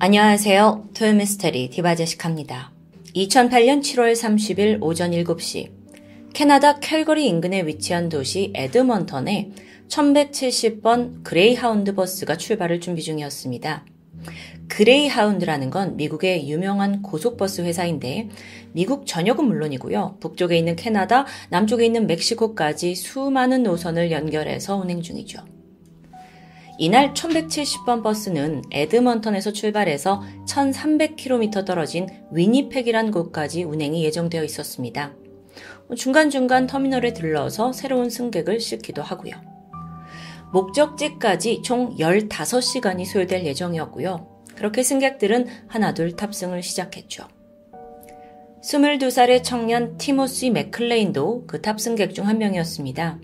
안녕하세요. 토요미스테리 디바제시카입니다. 2008년 7월 30일 오전 7시 캐나다 캘거리 인근에 위치한 도시 에드먼턴에 1170번 그레이하운드 버스가 출발을 준비 중이었습니다. 그레이하운드라는 건 미국의 유명한 고속버스 회사인데 미국 전역은 물론이고요. 북쪽에 있는 캐나다, 남쪽에 있는 멕시코까지 수많은 노선을 연결해서 운행 중이죠. 이날 1170번 버스는 에드먼턴에서 출발해서 1300km 떨어진 위니펙이란 곳까지 운행이 예정되어 있었습니다. 중간중간 터미널에 들러서 새로운 승객을 싣기도 하고요. 목적지까지 총 15시간이 소요될 예정이었고요. 그렇게 승객들은 하나둘 탑승을 시작했죠. 22살의 청년 티모시 맥클레인도 그 탑승객 중 한 명이었습니다.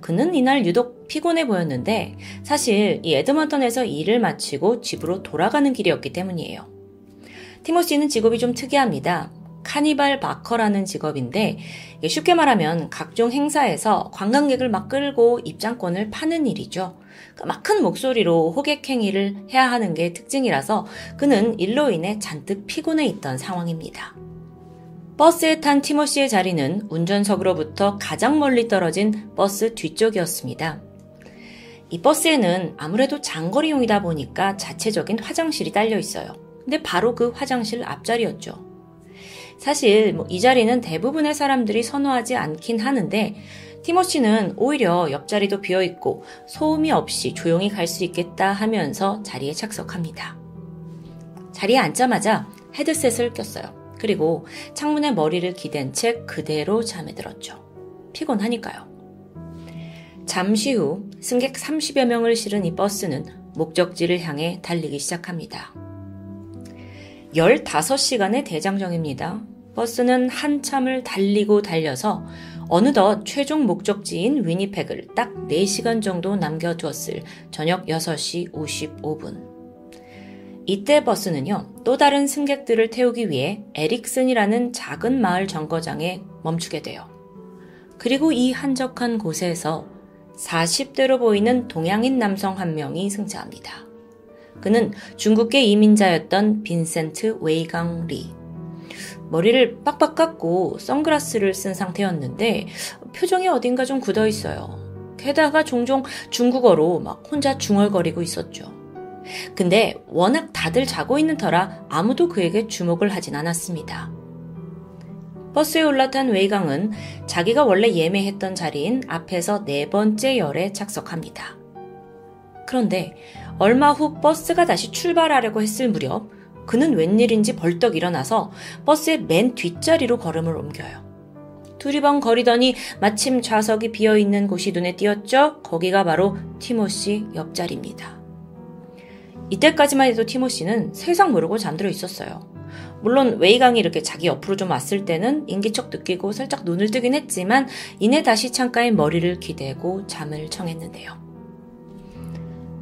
그는 이날 유독 피곤해 보였는데 사실 이 에드먼턴에서 일을 마치고 집으로 돌아가는 길이었기 때문이에요. 티모시는 직업이 좀 특이합니다. 카니발 바커라는 직업인데 쉽게 말하면 각종 행사에서 관광객을 막 끌고 입장권을 파는 일이죠. 그러니까 막큰 목소리로 호객 행위를 해야 하는 게 특징이라서 그는 일로 인해 잔뜩 피곤해 있던 상황입니다. 버스에 탄 티모시의 자리는 운전석으로부터 가장 멀리 떨어진 버스 뒤쪽이었습니다. 이 버스에는 아무래도 장거리용이다 보니까 자체적인 화장실이 딸려 있어요. 근데 바로 그 화장실 앞자리였죠. 사실 뭐 이 자리는 대부분의 사람들이 선호하지 않긴 하는데 티모시는 오히려 옆자리도 비어 있고 소음이 없이 조용히 갈 수 있겠다 하면서 자리에 착석합니다. 자리에 앉자마자 헤드셋을 꼈어요. 그리고 창문에 머리를 기댄 채 그대로 잠에 들었죠. 피곤하니까요. 잠시 후 승객 30여 명을 실은 이 버스는 목적지를 향해 달리기 시작합니다. 15시간의 대장정입니다. 버스는 한참을 달리고 달려서 어느덧 최종 목적지인 위니펙을 딱 4시간 정도 남겨두었을 저녁 6시 55분. 이때 버스는요, 또 다른 승객들을 태우기 위해 에릭슨이라는 작은 마을 정거장에 멈추게 돼요. 그리고 이 한적한 곳에서 40대로 보이는 동양인 남성 한 명이 승차합니다. 그는 중국계 이민자였던 빈센트 웨이강 리. 머리를 빡빡 깎고 선글라스를 쓴 상태였는데 표정이 어딘가 좀 굳어 있어요. 게다가 종종 중국어로 막 혼자 중얼거리고 있었죠. 근데 워낙 다들 자고 있는 터라 아무도 그에게 주목을 하진 않았습니다. 버스에 올라탄 웨이강은 자기가 원래 예매했던 자리인 앞에서 네 번째 열에 착석합니다. 그런데 얼마 후 버스가 다시 출발하려고 했을 무렵 그는 웬일인지 벌떡 일어나서 버스의 맨 뒷자리로 걸음을 옮겨요. 두리번 거리더니 마침 좌석이 비어 있는 곳이 눈에 띄었죠? 거기가 바로 티모시 옆자리입니다. 이때까지만 해도 티모시는 세상 모르고 잠들어 있었어요. 물론 웨이강이 이렇게 자기 옆으로 좀 왔을 때는 인기척 느끼고 살짝 눈을 뜨긴 했지만 이내 다시 창가에 머리를 기대고 잠을 청했는데요.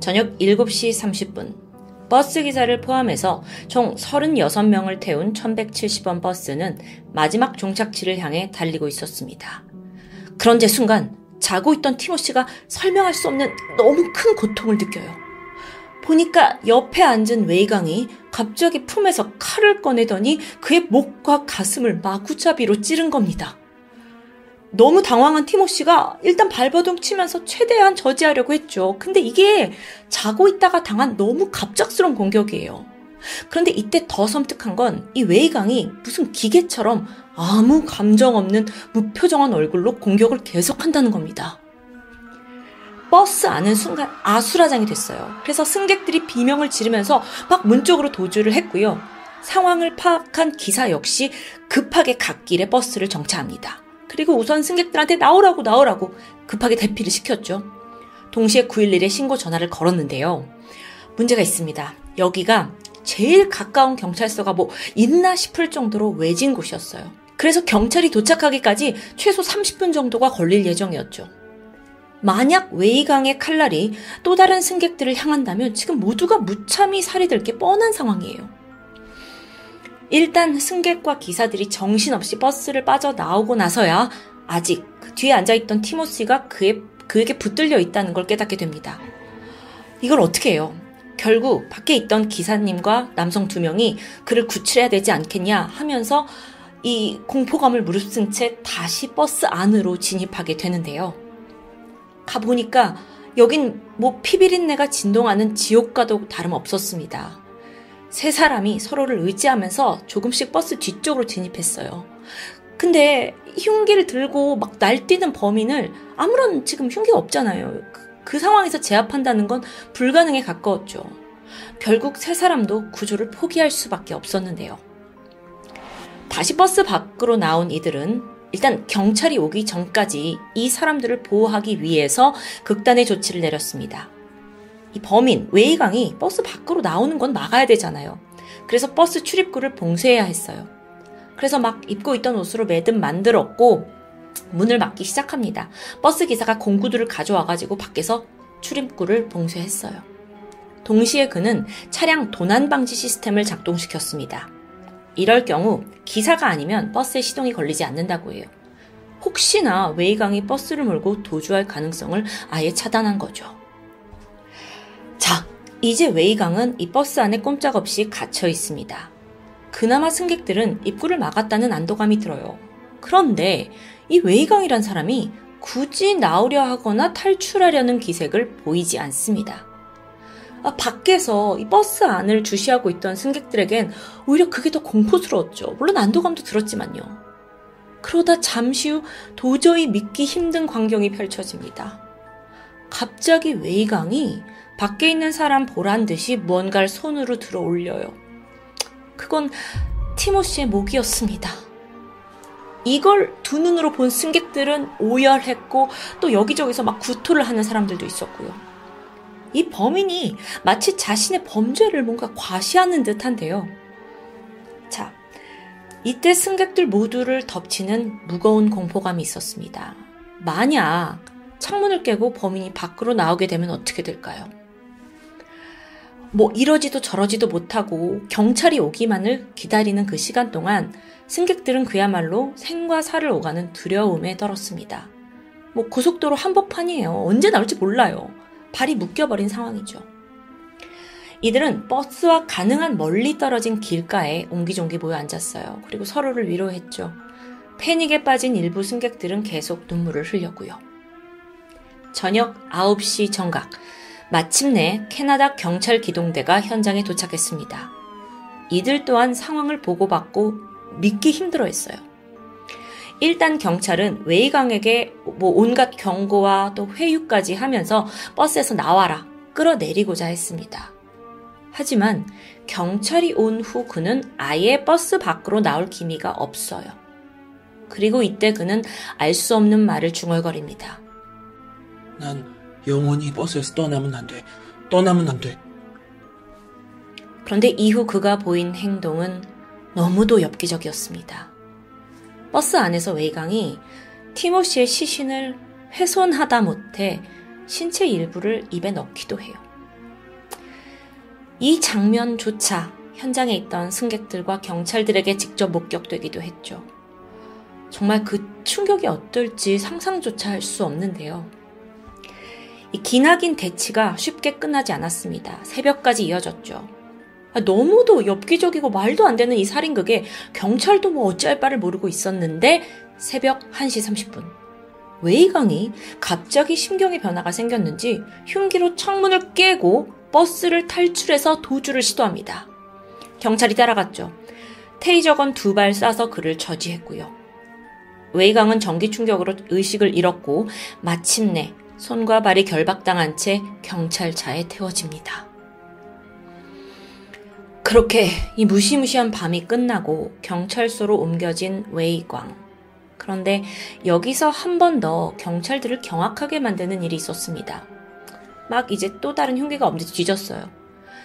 저녁 7시 30분 버스 기사를 포함해서 총 36명을 태운 1170번 버스는 마지막 종착지를 향해 달리고 있었습니다. 그런데 순간 자고 있던 티모시가 설명할 수 없는 너무 큰 고통을 느껴요. 보니까 옆에 앉은 웨이강이 갑자기 품에서 칼을 꺼내더니 그의 목과 가슴을 마구잡이로 찌른 겁니다. 너무 당황한 티모시가 일단 발버둥 치면서 최대한 저지하려고 했죠. 근데 이게 자고 있다가 당한 너무 갑작스러운 공격이에요. 그런데 이때 더 섬뜩한 건 이 웨이강이 무슨 기계처럼 아무 감정 없는 무표정한 얼굴로 공격을 계속한다는 겁니다. 버스 안은 순간 아수라장이 됐어요. 그래서 승객들이 비명을 지르면서 막 문 쪽으로 도주를 했고요. 상황을 파악한 기사 역시 급하게 갓길에 버스를 정차합니다. 그리고 우선 승객들한테 나오라고 나오라고 급하게 대피를 시켰죠. 동시에 911에 신고 전화를 걸었는데요. 문제가 있습니다. 여기가 제일 가까운 경찰서가 뭐 있나 싶을 정도로 외진 곳이었어요. 그래서 경찰이 도착하기까지 최소 30분 정도가 걸릴 예정이었죠. 만약 웨이강의 칼날이 또 다른 승객들을 향한다면 지금 모두가 무참히 살해될 게 뻔한 상황이에요. 일단 승객과 기사들이 정신없이 버스를 빠져나오고 나서야 아직 그 뒤에 앉아있던 티모시가 그에, 그에게 붙들려 있다는 걸 깨닫게 됩니다. 이걸 어떻게 해요? 결국 밖에 있던 기사님과 남성 두 명이 그를 구출해야 되지 않겠냐 하면서 이 공포감을 무릅쓴 채 다시 버스 안으로 진입하게 되는데요. 가보니까 여긴 뭐 피비린내가 진동하는 지옥과도 다름없었습니다. 세 사람이 서로를 의지하면서 조금씩 버스 뒤쪽으로 진입했어요. 근데 흉기를 들고 막 날뛰는 범인을 아무런 지금 흉기가 없잖아요. 그, 그 상황에서 제압한다는 건 불가능에 가까웠죠. 결국 세 사람도 구조를 포기할 수밖에 없었는데요. 다시 버스 밖으로 나온 이들은 일단 경찰이 오기 전까지 이 사람들을 보호하기 위해서 극단의 조치를 내렸습니다. 이 범인, 웨이강이 버스 밖으로 나오는 건 막아야 되잖아요. 그래서 버스 출입구를 봉쇄해야 했어요. 그래서 막 입고 있던 옷으로 매듭 만들었고 문을 막기 시작합니다. 버스 기사가 공구들을 가져와 가지고 밖에서 출입구를 봉쇄했어요. 동시에 그는 차량 도난 방지 시스템을 작동시켰습니다. 이럴 경우 기사가 아니면 버스에 시동이 걸리지 않는다고 해요. 혹시나 웨이강이 버스를 몰고 도주할 가능성을 아예 차단한 거죠. 자, 이제 웨이강은 이 버스 안에 꼼짝없이 갇혀 있습니다. 그나마 승객들은 입구를 막았다는 안도감이 들어요. 그런데 이 웨이강이란 사람이 굳이 나오려 하거나 탈출하려는 기색을 보이지 않습니다. 아, 밖에서 이 버스 안을 주시하고 있던 승객들에겐 오히려 그게 더 공포스러웠죠. 물론 안도감도 들었지만요. 그러다 잠시 후 도저히 믿기 힘든 광경이 펼쳐집니다. 갑자기 웨이강이 밖에 있는 사람 보란 듯이 무언가를 손으로 들어 올려요. 그건 티모시의 목이었습니다. 이걸 두 눈으로 본 승객들은 오열했고 또 여기저기서 막 구토를 하는 사람들도 있었고요. 이 범인이 마치 자신의 범죄를 뭔가 과시하는 듯한데요. 자, 이때 승객들 모두를 덮치는 무거운 공포감이 있었습니다. 만약 창문을 깨고 범인이 밖으로 나오게 되면 어떻게 될까요? 뭐 이러지도 저러지도 못하고 경찰이 오기만을 기다리는 그 시간 동안 승객들은 그야말로 생과 사를 오가는 두려움에 떨었습니다. 뭐 고속도로 한복판이에요. 언제 나올지 몰라요. 발이 묶여버린 상황이죠. 이들은 버스와 가능한 멀리 떨어진 길가에 옹기종기 모여 앉았어요. 그리고 서로를 위로했죠. 패닉에 빠진 일부 승객들은 계속 눈물을 흘렸고요. 저녁 9시 정각, 마침내 캐나다 경찰 기동대가 현장에 도착했습니다. 이들 또한 상황을 보고받고 믿기 힘들어 했어요. 일단 경찰은 웨이강에게 뭐 온갖 경고와 또 회유까지 하면서 버스에서 나와라 끌어내리고자 했습니다. 하지만 경찰이 온 후 그는 아예 버스 밖으로 나올 기미가 없어요. 그리고 이때 그는 알 수 없는 말을 중얼거립니다. 난 영원히 버스에서 떠나면 안 돼. 떠나면 안 돼. 그런데 이후 그가 보인 행동은 너무도 엽기적이었습니다. 버스 안에서 웨이강이 티모시의 시신을 훼손하다 못해 신체 일부를 입에 넣기도 해요. 이 장면조차 현장에 있던 승객들과 경찰들에게 직접 목격되기도 했죠. 정말 그 충격이 어떨지 상상조차 할 수 없는데요. 이 기나긴 대치가 쉽게 끝나지 않았습니다. 새벽까지 이어졌죠. 아, 너무도 엽기적이고 말도 안 되는 이 살인극에 경찰도 뭐 어찌할 바를 모르고 있었는데 새벽 1시 30분. 웨이강이 갑자기 심경의 변화가 생겼는지 흉기로 창문을 깨고 버스를 탈출해서 도주를 시도합니다. 경찰이 따라갔죠. 테이저건 두 발 쏴서 그를 저지했고요. 웨이강은 전기 충격으로 의식을 잃었고 마침내 손과 발이 결박당한 채 경찰차에 태워집니다. 그렇게 이 무시무시한 밤이 끝나고 경찰서로 옮겨진 웨이광. 그런데 여기서 한 번 더 경찰들을 경악하게 만드는 일이 있었습니다. 막 이제 또 다른 흉기가 없는데 뒤졌어요.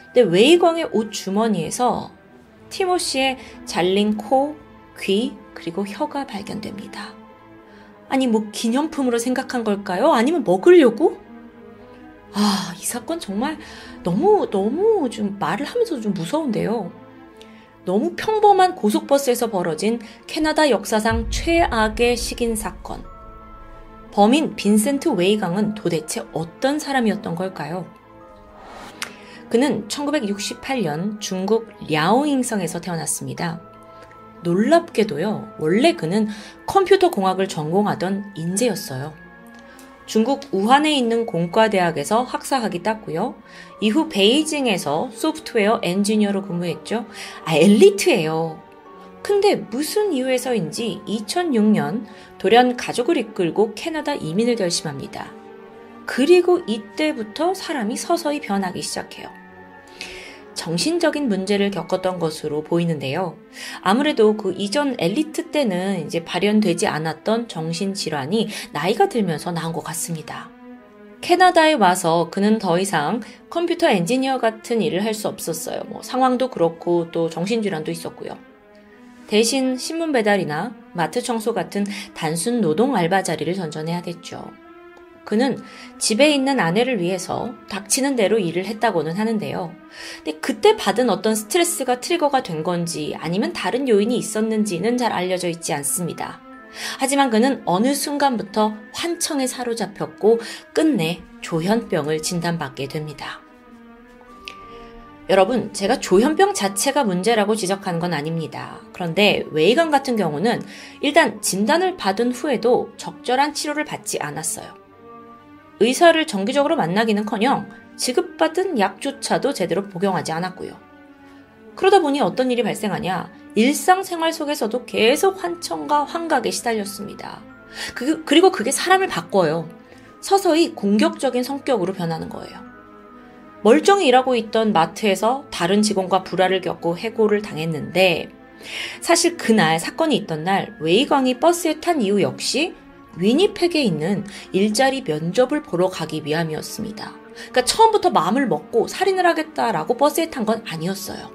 근데 웨이광의 옷 주머니에서 티모시의 잘린 코, 귀, 그리고 혀가 발견됩니다. 아니, 뭐 기념품으로 생각한 걸까요? 아니면 먹으려고? 아, 이 사건 정말 너무, 너무 좀 말을 하면서 좀 무서운데요. 너무 평범한 고속버스에서 벌어진 캐나다 역사상 최악의 식인 사건. 범인 빈센트 웨이강은 도대체 어떤 사람이었던 걸까요? 그는 1968년 중국 랴오잉성에서 태어났습니다. 놀랍게도요, 원래 그는 컴퓨터 공학을 전공하던 인재였어요. 중국 우한에 있는 공과대학에서 학사학위 땄고요. 이후 베이징에서 소프트웨어 엔지니어로 근무했죠. 아, 엘리트예요. 근데 무슨 이유에서인지 2006년 돌연 가족을 이끌고 캐나다 이민을 결심합니다. 그리고 이때부터 사람이 서서히 변하기 시작해요. 정신적인 문제를 겪었던 것으로 보이는데요. 아무래도 그 이전 엘리트 때는 이제 발현되지 않았던 정신질환이 나이가 들면서 나온 것 같습니다. 캐나다에 와서 그는 더 이상 컴퓨터 엔지니어 같은 일을 할 수 없었어요. 뭐 상황도 그렇고 또 정신질환도 있었고요. 대신 신문 배달이나 마트 청소 같은 단순 노동 알바 자리를 전전해야 됐죠. 그는 집에 있는 아내를 위해서 닥치는 대로 일을 했다고는 하는데요. 근데 그때 받은 어떤 스트레스가 트리거가 된 건지 아니면 다른 요인이 있었는지는 잘 알려져 있지 않습니다. 하지만 그는 어느 순간부터 환청에 사로잡혔고 끝내 조현병을 진단받게 됩니다. 여러분, 제가 조현병 자체가 문제라고 지적한 건 아닙니다. 그런데 웨이건 같은 경우는 일단 진단을 받은 후에도 적절한 치료를 받지 않았어요. 의사를 정기적으로 만나기는 커녕 지급받은 약조차도 제대로 복용하지 않았고요. 그러다 보니 어떤 일이 발생하냐, 일상생활 속에서도 계속 환청과 환각에 시달렸습니다. 그, 그리고 그게 사람을 바꿔요. 서서히 공격적인 성격으로 변하는 거예요. 멀쩡히 일하고 있던 마트에서 다른 직원과 불화를 겪고 해고를 당했는데, 사실 그날 사건이 있던 날 웨이광이 버스에 탄 이유 역시 위니펙에 있는 일자리 면접을 보러 가기 위함이었습니다. 그러니까 처음부터 마음을 먹고 살인을 하겠다라고 버스에 탄 건 아니었어요.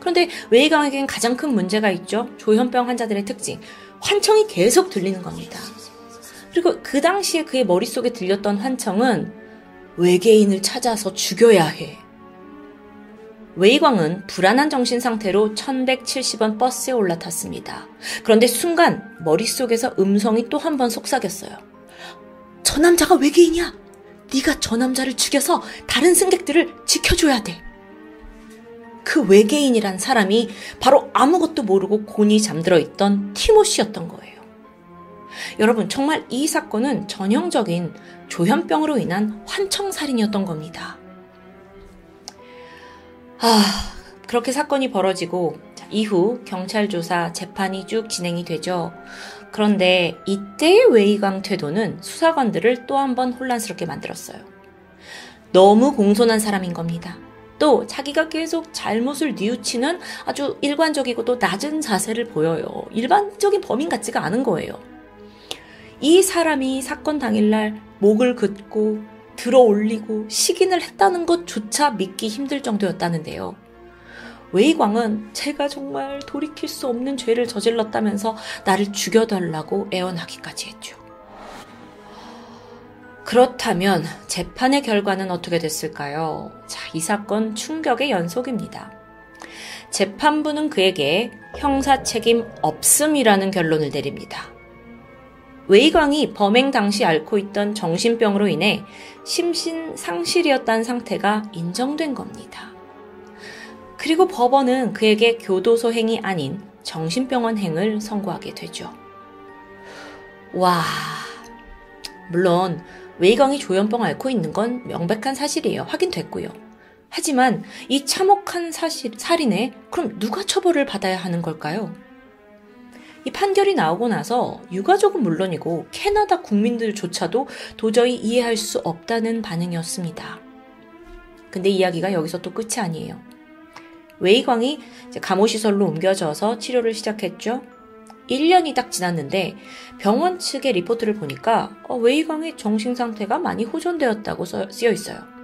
그런데 웨이강에겐 가장 큰 문제가 있죠. 조현병 환자들의 특징. 환청이 계속 들리는 겁니다. 그리고 그 당시에 그의 머릿속에 들렸던 환청은 외계인을 찾아서 죽여야 해. 웨이광은 불안한 정신 상태로 1170원 버스에 올라탔습니다. 그런데 순간 머릿속에서 음성이 또 한 번 속삭였어요. 저 남자가 외계인이야. 네가 저 남자를 죽여서 다른 승객들을 지켜줘야 돼. 그 외계인이란 사람이 바로 아무것도 모르고 곤히 잠들어 있던 티모시였던 거예요. 여러분, 정말 이 사건은 전형적인 조현병으로 인한 환청살인이었던 겁니다. 아, 그렇게 사건이 벌어지고 이후 경찰 조사, 재판이 쭉 진행이 되죠. 그런데 이때의 웨이강 태도는 수사관들을 또 한 번 혼란스럽게 만들었어요. 너무 공손한 사람인 겁니다. 또 자기가 계속 잘못을 뉘우치는 아주 일관적이고 또 낮은 자세를 보여요. 일반적인 범인 같지가 않은 거예요. 이 사람이 사건 당일날 목을 긋고 들어 올리고 식인을 했다는 것조차 믿기 힘들 정도였다는데요. 웨이광은 제가 정말 돌이킬 수 없는 죄를 저질렀다면서 나를 죽여달라고 애원하기까지 했죠. 그렇다면 재판의 결과는 어떻게 됐을까요? 자, 이 사건 충격의 연속입니다. 재판부는 그에게 형사 책임 없음이라는 결론을 내립니다. 웨이광이 범행 당시 앓고 있던 정신병으로 인해 심신 상실이었다는 상태가 인정된 겁니다. 그리고 법원은 그에게 교도소 행위 아닌 정신병원 행을 선고하게 되죠. 와, 물론 웨이광이 조현병 앓고 있는 건 명백한 사실이에요. 확인됐고요. 하지만 이 참혹한 사실, 살인에 그럼 누가 처벌을 받아야 하는 걸까요? 이 판결이 나오고 나서 유가족은 물론이고 캐나다 국민들조차도 도저히 이해할 수 없다는 반응이었습니다. 근데 이야기가 여기서 또 끝이 아니에요. 웨이강이 감호시설로 옮겨져서 치료를 시작했죠. 1년이 딱 지났는데 병원 측의 리포트를 보니까 어, 웨이강의 정신 상태가 많이 호전되었다고 쓰여 있어요.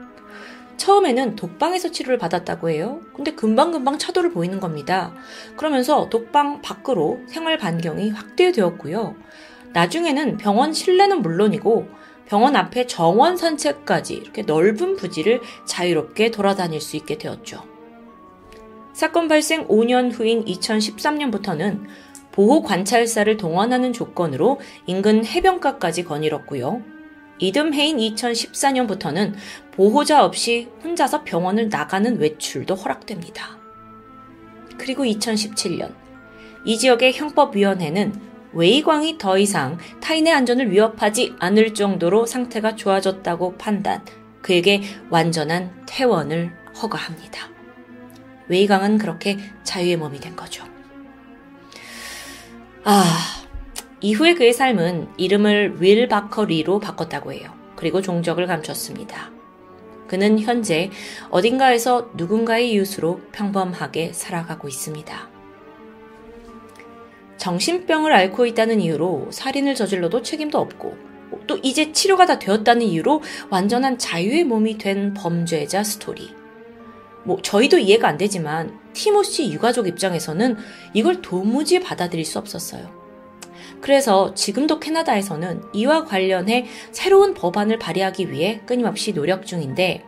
처음에는 독방에서 치료를 받았다고 해요. 근데 금방금방 차도를 보이는 겁니다. 그러면서 독방 밖으로 생활 반경이 확대되었고요. 나중에는 병원 실내는 물론이고 병원 앞에 정원 산책까지 이렇게 넓은 부지를 자유롭게 돌아다닐 수 있게 되었죠. 사건 발생 5년 후인 2013년부터는 보호 관찰사를 동원하는 조건으로 인근 해변가까지 거닐었고요. 이듬해인 2014년부터는 보호자 없이 혼자서 병원을 나가는 외출도 허락됩니다. 그리고 2017년 이 지역의 형법위원회는 웨이광이 더 이상 타인의 안전을 위협하지 않을 정도로 상태가 좋아졌다고 판단, 그에게 완전한 퇴원을 허가합니다. 웨이광은 그렇게 자유의 몸이 된 거죠. 아, 이후에 그의 삶은 이름을 윌 바커리로 바꿨다고 해요. 그리고 종적을 감췄습니다. 그는 현재 어딘가에서 누군가의 이웃으로 평범하게 살아가고 있습니다. 정신병을 앓고 있다는 이유로 살인을 저질러도 책임도 없고 또 이제 치료가 다 되었다는 이유로 완전한 자유의 몸이 된 범죄자 스토리. 뭐 저희도 이해가 안 되지만 티모시 유가족 입장에서는 이걸 도무지 받아들일 수 없었어요. 그래서 지금도 캐나다에서는 이와 관련해 새로운 법안을 발의하기 위해 끊임없이 노력 중인데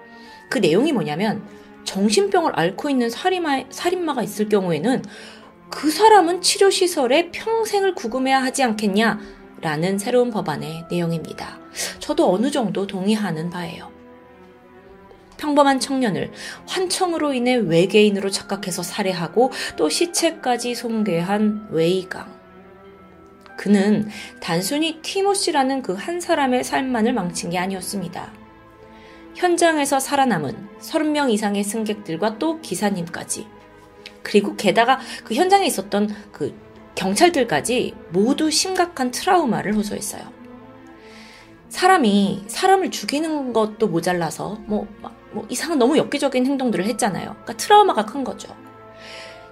그 내용이 뭐냐면 정신병을 앓고 있는 살인마, 살인마가 있을 경우에는 그 사람은 치료시설에 평생을 구금해야 하지 않겠냐? 라는 새로운 법안의 내용입니다. 저도 어느 정도 동의하는 바예요. 평범한 청년을 환청으로 인해 외계인으로 착각해서 살해하고 또 시체까지 손괴한 웨이강. 그는 단순히 티모시라는 그 한 사람의 삶만을 망친 게 아니었습니다. 현장에서 살아남은 30명 이상의 승객들과 또 기사님까지 그리고 게다가 그 현장에 있었던 그 경찰들까지 모두 심각한 트라우마를 호소했어요. 사람이 사람을 죽이는 것도 모자라서 뭐, 뭐 이상한 너무 엽기적인 행동들을 했잖아요. 그러니까 트라우마가 큰 거죠.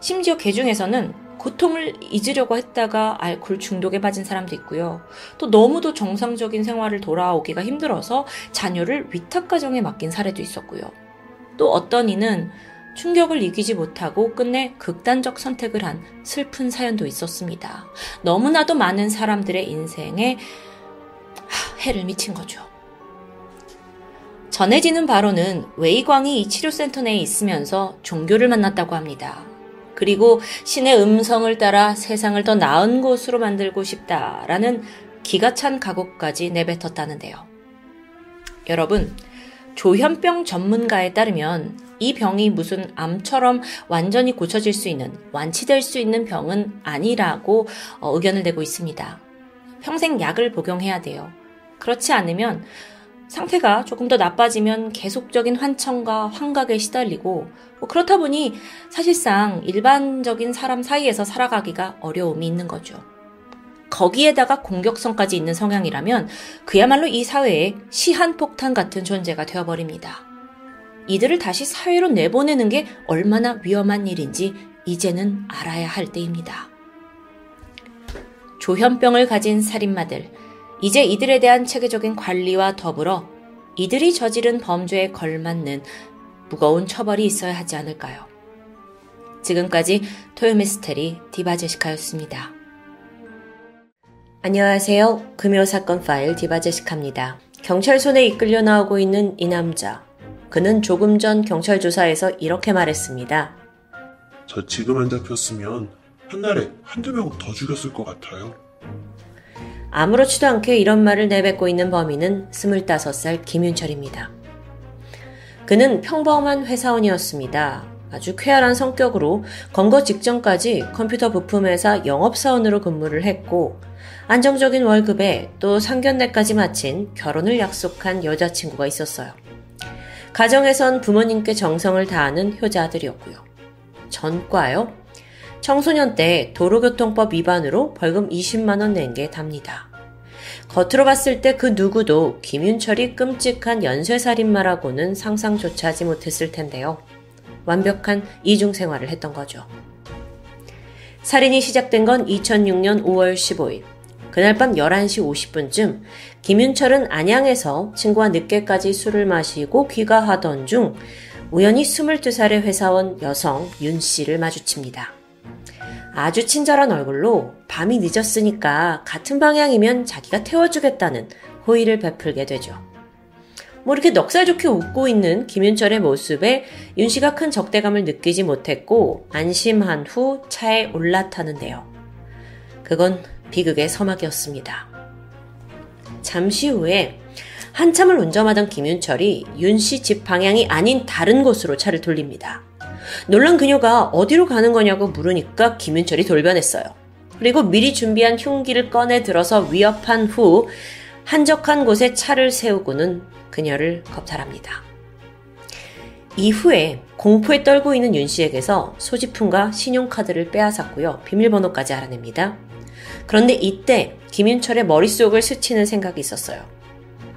심지어 개 중에서는 고통을 잊으려고 했다가 알코올 중독에 빠진 사람도 있고요. 또 너무도 정상적인 생활을 돌아오기가 힘들어서 자녀를 위탁가정에 맡긴 사례도 있었고요. 또 어떤 이는 충격을 이기지 못하고 끝내 극단적 선택을 한 슬픈 사연도 있었습니다. 너무나도 많은 사람들의 인생에 해를 미친 거죠. 전해지는 바로는 웨이광이 이 치료센터 내에 있으면서 종교를 만났다고 합니다. 그리고 신의 음성을 따라 세상을 더 나은 곳으로 만들고 싶다라는 기가 찬 각오까지 내뱉었다는데요. 여러분, 조현병 전문가에 따르면 이 병이 무슨 암처럼 완전히 고쳐질 수 있는, 완치될 수 있는 병은 아니라고 어, 의견을 내고 있습니다. 평생 약을 복용해야 돼요. 그렇지 않으면 상태가 조금 더 나빠지면 계속적인 환청과 환각에 시달리고 뭐 그렇다 보니 사실상 일반적인 사람 사이에서 살아가기가 어려움이 있는 거죠. 거기에다가 공격성까지 있는 성향이라면 그야말로 이 사회에 시한폭탄 같은 존재가 되어버립니다. 이들을 다시 사회로 내보내는 게 얼마나 위험한 일인지 이제는 알아야 할 때입니다. 조현병을 가진 살인마들, 이제 이들에 대한 체계적인 관리와 더불어 이들이 저지른 범죄에 걸맞는 무거운 처벌이 있어야 하지 않을까요? 지금까지 토요미스테리 디바제시카였습니다. 안녕하세요. 금요 사건 파일 디바제시카입니다. 경찰 손에 이끌려 나오고 있는 이 남자. 그는 조금 전 경찰 조사에서 이렇게 말했습니다. 저 지금 안 잡혔으면 한 달에 한두 명 더 죽였을 것 같아요. 아무렇지도 않게 이런 말을 내뱉고 있는 범인은 25살 김윤철입니다. 그는 평범한 회사원이었습니다. 아주 쾌활한 성격으로 건거 직전까지 컴퓨터 부품회사 영업사원으로 근무를 했고 안정적인 월급에 또 상견례까지 마친 결혼을 약속한 여자친구가 있었어요. 가정에선 부모님께 정성을 다하는 효자들이었고요. 전과요? 청소년 때 도로교통법 위반으로 벌금 20만원 낸 게 답니다. 겉으로 봤을 때 그 누구도 김윤철이 끔찍한 연쇄살인마라고는 상상조차 하지 못했을 텐데요. 완벽한 이중 생활을 했던 거죠. 살인이 시작된 건 2006년 5월 15일. 그날 밤 11시 50분쯤 김윤철은 안양에서 친구와 늦게까지 술을 마시고 귀가하던 중 우연히 22살의 회사원 여성 윤 씨를 마주칩니다. 아주 친절한 얼굴로 밤이 늦었으니까 같은 방향이면 자기가 태워주겠다는 호의를 베풀게 되죠. 뭐 이렇게 넉살 좋게 웃고 있는 김윤철의 모습에 윤 씨가 큰 적대감을 느끼지 못했고 안심한 후 차에 올라타는데요. 그건 비극의 서막이었습니다. 잠시 후에 한참을 운전하던 김윤철이 윤 씨 집 방향이 아닌 다른 곳으로 차를 돌립니다. 놀란 그녀가 어디로 가는 거냐고 물으니까 김윤철이 돌변했어요. 그리고 미리 준비한 흉기를 꺼내 들어서 위협한 후 한적한 곳에 차를 세우고는 그녀를 겁탈합니다. 이후에 공포에 떨고 있는 윤 씨에게서 소지품과 신용카드를 빼앗았고요. 비밀번호까지 알아냅니다. 그런데 이때 김윤철의 머릿속을 스치는 생각이 있었어요.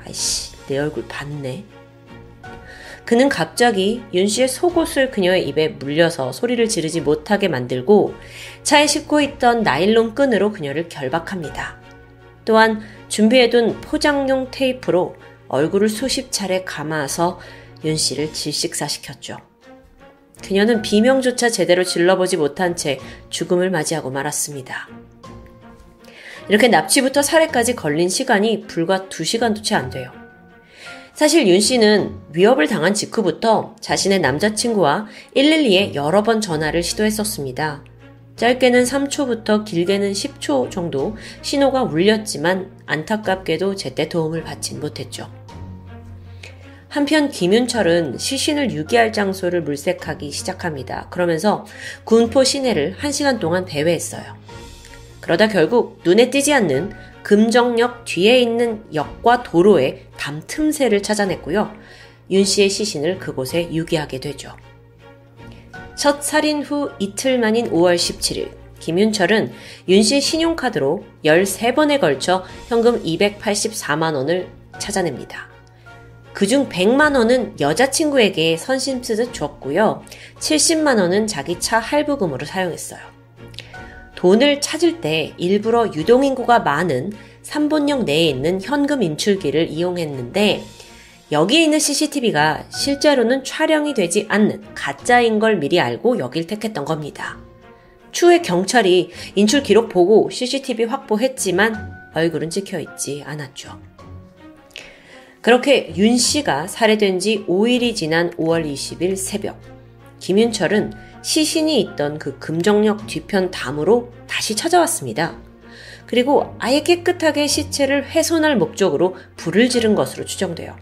아이씨, 내 얼굴 봤네. 그는 갑자기 윤 씨의 속옷을 그녀의 입에 물려서 소리를 지르지 못하게 만들고 차에 싣고 있던 나일론 끈으로 그녀를 결박합니다. 또한 준비해둔 포장용 테이프로 얼굴을 수십 차례 감아서 윤 씨를 질식사시켰죠. 그녀는 비명조차 제대로 질러보지 못한 채 죽음을 맞이하고 말았습니다. 이렇게 납치부터 살해까지 걸린 시간이 불과 2시간도 채 안 돼요. 사실 윤 씨는 위협을 당한 직후부터 자신의 남자친구와 112에 여러 번 전화를 시도했었습니다. 짧게는 3초부터 길게는 10초 정도 신호가 울렸지만 안타깝게도 제때 도움을 받진 못했죠. 한편 김윤철은 시신을 유기할 장소를 물색하기 시작합니다. 그러면서 군포 시내를 1시간 동안 배회했어요. 그러다 결국 눈에 띄지 않는 금정역 뒤에 있는 역과 도로의 담 틈새를 찾아냈고요. 윤 씨의 시신을 그곳에 유기하게 되죠. 첫 살인 후 이틀 만인 5월 17일, 김윤철은 윤 씨 신용카드로 13번에 걸쳐 현금 284만원을 찾아냅니다. 그중 100만원은 여자친구에게 선심 쓰듯 줬고요. 70만원은 자기 차 할부금으로 사용했어요. 돈을 찾을 때 일부러 유동인구가 많은 3본역 내에 있는 현금 인출기를 이용했는데 여기에 있는 CCTV가 실제로는 촬영이 되지 않는 가짜인 걸 미리 알고 여길 택했던 겁니다. 추후에 경찰이 인출 기록 보고 CCTV 확보했지만 얼굴은 찍혀 있지 않았죠. 그렇게 윤 씨가 살해된 지 5일이 지난 5월 20일 새벽, 김윤철은 시신이 있던 그 금정역 뒤편 담으로 다시 찾아왔습니다. 그리고 아예 깨끗하게 시체를 훼손할 목적으로 불을 지른 것으로 추정돼요.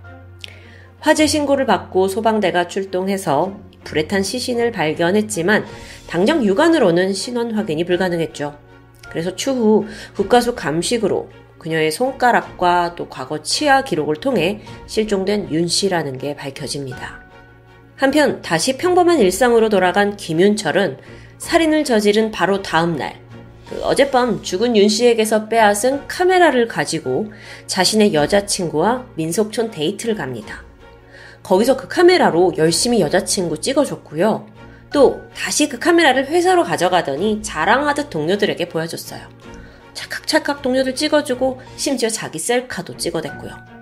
화재 신고를 받고 소방대가 출동해서 불에 탄 시신을 발견했지만 당장 육안으로는 신원 확인이 불가능했죠. 그래서 추후 국가수 감식으로 그녀의 손가락과 또 과거 치아 기록을 통해 실종된 윤 씨라는 게 밝혀집니다. 한편 다시 평범한 일상으로 돌아간 김윤철은 살인을 저지른 바로 다음 날 그 어젯밤 죽은 윤 씨에게서 빼앗은 카메라를 가지고 자신의 여자친구와 민속촌 데이트를 갑니다. 거기서 그 카메라로 열심히 여자친구 찍어줬고요. 또 다시 그 카메라를 회사로 가져가더니 자랑하듯 동료들에게 보여줬어요. 찰칵찰칵 동료들 찍어주고 심지어 자기 셀카도 찍어댔고요.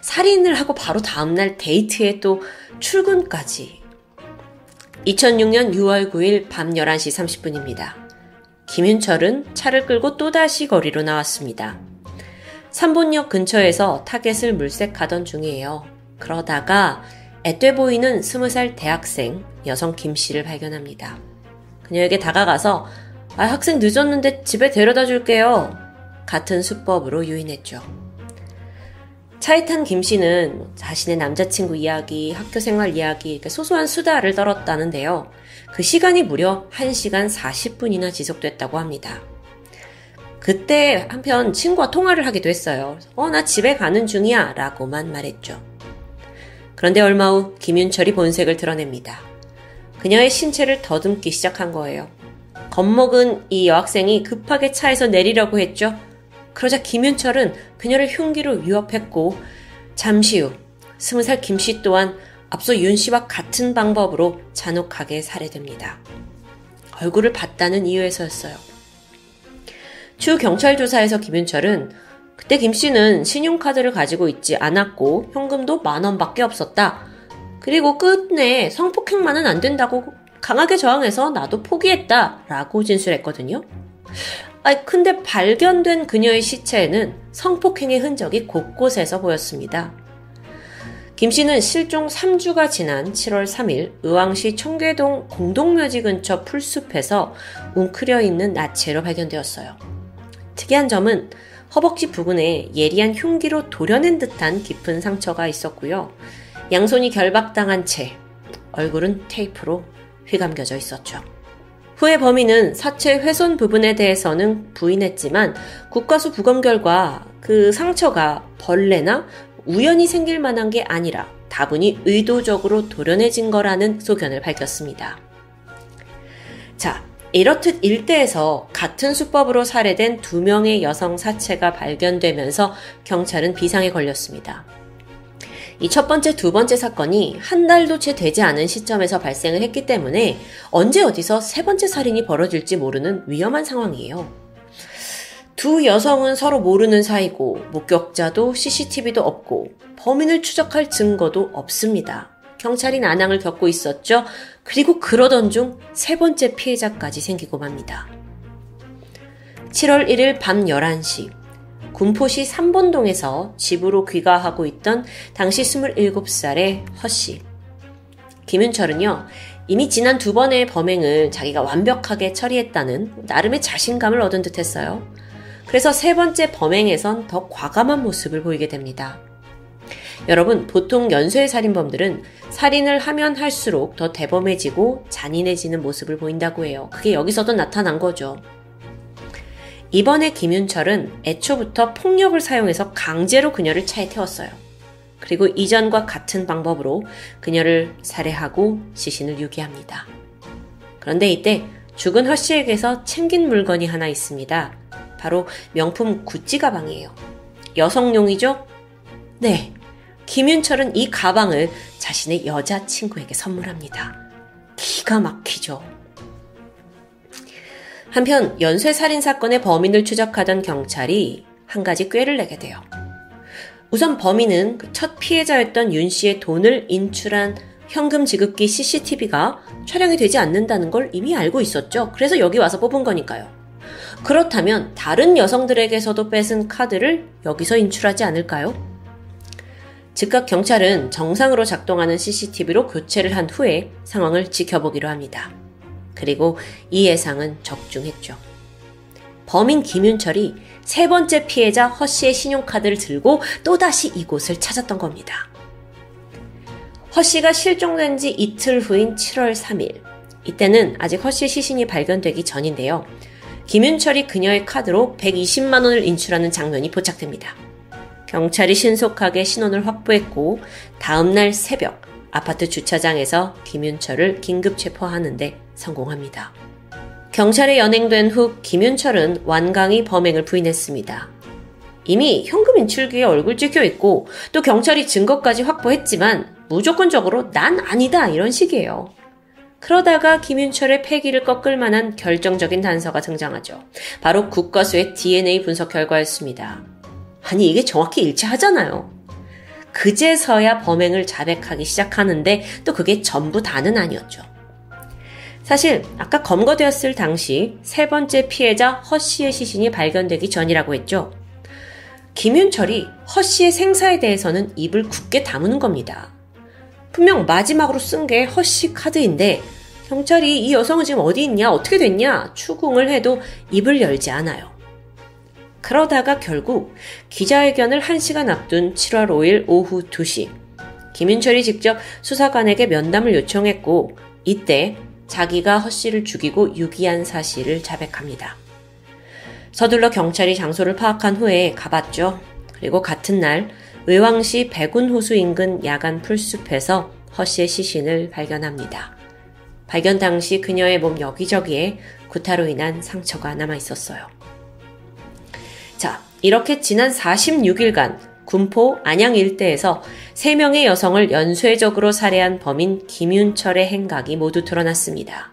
살인을 하고 바로 다음날 데이트에 또 출근까지. 2006년 6월 9일 밤 11시 30분입니다. 김윤철은 차를 끌고 또다시 거리로 나왔습니다. 산본역 근처에서 타겟을 물색하던 중이에요. 그러다가 앳돼 보이는 20살 대학생 여성 김 씨를 발견합니다. 그녀에게 다가가서 아, 학생 늦었는데 집에 데려다 줄게요. 같은 수법으로 유인했죠. 차에 탄 김 씨는 자신의 남자친구 이야기, 학교 생활 이야기, 소소한 수다를 떨었다는데요. 그 시간이 무려 1시간 40분이나 지속됐다고 합니다. 그때 한편 친구와 통화를 하기도 했어요. 어, 나 집에 가는 중이야. 라고만 말했죠. 그런데 얼마 후 김윤철이 본색을 드러냅니다. 그녀의 신체를 더듬기 시작한 거예요. 겁먹은 이 여학생이 급하게 차에서 내리려고 했죠. 그러자 김윤철은 그녀를 흉기로 위협했고 잠시 후 스무 살 김 씨 또한 앞서 윤 씨와 같은 방법으로 잔혹하게 살해됩니다. 얼굴을 봤다는 이유에서였어요. 추후 경찰 조사에서 김윤철은 그때 김 씨는 신용카드를 가지고 있지 않았고 현금도 만 원밖에 없었다. 그리고 끝내 성폭행만은 안 된다고 강하게 저항해서 나도 포기했다. 라고 진술했거든요. 아, 근데 발견된 그녀의 시체에는 성폭행의 흔적이 곳곳에서 보였습니다. 김 씨는 실종 3주가 지난 7월 3일 의왕시 청계동 공동묘지 근처 풀숲에서 웅크려 있는 나체로 발견되었어요. 특이한 점은 허벅지 부근에 예리한 흉기로 도려낸 듯한 깊은 상처가 있었고요. 양손이 결박당한 채 얼굴은 테이프로 휘감겨져 있었죠. 후에 범인은 사체 훼손 부분에 대해서는 부인했지만 국과수 부검 결과 그 상처가 벌레나 우연히 생길 만한 게 아니라 다분히 의도적으로 도려내진 거라는 소견을 밝혔습니다. 자, 이렇듯 일대에서 같은 수법으로 살해된 두 명의 여성 사체가 발견되면서 경찰은 비상에 걸렸습니다. 이 첫 번째, 두 번째 사건이 한 달도 채 되지 않은 시점에서 발생을 했기 때문에 언제 어디서 세 번째 살인이 벌어질지 모르는 위험한 상황이에요. 두 여성은 서로 모르는 사이고 목격자도 CCTV도 없고 범인을 추적할 증거도 없습니다. 경찰이 난항을 겪고 있었죠. 그리고 그러던 중 세 번째 피해자까지 생기고 맙니다. 7월 1일 밤 11시 군포시 3번동에서 집으로 귀가하고 있던 당시 27살의 허씨. 김윤철은요, 이미 지난 두 번의 범행을 자기가 완벽하게 처리했다는 나름의 자신감을 얻은 듯 했어요. 그래서 세 번째 범행에선 더 과감한 모습을 보이게 됩니다. 여러분, 보통 연쇄 살인범들은 살인을 하면 할수록 더 대범해지고 잔인해지는 모습을 보인다고 해요. 그게 여기서도 나타난 거죠. 이번에 김윤철은 애초부터 폭력을 사용해서 강제로 그녀를 차에 태웠어요. 그리고 이전과 같은 방법으로 그녀를 살해하고 시신을 유기합니다. 그런데 이때 죽은 허 씨에게서 챙긴 물건이 하나 있습니다. 바로 명품 구찌 가방이에요. 여성용이죠? 네. 김윤철은 이 가방을 자신의 여자친구에게 선물합니다. 기가 막히죠. 한편 연쇄 살인 사건의 범인을 추적하던 경찰이 한 가지 꾀를 내게 돼요. 우선 범인은 그 첫 피해자였던 윤 씨의 돈을 인출한 현금 지급기 CCTV가 촬영이 되지 않는다는 걸 이미 알고 있었죠. 그래서 여기 와서 뽑은 거니까요. 그렇다면 다른 여성들에게서도 뺏은 카드를 여기서 인출하지 않을까요? 즉각 경찰은 정상으로 작동하는 CCTV로 교체를 한 후에 상황을 지켜보기로 합니다. 그리고 이 예상은 적중했죠. 범인 김윤철이 세 번째 피해자 허 씨의 신용카드를 들고 또다시 이곳을 찾았던 겁니다. 허 씨가 실종된 지 이틀 후인 7월 3일. 이때는 아직 허 씨의 시신이 발견되기 전인데요. 김윤철이 그녀의 카드로 120만 원을 인출하는 장면이 포착됩니다. 경찰이 신속하게 신원을 확보했고 다음날 새벽 아파트 주차장에서 김윤철을 긴급 체포하는데 성공합니다. 경찰에 연행된 후 김윤철은 완강히 범행을 부인했습니다. 이미 현금 인출기에 얼굴 찍혀 있고 또 경찰이 증거까지 확보했지만 무조건적으로 난 아니다 이런 식이에요. 그러다가 김윤철의 패기를 꺾을 만한 결정적인 단서가 등장하죠. 바로 국과수의 DNA 분석 결과였습니다. 아니, 이게 정확히 일치하잖아요. 그제서야 범행을 자백하기 시작하는데 또 그게 전부 다는 아니었죠. 사실 아까 검거되었을 당시 세 번째 피해자 허 씨의 시신이 발견되기 전이라고 했죠. 김윤철이 허 씨의 생사에 대해서는 입을 굳게 다무는 겁니다. 분명 마지막으로 쓴 게 허 씨 카드인데 경찰이 이 여성은 지금 어디 있냐, 어떻게 됐냐 추궁을 해도 입을 열지 않아요. 그러다가 결국 기자회견을 1시간 앞둔 7월 5일 오후 2시 김윤철이 직접 수사관에게 면담을 요청했고 이때 자기가 허 씨를 죽이고 유기한 사실을 자백합니다. 서둘러 경찰이 장소를 파악한 후에 가봤죠. 그리고 같은 날 의왕시 백운호수 인근 야간 풀숲에서 허 씨의 시신을 발견합니다. 발견 당시 그녀의 몸 여기저기에 구타로 인한 상처가 남아 있었어요. 자, 이렇게 지난 46일간 군포 안양 일대에서 3명의 여성을 연쇄적으로 살해한 범인 김윤철의 행각이 모두 드러났습니다.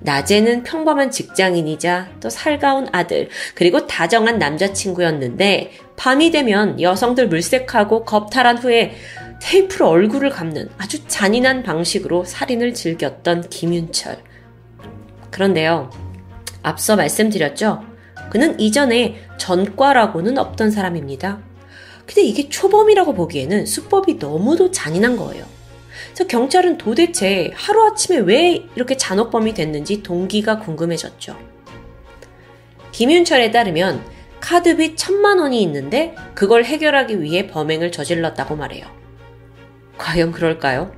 낮에는 평범한 직장인이자 또 살가운 아들, 그리고 다정한 남자친구였는데 밤이 되면 여성들 물색하고 겁탈한 후에 테이프로 얼굴을 감는 아주 잔인한 방식으로 살인을 즐겼던 김윤철. 그런데요, 앞서 말씀드렸죠? 그는 이전에 전과라고는 없던 사람입니다. 근데 이게 초범이라고 보기에는 수법이 너무도 잔인한 거예요. 그래서 경찰은 도대체 하루아침에 왜 이렇게 잔혹범이 됐는지 동기가 궁금해졌죠. 김윤철에 따르면 카드빚 천만 원이 있는데 그걸 해결하기 위해 범행을 저질렀다고 말해요. 과연 그럴까요?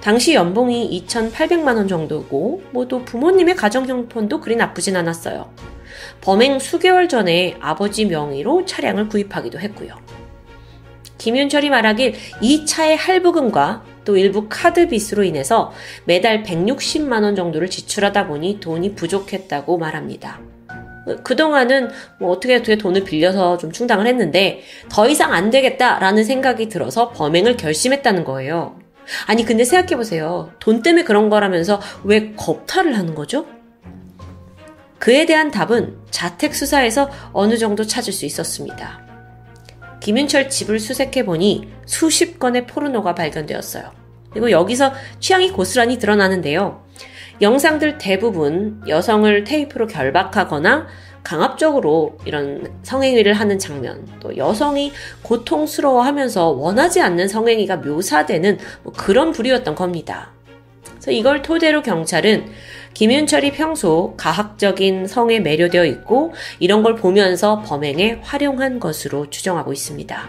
당시 연봉이 2,800만 원 정도고 뭐 또 부모님의 가정 형편도 그리 나쁘진 않았어요. 범행 수개월 전에 아버지 명의로 차량을 구입하기도 했고요. 김윤철이 말하길 이 차의 할부금과 또 일부 카드 빚으로 인해서 매달 160만 원 정도를 지출하다 보니 돈이 부족했다고 말합니다. 그동안은 뭐 어떻게 어떻게 돈을 빌려서 좀 충당을 했는데 더 이상 안 되겠다라는 생각이 들어서 범행을 결심했다는 거예요. 아니 근데 생각해보세요. 돈 때문에 그런 거라면서 왜 겁탈을 하는 거죠? 그에 대한 답은 자택 수사에서 어느 정도 찾을 수 있었습니다. 김윤철 집을 수색해보니 수십 건의 포르노가 발견되었어요. 그리고 여기서 취향이 고스란히 드러나는데요. 영상들 대부분 여성을 테이프로 결박하거나 강압적으로 이런 성행위를 하는 장면, 또 여성이 고통스러워 하면서 원하지 않는 성행위가 묘사되는 뭐 그런 부류였던 겁니다. 그래서 이걸 토대로 경찰은 김윤철이 평소 가학적인 성에 매료되어 있고 이런 걸 보면서 범행에 활용한 것으로 추정하고 있습니다.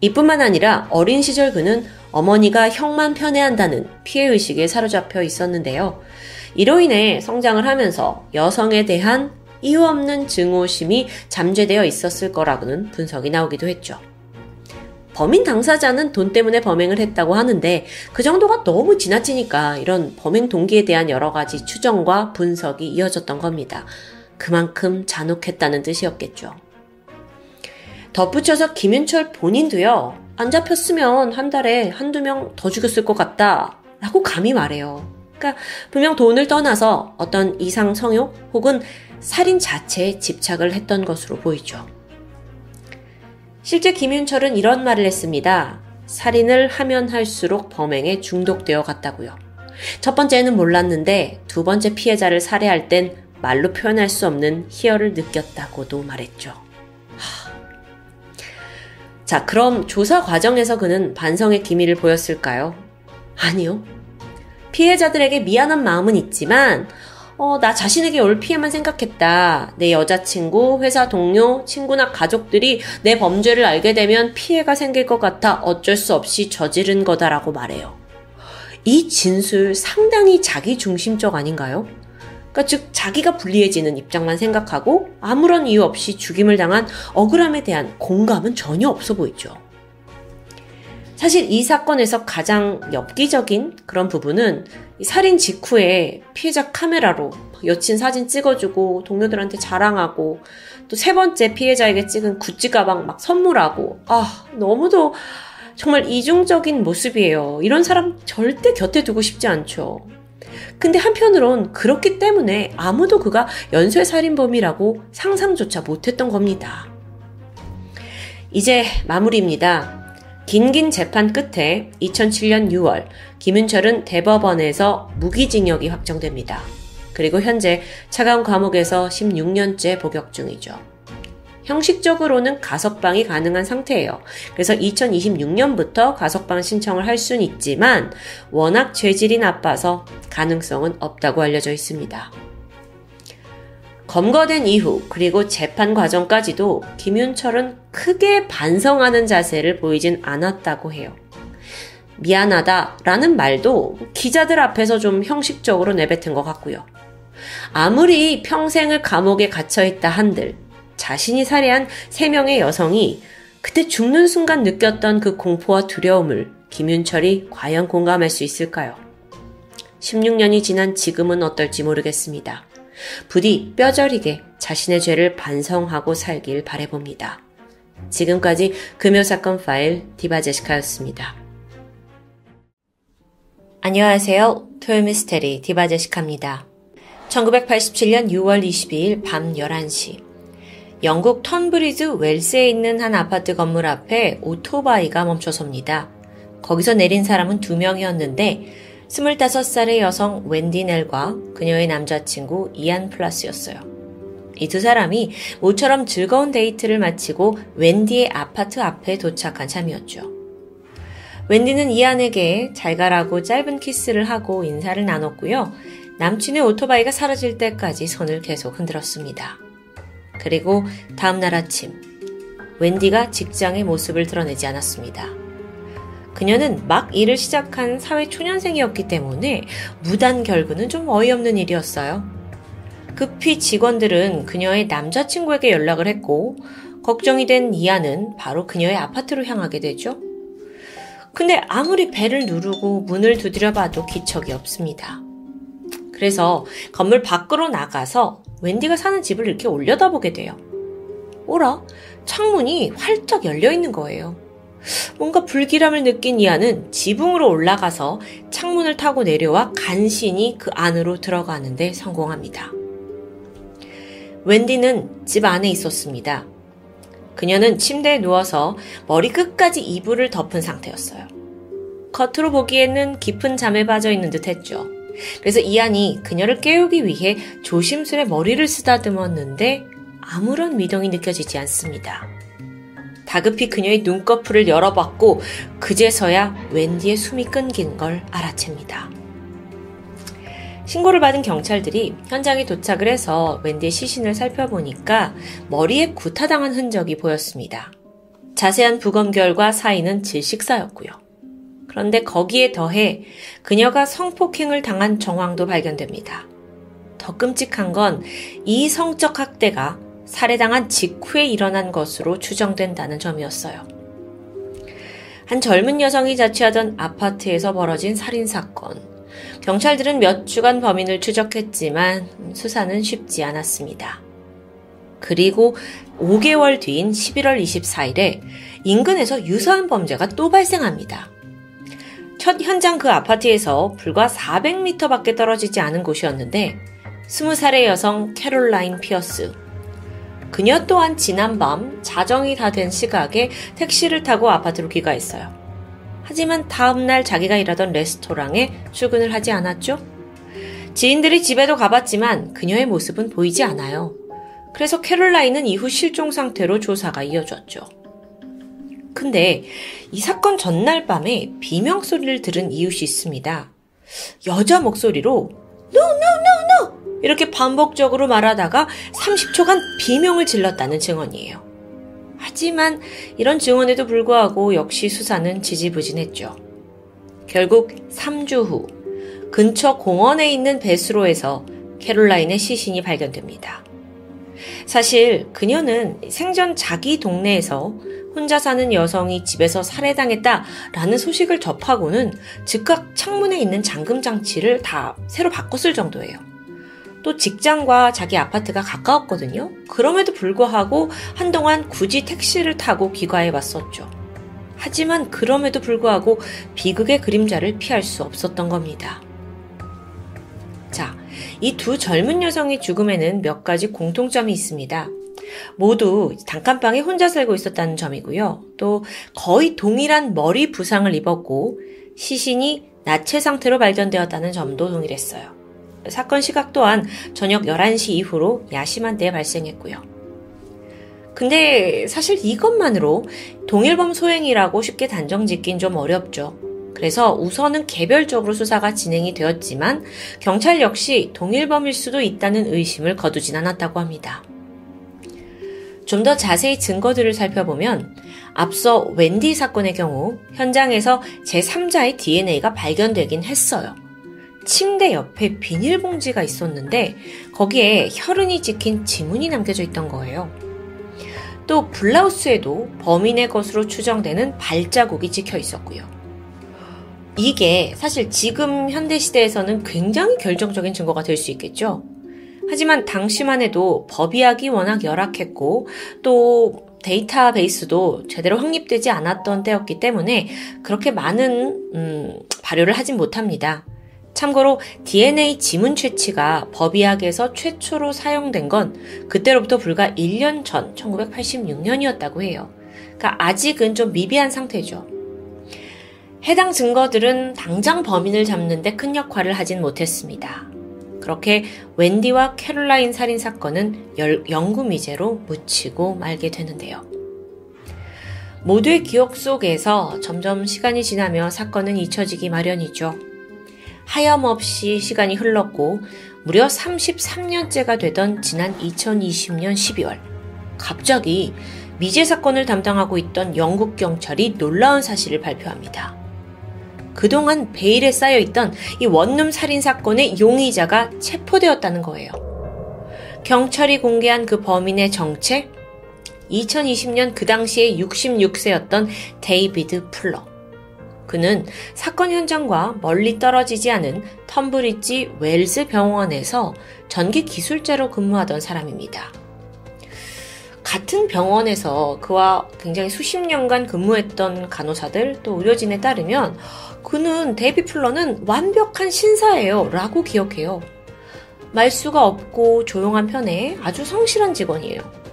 이뿐만 아니라 어린 시절 그는 어머니가 형만 편애한다는 피해의식에 사로잡혀 있었는데요. 이로 인해 성장을 하면서 여성에 대한 이유 없는 증오심이 잠재되어 있었을 거라고는 분석이 나오기도 했죠. 범인 당사자는 돈 때문에 범행을 했다고 하는데 그 정도가 너무 지나치니까 이런 범행 동기에 대한 여러 가지 추정과 분석이 이어졌던 겁니다. 그만큼 잔혹했다는 뜻이었겠죠. 덧붙여서 김윤철 본인도요, 안 잡혔으면 한 달에 한두 명 더 죽였을 것 같다. 라고 감히 말해요. 그러니까 분명 돈을 떠나서 어떤 이상 성욕 혹은 살인 자체에 집착을 했던 것으로 보이죠. 실제 김윤철은 이런 말을 했습니다. 살인을 하면 할수록 범행에 중독되어 갔다고요. 첫 번째는 몰랐는데 두 번째 피해자를 살해할 땐 말로 표현할 수 없는 희열을 느꼈다고도 말했죠. 하... 자, 그럼 조사 과정에서 그는 반성의 기미를 보였을까요? 아니요. 피해자들에게 미안한 마음은 있지만 어, 나 자신에게 올 피해만 생각했다. 내 여자친구, 회사 동료, 친구나 가족들이 내 범죄를 알게 되면 피해가 생길 것 같아 어쩔 수 없이 저지른 거다라고 말해요. 이 진술 상당히 자기 중심적 아닌가요? 그러니까 즉 자기가 불리해지는 입장만 생각하고 아무런 이유 없이 죽임을 당한 억울함에 대한 공감은 전혀 없어 보이죠. 사실 이 사건에서 가장 엽기적인 그런 부분은 살인 직후에 피해자 카메라로 여친 사진 찍어주고 동료들한테 자랑하고 또 세 번째 피해자에게 찍은 구찌 가방 막 선물하고 아 너무도 정말 이중적인 모습이에요. 이런 사람 절대 곁에 두고 싶지 않죠. 근데 한편으론 그렇기 때문에 아무도 그가 연쇄 살인범이라고 상상조차 못했던 겁니다. 이제 마무리입니다. 긴긴 재판 끝에 2007년 6월 김윤철은 대법원에서 무기징역이 확정됩니다. 그리고 현재 차가운 감옥에서 16년째 복역 중이죠. 형식적으로는 가석방이 가능한 상태예요. 그래서 2026년부터 가석방 신청을 할 수는 있지만 워낙 죄질이 나빠서 가능성은 없다고 알려져 있습니다. 검거된 이후 그리고 재판 과정까지도 김윤철은 크게 반성하는 자세를 보이진 않았다고 해요. 미안하다 라는 말도 기자들 앞에서 좀 형식적으로 내뱉은 것 같고요. 아무리 평생을 감옥에 갇혀있다 한들 자신이 살해한 3명의 여성이 그때 죽는 순간 느꼈던 그 공포와 두려움을 김윤철이 과연 공감할 수 있을까요? 16년이 지난 지금은 어떨지 모르겠습니다. 부디 뼈저리게 자신의 죄를 반성하고 살길 바래봅니다. 지금까지 금요사건 파일 디바제시카였습니다. 안녕하세요. 토요미스테리 디바제시카입니다. 1987년 6월 22일 밤 11시. 영국 턴브리즈 웰스에 있는 한 아파트 건물 앞에 오토바이가 멈춰섭니다. 거기서 내린 사람은 두 명이었는데 25살의 여성 웬디 넬과 그녀의 남자친구 이안 플라스였어요. 이 두 사람이 모처럼 즐거운 데이트를 마치고 웬디의 아파트 앞에 도착한 참이었죠. 웬디는 이안에게 잘 가라고 짧은 키스를 하고 인사를 나눴고요. 남친의 오토바이가 사라질 때까지 손을 계속 흔들었습니다. 그리고 다음날 아침, 웬디가 직장의 모습을 드러내지 않았습니다. 그녀는 막 일을 시작한 사회 초년생이었기 때문에 무단 결근은 좀 어이없는 일이었어요. 급히 직원들은 그녀의 남자친구에게 연락을 했고, 걱정이 된 이하는 바로 그녀의 아파트로 향하게 되죠. 근데 아무리 배를 누르고 문을 두드려 봐도 기척이 없습니다. 그래서 건물 밖으로 나가서 웬디가 사는 집을 이렇게 올려다보게 돼요. 오라, 창문이 활짝 열려 있는 거예요. 뭔가 불길함을 느낀 이하는 지붕으로 올라가서 창문을 타고 내려와 간신히 그 안으로 들어가는데 성공합니다. 웬디는 집 안에 있었습니다. 그녀는 침대에 누워서 머리 끝까지 이불을 덮은 상태였어요. 겉으로 보기에는 깊은 잠에 빠져 있는 듯 했죠. 그래서 이안이 그녀를 깨우기 위해 조심스레 머리를 쓰다듬었는데 아무런 미동이 느껴지지 않습니다. 다급히 그녀의 눈꺼풀을 열어봤고 그제서야 웬디의 숨이 끊긴 걸 알아챕니다. 신고를 받은 경찰들이 현장에 도착을 해서 웬디의 시신을 살펴보니까 머리에 구타당한 흔적이 보였습니다. 자세한 부검 결과 사인은 질식사였고요. 그런데 거기에 더해 그녀가 성폭행을 당한 정황도 발견됩니다. 더 끔찍한 건 이 성적 학대가 살해당한 직후에 일어난 것으로 추정된다는 점이었어요. 한 젊은 여성이 자취하던 아파트에서 벌어진 살인사건. 경찰들은 몇 주간 범인을 추적했지만 수사는 쉽지 않았습니다. 그리고 5개월 뒤인 11월 24일에 인근에서 유사한 범죄가 또 발생합니다. 첫 현장 그 아파트에서 불과 400m 밖에 떨어지지 않은 곳이었는데 20살의 여성 캐롤라인 피어스, 그녀 또한 지난밤 자정이 다 된 시각에 택시를 타고 아파트로 귀가했어요. 하지만 다음날 자기가 일하던 레스토랑에 출근을 하지 않았죠? 지인들이 집에도 가봤지만 그녀의 모습은 보이지 않아요. 그래서 캐롤라인은 이후 실종 상태로 조사가 이어졌죠. 근데 이 사건 전날 밤에 비명 소리를 들은 이웃이 있습니다. 여자 목소리로 No, no, no, no! 이렇게 반복적으로 말하다가 30초간 비명을 질렀다는 증언이에요. 하지만 이런 증언에도 불구하고 역시 수사는 지지부진했죠. 결국 3주 후 근처 공원에 있는 배수로에서 캐롤라인의 시신이 발견됩니다. 사실 그녀는 생전 자기 동네에서 혼자 사는 여성이 집에서 살해당했다라는 소식을 접하고는 즉각 창문에 있는 잠금 장치를 다 새로 바꿨을 정도예요. 또 직장과 자기 아파트가 가까웠거든요. 그럼에도 불구하고 한동안 굳이 택시를 타고 귀가해 왔었죠. 하지만 그럼에도 불구하고 비극의 그림자를 피할 수 없었던 겁니다. 자, 이 두 젊은 여성의 죽음에는 몇 가지 공통점이 있습니다. 모두 단칸방에 혼자 살고 있었다는 점이고요. 또 거의 동일한 머리 부상을 입었고 시신이 나체 상태로 발견되었다는 점도 동일했어요. 사건 시각 또한 저녁 11시 이후로 야심한 때에 발생했고요. 근데 사실 이것만으로 동일범 소행이라고 쉽게 단정 짓긴 좀 어렵죠. 그래서 우선은 개별적으로 수사가 진행이 되었지만 경찰 역시 동일범일 수도 있다는 의심을 거두진 않았다고 합니다. 좀 더 자세히 증거들을 살펴보면 앞서 웬디 사건의 경우 현장에서 제3자의 DNA가 발견되긴 했어요. 침대 옆에 비닐봉지가 있었는데 거기에 혈흔이 찍힌 지문이 남겨져 있던 거예요. 또 블라우스에도 범인의 것으로 추정되는 발자국이 찍혀 있었고요. 이게 사실 지금 현대시대에서는 굉장히 결정적인 증거가 될 수 있겠죠. 하지만 당시만 해도 법의학이 워낙 열악했고 또 데이터베이스도 제대로 확립되지 않았던 때였기 때문에 그렇게 많은 음, 발효를 하진 못합니다. 참고로 DNA 지문 채취가 법의학에서 최초로 사용된 건 그때로부터 불과 1년 전 1986년이었다고 해요. 그러니까 아직은 좀 미비한 상태죠. 해당 증거들은 당장 범인을 잡는데 큰 역할을 하진 못했습니다. 그렇게 웬디와 캐롤라인 살인 사건은 영구 미제로 묻히고 말게 되는데요. 모두의 기억 속에서 점점 시간이 지나며 사건은 잊혀지기 마련이죠. 하염없이 시간이 흘렀고 무려 33년째가 되던 지난 2020년 12월 갑자기 미제 사건을 담당하고 있던 영국 경찰이 놀라운 사실을 발표합니다. 그동안 베일에 쌓여 있던 이 원룸 살인 사건의 용의자가 체포되었다는 거예요. 경찰이 공개한 그 범인의 정체? 2020년 그 당시에 66세였던 데이비드 풀러. 그는 사건 현장과 멀리 떨어지지 않은 텀브리지 웰스 병원에서 전기 기술자로 근무하던 사람입니다. 같은 병원에서 그와 굉장히 수십 년간 근무했던 간호사들 또 의료진에 따르면 그는 데이비 플러는 완벽한 신사예요 라고 기억해요. 말수가 없고 조용한 편에 아주 성실한 직원이에요.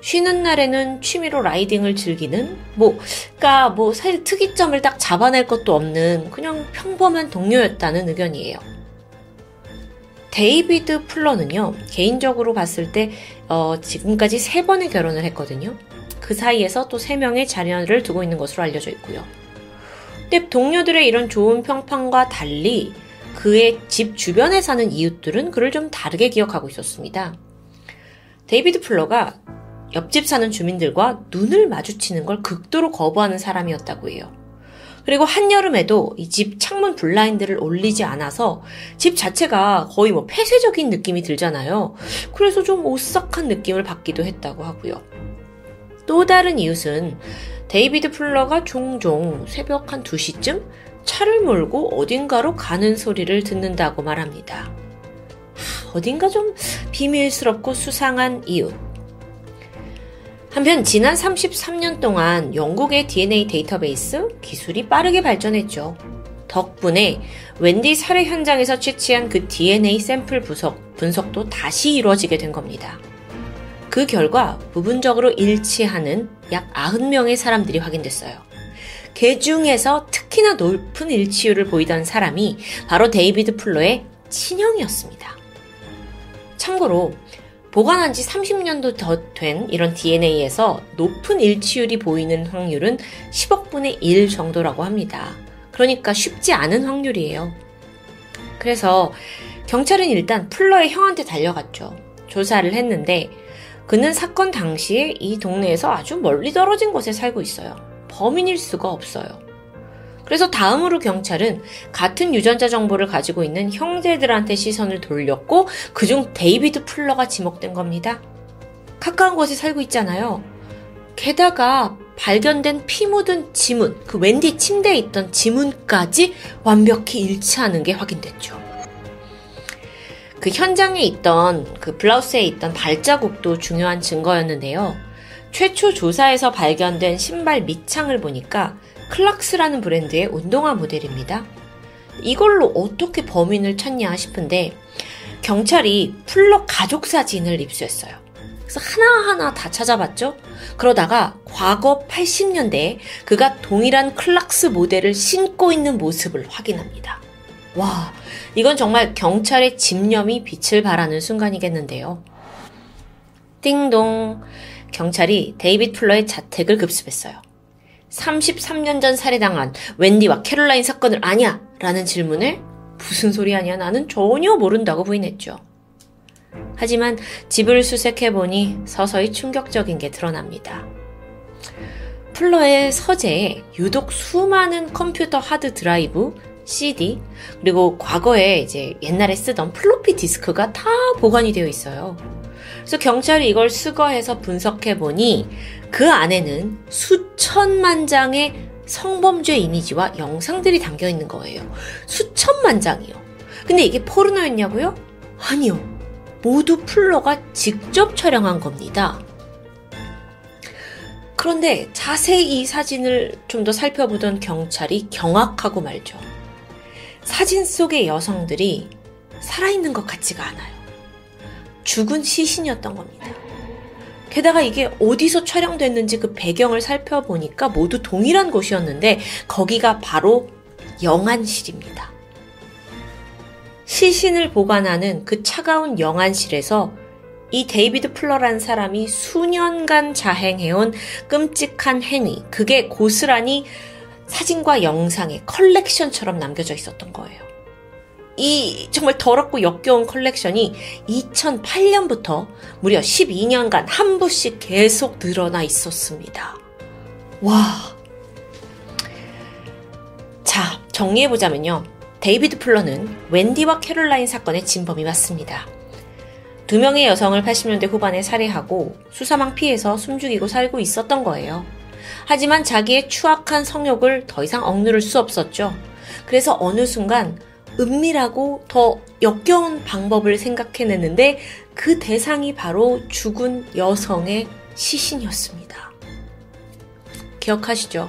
쉬는 날에는 취미로 라이딩을 즐기는 뭐 그러니까 뭐 사실 특이점을 딱 잡아낼 것도 없는 그냥 평범한 동료였다는 의견이에요. 데이비드 풀러는요 개인적으로 봤을 때 어, 지금까지 세 번의 결혼을 했거든요. 그 사이에서 또 세 명의 자녀를 두고 있는 것으로 알려져 있고요. 근데 동료들의 이런 좋은 평판과 달리 그의 집 주변에 사는 이웃들은 그를 좀 다르게 기억하고 있었습니다. 데이비드 풀러가 옆집 사는 주민들과 눈을 마주치는 걸 극도로 거부하는 사람이었다고 해요. 그리고 한여름에도 이 집 창문 블라인드를 올리지 않아서 집 자체가 거의 뭐 폐쇄적인 느낌이 들잖아요. 그래서 좀 오싹한 느낌을 받기도 했다고 하고요. 또 다른 이웃은 데이비드 풀러가 종종 새벽 한 2시쯤 차를 몰고 어딘가로 가는 소리를 듣는다고 말합니다. 어딘가 좀 비밀스럽고 수상한 이웃. 한편 지난 33년 동안 영국의 DNA 데이터베이스 기술이 빠르게 발전했죠. 덕분에 웬디 살해 현장에서 채취한 그 DNA 샘플 분석, 분석도 다시 이루어지게 된 겁니다. 그 결과 부분적으로 일치하는 약 90명의 사람들이 확인됐어요. 그 중에서 특히나 높은 일치율을 보이던 사람이 바로 데이비드 풀러의 친형이었습니다. 참고로 보관한 지 30년도 더 된 이런 DNA에서 높은 일치율이 보이는 확률은 10억분의 1 정도라고 합니다. 그러니까 쉽지 않은 확률이에요. 그래서 경찰은 일단 풀러의 형한테 달려갔죠. 조사를 했는데 그는 사건 당시에 이 동네에서 아주 멀리 떨어진 곳에 살고 있어요. 범인일 수가 없어요. 그래서 다음으로 경찰은 같은 유전자 정보를 가지고 있는 형제들한테 시선을 돌렸고 그중 데이비드 풀러가 지목된 겁니다. 가까운 곳에 살고 있잖아요. 게다가 발견된 피 묻은 지문, 그 웬디 침대에 있던 지문까지 완벽히 일치하는 게 확인됐죠. 그 현장에 있던 그 블라우스에 있던 발자국도 중요한 증거였는데요. 최초 조사에서 발견된 신발 밑창을 보니까 클락스라는 브랜드의 운동화 모델입니다. 이걸로 어떻게 범인을 찾냐 싶은데 경찰이 풀러 가족 사진을 입수했어요. 그래서 하나하나 다 찾아봤죠? 그러다가 과거 80년대에 그가 동일한 클락스 모델을 신고 있는 모습을 확인합니다. 와, 이건 정말 경찰의 집념이 빛을 발하는 순간이겠는데요. 띵동. 경찰이 데이빗 풀러의 자택을 급습했어요. 33년 전 살해당한 웬디와 캐롤라인 사건을 아냐? 라는 질문에 무슨 소리냐? 나는 전혀 모른다고 부인했죠. 하지만 집을 수색해보니 서서히 충격적인 게 드러납니다. 풀러의 서재에 유독 수많은 컴퓨터 하드 드라이브, CD, 그리고 과거에 이제 옛날에 쓰던 플로피 디스크가 다 보관이 되어 있어요. 그래서 경찰이 이걸 수거해서 분석해보니 그 안에는 수천만 장의 성범죄 이미지와 영상들이 담겨 있는 거예요. 수천만 장이요. 근데 이게 포르노였냐고요? 아니요. 모두 플러가 직접 촬영한 겁니다. 그런데 자세히 이 사진을 좀 더 살펴보던 경찰이 경악하고 말죠. 사진 속의 여성들이 살아있는 것 같지가 않아요. 죽은 시신이었던 겁니다. 게다가 이게 어디서 촬영됐는지 그 배경을 살펴보니까 모두 동일한 곳이었는데 거기가 바로 영안실입니다. 시신을 보관하는 그 차가운 영안실에서 이 데이비드 풀러라는 사람이 수년간 자행해온 끔찍한 행위, 그게 고스란히 사진과 영상의 컬렉션처럼 남겨져 있었던 거예요. 이 정말 더럽고 역겨운 컬렉션이 2008년부터 무려 12년간 한 부씩 계속 늘어나 있었습니다. 와. 자, 정리해보자면요. 데이비드 풀러는 웬디와 캐롤라인 사건의 진범이 맞습니다. 두 명의 여성을 80년대 후반에 살해하고 수사망 피해서 숨죽이고 살고 있었던 거예요. 하지만 자기의 추악한 성욕을 더 이상 억누를 수 없었죠. 그래서 어느 순간 은밀하고 더 역겨운 방법을 생각해냈는데 그 대상이 바로 죽은 여성의 시신이었습니다. 기억하시죠?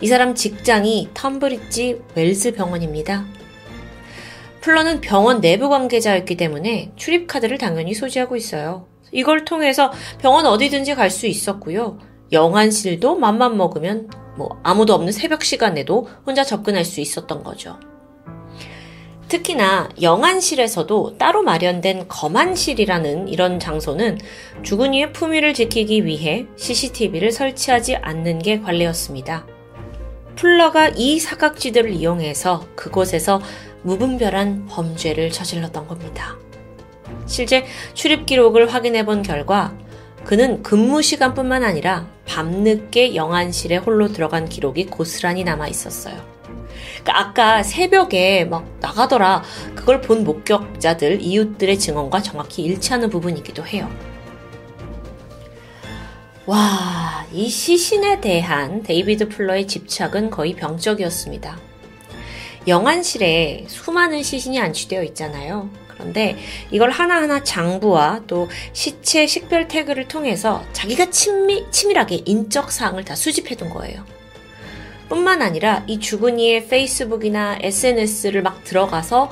이 사람 직장이 텀브리지 웰스 병원입니다. 플러는 병원 내부 관계자였기 때문에 출입카드를 당연히 소지하고 있어요. 이걸 통해서 병원 어디든지 갈 수 있었고요. 영안실도 맘만 먹으면 뭐 아무도 없는 새벽 시간에도 혼자 접근할 수 있었던 거죠. 특히나 영안실에서도 따로 마련된 검안실이라는 이런 장소는 죽은 이의 품위를 지키기 위해 CCTV를 설치하지 않는 게 관례였습니다. 풀러가 이 사각지대를 이용해서 그곳에서 무분별한 범죄를 저질렀던 겁니다. 실제 출입 기록을 확인해 본 결과 그는 근무 시간뿐만 아니라 밤늦게 영안실에 홀로 들어간 기록이 고스란히 남아 있었어요. 그러니까 아까 새벽에 막 나가더라. 그걸 본 목격자들, 이웃들의 증언과 정확히 일치하는 부분이기도 해요. 와, 이 시신에 대한 데이비드 풀러의 집착은 거의 병적이었습니다. 영안실에 수많은 시신이 안치되어 있잖아요. 그런데 이걸 하나하나 장부와 또 시체 식별 태그를 통해서 자기가 친미, 치밀하게 인적 사항을 다 수집해 둔 거예요. 뿐만 아니라 이 죽은 이의 페이스북이나 SNS를 막 들어가서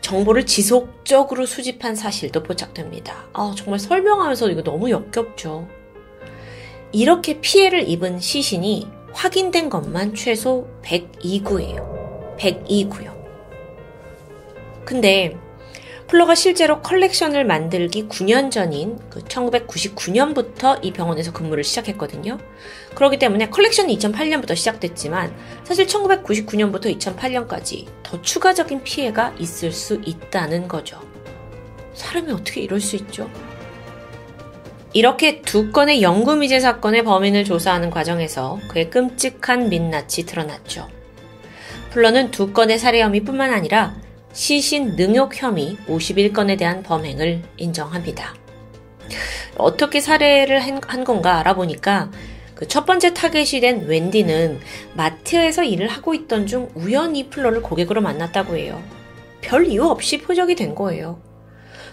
정보를 지속적으로 수집한 사실도 포착됩니다. 아, 정말 설명하면서 이거 너무 역겹죠. 이렇게 피해를 입은 시신이 확인된 것만 최소 102구예요. 102구요. 근데 플러가 실제로 컬렉션을 만들기 9년 전인 그 1999년부터 이 병원에서 근무를 시작했거든요. 그렇기 때문에 컬렉션이 2008년부터 시작됐지만 사실 1999년부터 2008년까지 더 추가적인 피해가 있을 수 있다는 거죠. 사람이 어떻게 이럴 수 있죠? 이렇게 두 건의 영구미제 사건의 범인을 조사하는 과정에서 그의 끔찍한 민낯이 드러났죠. 풀러는 두 건의 살해 혐의뿐만 아니라 시신 능욕 혐의 51건에 대한 범행을 인정합니다. 어떻게 살해를 한 건가 알아보니까 그 첫 번째 타겟이 된 웬디는 마트에서 일을 하고 있던 중 우연히 풀러를 고객으로 만났다고 해요. 별 이유 없이 표적이 된 거예요.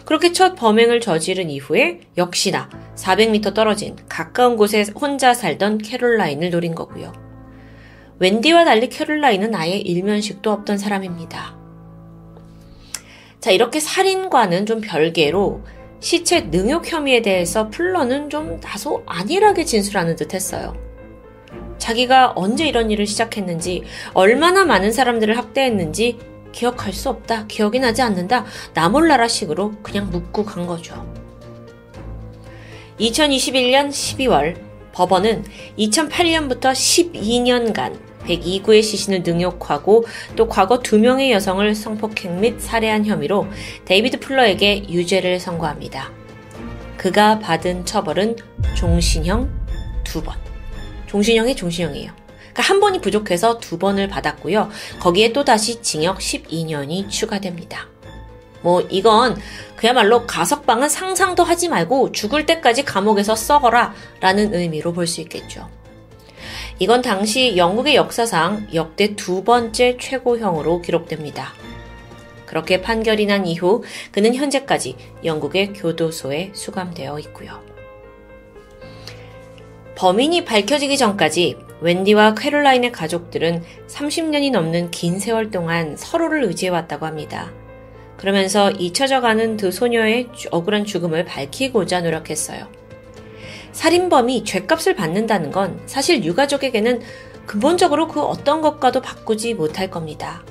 그렇게 첫 범행을 저지른 이후에 역시나 400m 떨어진 가까운 곳에 혼자 살던 캐롤라인을 노린 거고요. 웬디와 달리 캐롤라인은 아예 일면식도 없던 사람입니다. 자, 이렇게 살인과는 좀 별개로 시체 능욕 혐의에 대해서 플러는 좀 다소 안일하게 진술하는 듯 했어요. 자기가 언제 이런 일을 시작했는지, 얼마나 많은 사람들을 학대했는지 기억할 수 없다, 기억이 나지 않는다, 나 몰라라 식으로 그냥 묻고 간 거죠. 2021년 12월 법원은 2008년부터 12년간 102구의 시신을 능욕하고 또 과거 두 명의 여성을 성폭행 및 살해한 혐의로 데이비드 풀러에게 유죄를 선고합니다. 그가 받은 처벌은 종신형 두 번. 종신형이 종신형이에요. 그러니까 한 번이 부족해서 두 번을 받았고요. 거기에 또 다시 징역 12년이 추가됩니다. 뭐 이건 그야말로 가석방은 상상도 하지 말고 죽을 때까지 감옥에서 썩어라 라는 의미로 볼 수 있겠죠. 이건 당시 영국의 역사상 역대 두 번째 최고형으로 기록됩니다. 그렇게 판결이 난 이후 그는 현재까지 영국의 교도소에 수감되어 있고요. 범인이 밝혀지기 전까지 웬디와 캐롤라인의 가족들은 30년이 넘는 긴 세월 동안 서로를 의지해왔다고 합니다. 그러면서 잊혀져가는 두 소녀의 억울한 죽음을 밝히고자 노력했어요. 살인범이 죄값을 받는다는 건 사실 유가족에게는 근본적으로 그 어떤 것과도 바꾸지 못할 겁니다.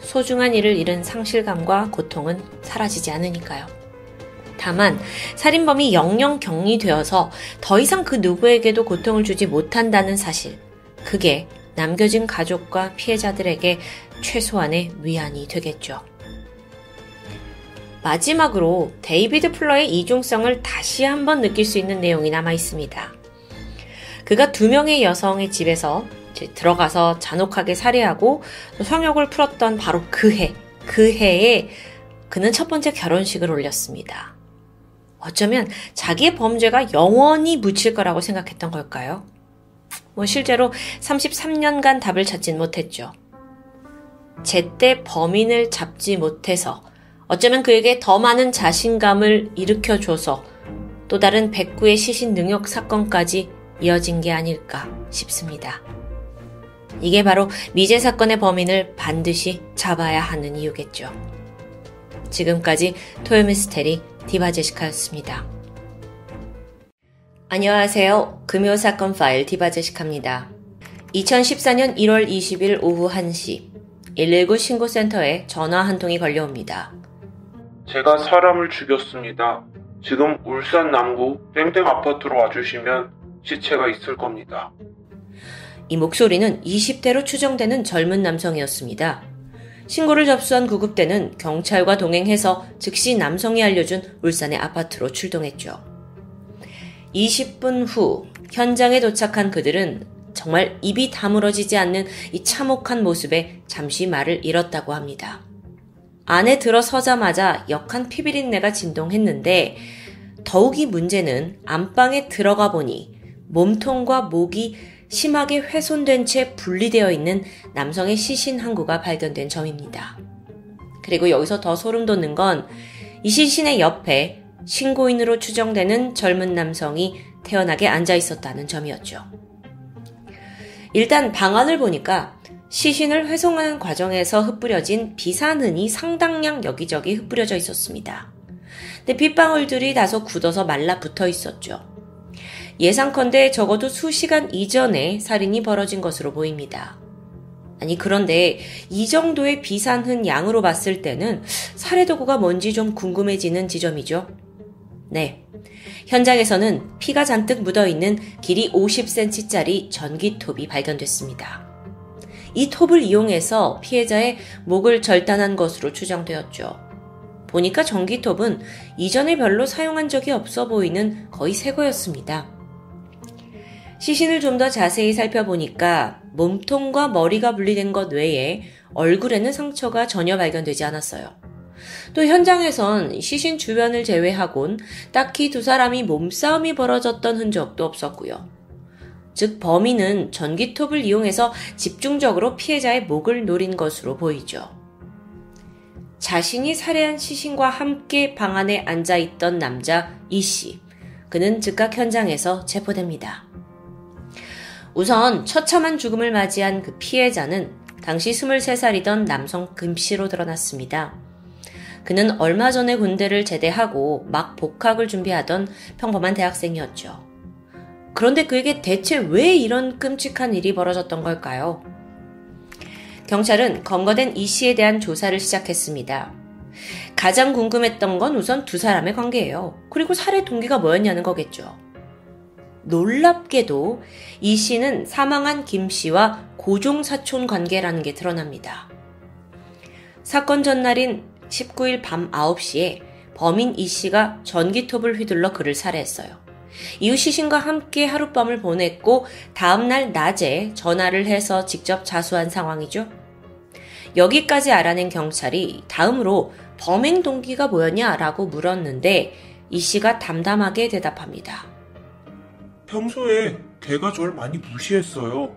소중한 일을 잃은 상실감과 고통은 사라지지 않으니까요. 다만 살인범이 영영 격리되어서 더 이상 그 누구에게도 고통을 주지 못한다는 사실, 그게 남겨진 가족과 피해자들에게 최소한의 위안이 되겠죠. 마지막으로 데이비드 풀러의 이중성을 다시 한번 느낄 수 있는 내용이 남아 있습니다. 그가 두 명의 여성의 집에서 들어가서 잔혹하게 살해하고 성욕을 풀었던 바로 그 해, 그 해에 그는 첫 번째 결혼식을 올렸습니다. 어쩌면 자기의 범죄가 영원히 묻힐 거라고 생각했던 걸까요? 뭐 실제로 33년간 답을 찾진 못했죠. 제때 범인을 잡지 못해서 어쩌면 그에게 더 많은 자신감을 일으켜줘서 또 다른 백구의 시신 능욕 사건까지 이어진 게 아닐까 싶습니다. 이게 바로 미제 사건의 범인을 반드시 잡아야 하는 이유겠죠. 지금까지 토요미스테리 디바제시카였습니다. 안녕하세요. 금요 사건 파일 디바제시카입니다. 2014년 1월 20일 오후 1시 119 신고센터에 전화 한 통이 걸려옵니다. 제가 사람을 죽였습니다. 지금 울산 남구 땡땡 아파트로 와주시면 시체가 있을 겁니다. 이 목소리는 20대로 추정되는 젊은 남성이었습니다. 신고를 접수한 구급대는 경찰과 동행해서 즉시 남성이 알려준 울산의 아파트로 출동했죠. 20분 후 현장에 도착한 그들은 정말 입이 다물어지지 않는 이 참혹한 모습에 잠시 말을 잃었다고 합니다. 안에 들어서자마자 역한 피비린내가 진동했는데 더욱이 문제는 안방에 들어가 보니 몸통과 목이 심하게 훼손된 채 분리되어 있는 남성의 시신 한 구가 발견된 점입니다. 그리고 여기서 더 소름 돋는 건 이 시신의 옆에 신고인으로 추정되는 젊은 남성이 태연하게 앉아 있었다는 점이었죠. 일단 방안을 보니까 시신을 회송하는 과정에서 흩뿌려진 비산흔이 상당량 여기저기 흩뿌려져 있었습니다. 근데 빗방울들이 다소 굳어서 말라 붙어 있었죠. 예상컨대 적어도 수시간 이전에 살인이 벌어진 것으로 보입니다. 아니, 그런데 이 정도의 비산흔 양으로 봤을 때는 살해 도구가 뭔지 좀 궁금해지는 지점이죠. 네. 현장에서는 피가 잔뜩 묻어 있는 길이 50cm짜리 전기톱이 발견됐습니다. 이 톱을 이용해서 피해자의 목을 절단한 것으로 추정되었죠. 보니까 전기톱은 이전에 별로 사용한 적이 없어 보이는 거의 새 거였습니다. 시신을 좀 더 자세히 살펴보니까 몸통과 머리가 분리된 것 외에 얼굴에는 상처가 전혀 발견되지 않았어요. 또 현장에선 시신 주변을 제외하곤 딱히 두 사람이 몸싸움이 벌어졌던 흔적도 없었고요. 즉 범인은 전기톱을 이용해서 집중적으로 피해자의 목을 노린 것으로 보이죠. 자신이 살해한 시신과 함께 방 안에 앉아 있던 남자 이 씨. 그는 즉각 현장에서 체포됩니다. 우선 처참한 죽음을 맞이한 그 피해자는 당시 23살이던 남성 금씨로 드러났습니다. 그는 얼마 전에 군대를 제대하고 막 복학을 준비하던 평범한 대학생이었죠. 그런데 그에게 대체 왜 이런 끔찍한 일이 벌어졌던 걸까요? 경찰은 검거된 이 씨에 대한 조사를 시작했습니다. 가장 궁금했던 건 우선 두 사람의 관계예요. 그리고 살해 동기가 뭐였냐는 거겠죠. 놀랍게도 이 씨는 사망한 김 씨와 고종 사촌 관계라는 게 드러납니다. 사건 전날인 19일 밤 9시에 범인 이 씨가 전기톱을 휘둘러 그를 살해했어요. 이후 시신과 함께 하룻밤을 보냈고 다음날 낮에 전화를 해서 직접 자수한 상황이죠. 여기까지 알아낸 경찰이 다음으로 범행 동기가 뭐였냐라고 물었는데 이 씨가 담담하게 대답합니다. 평소에 걔가 절 많이 무시했어요.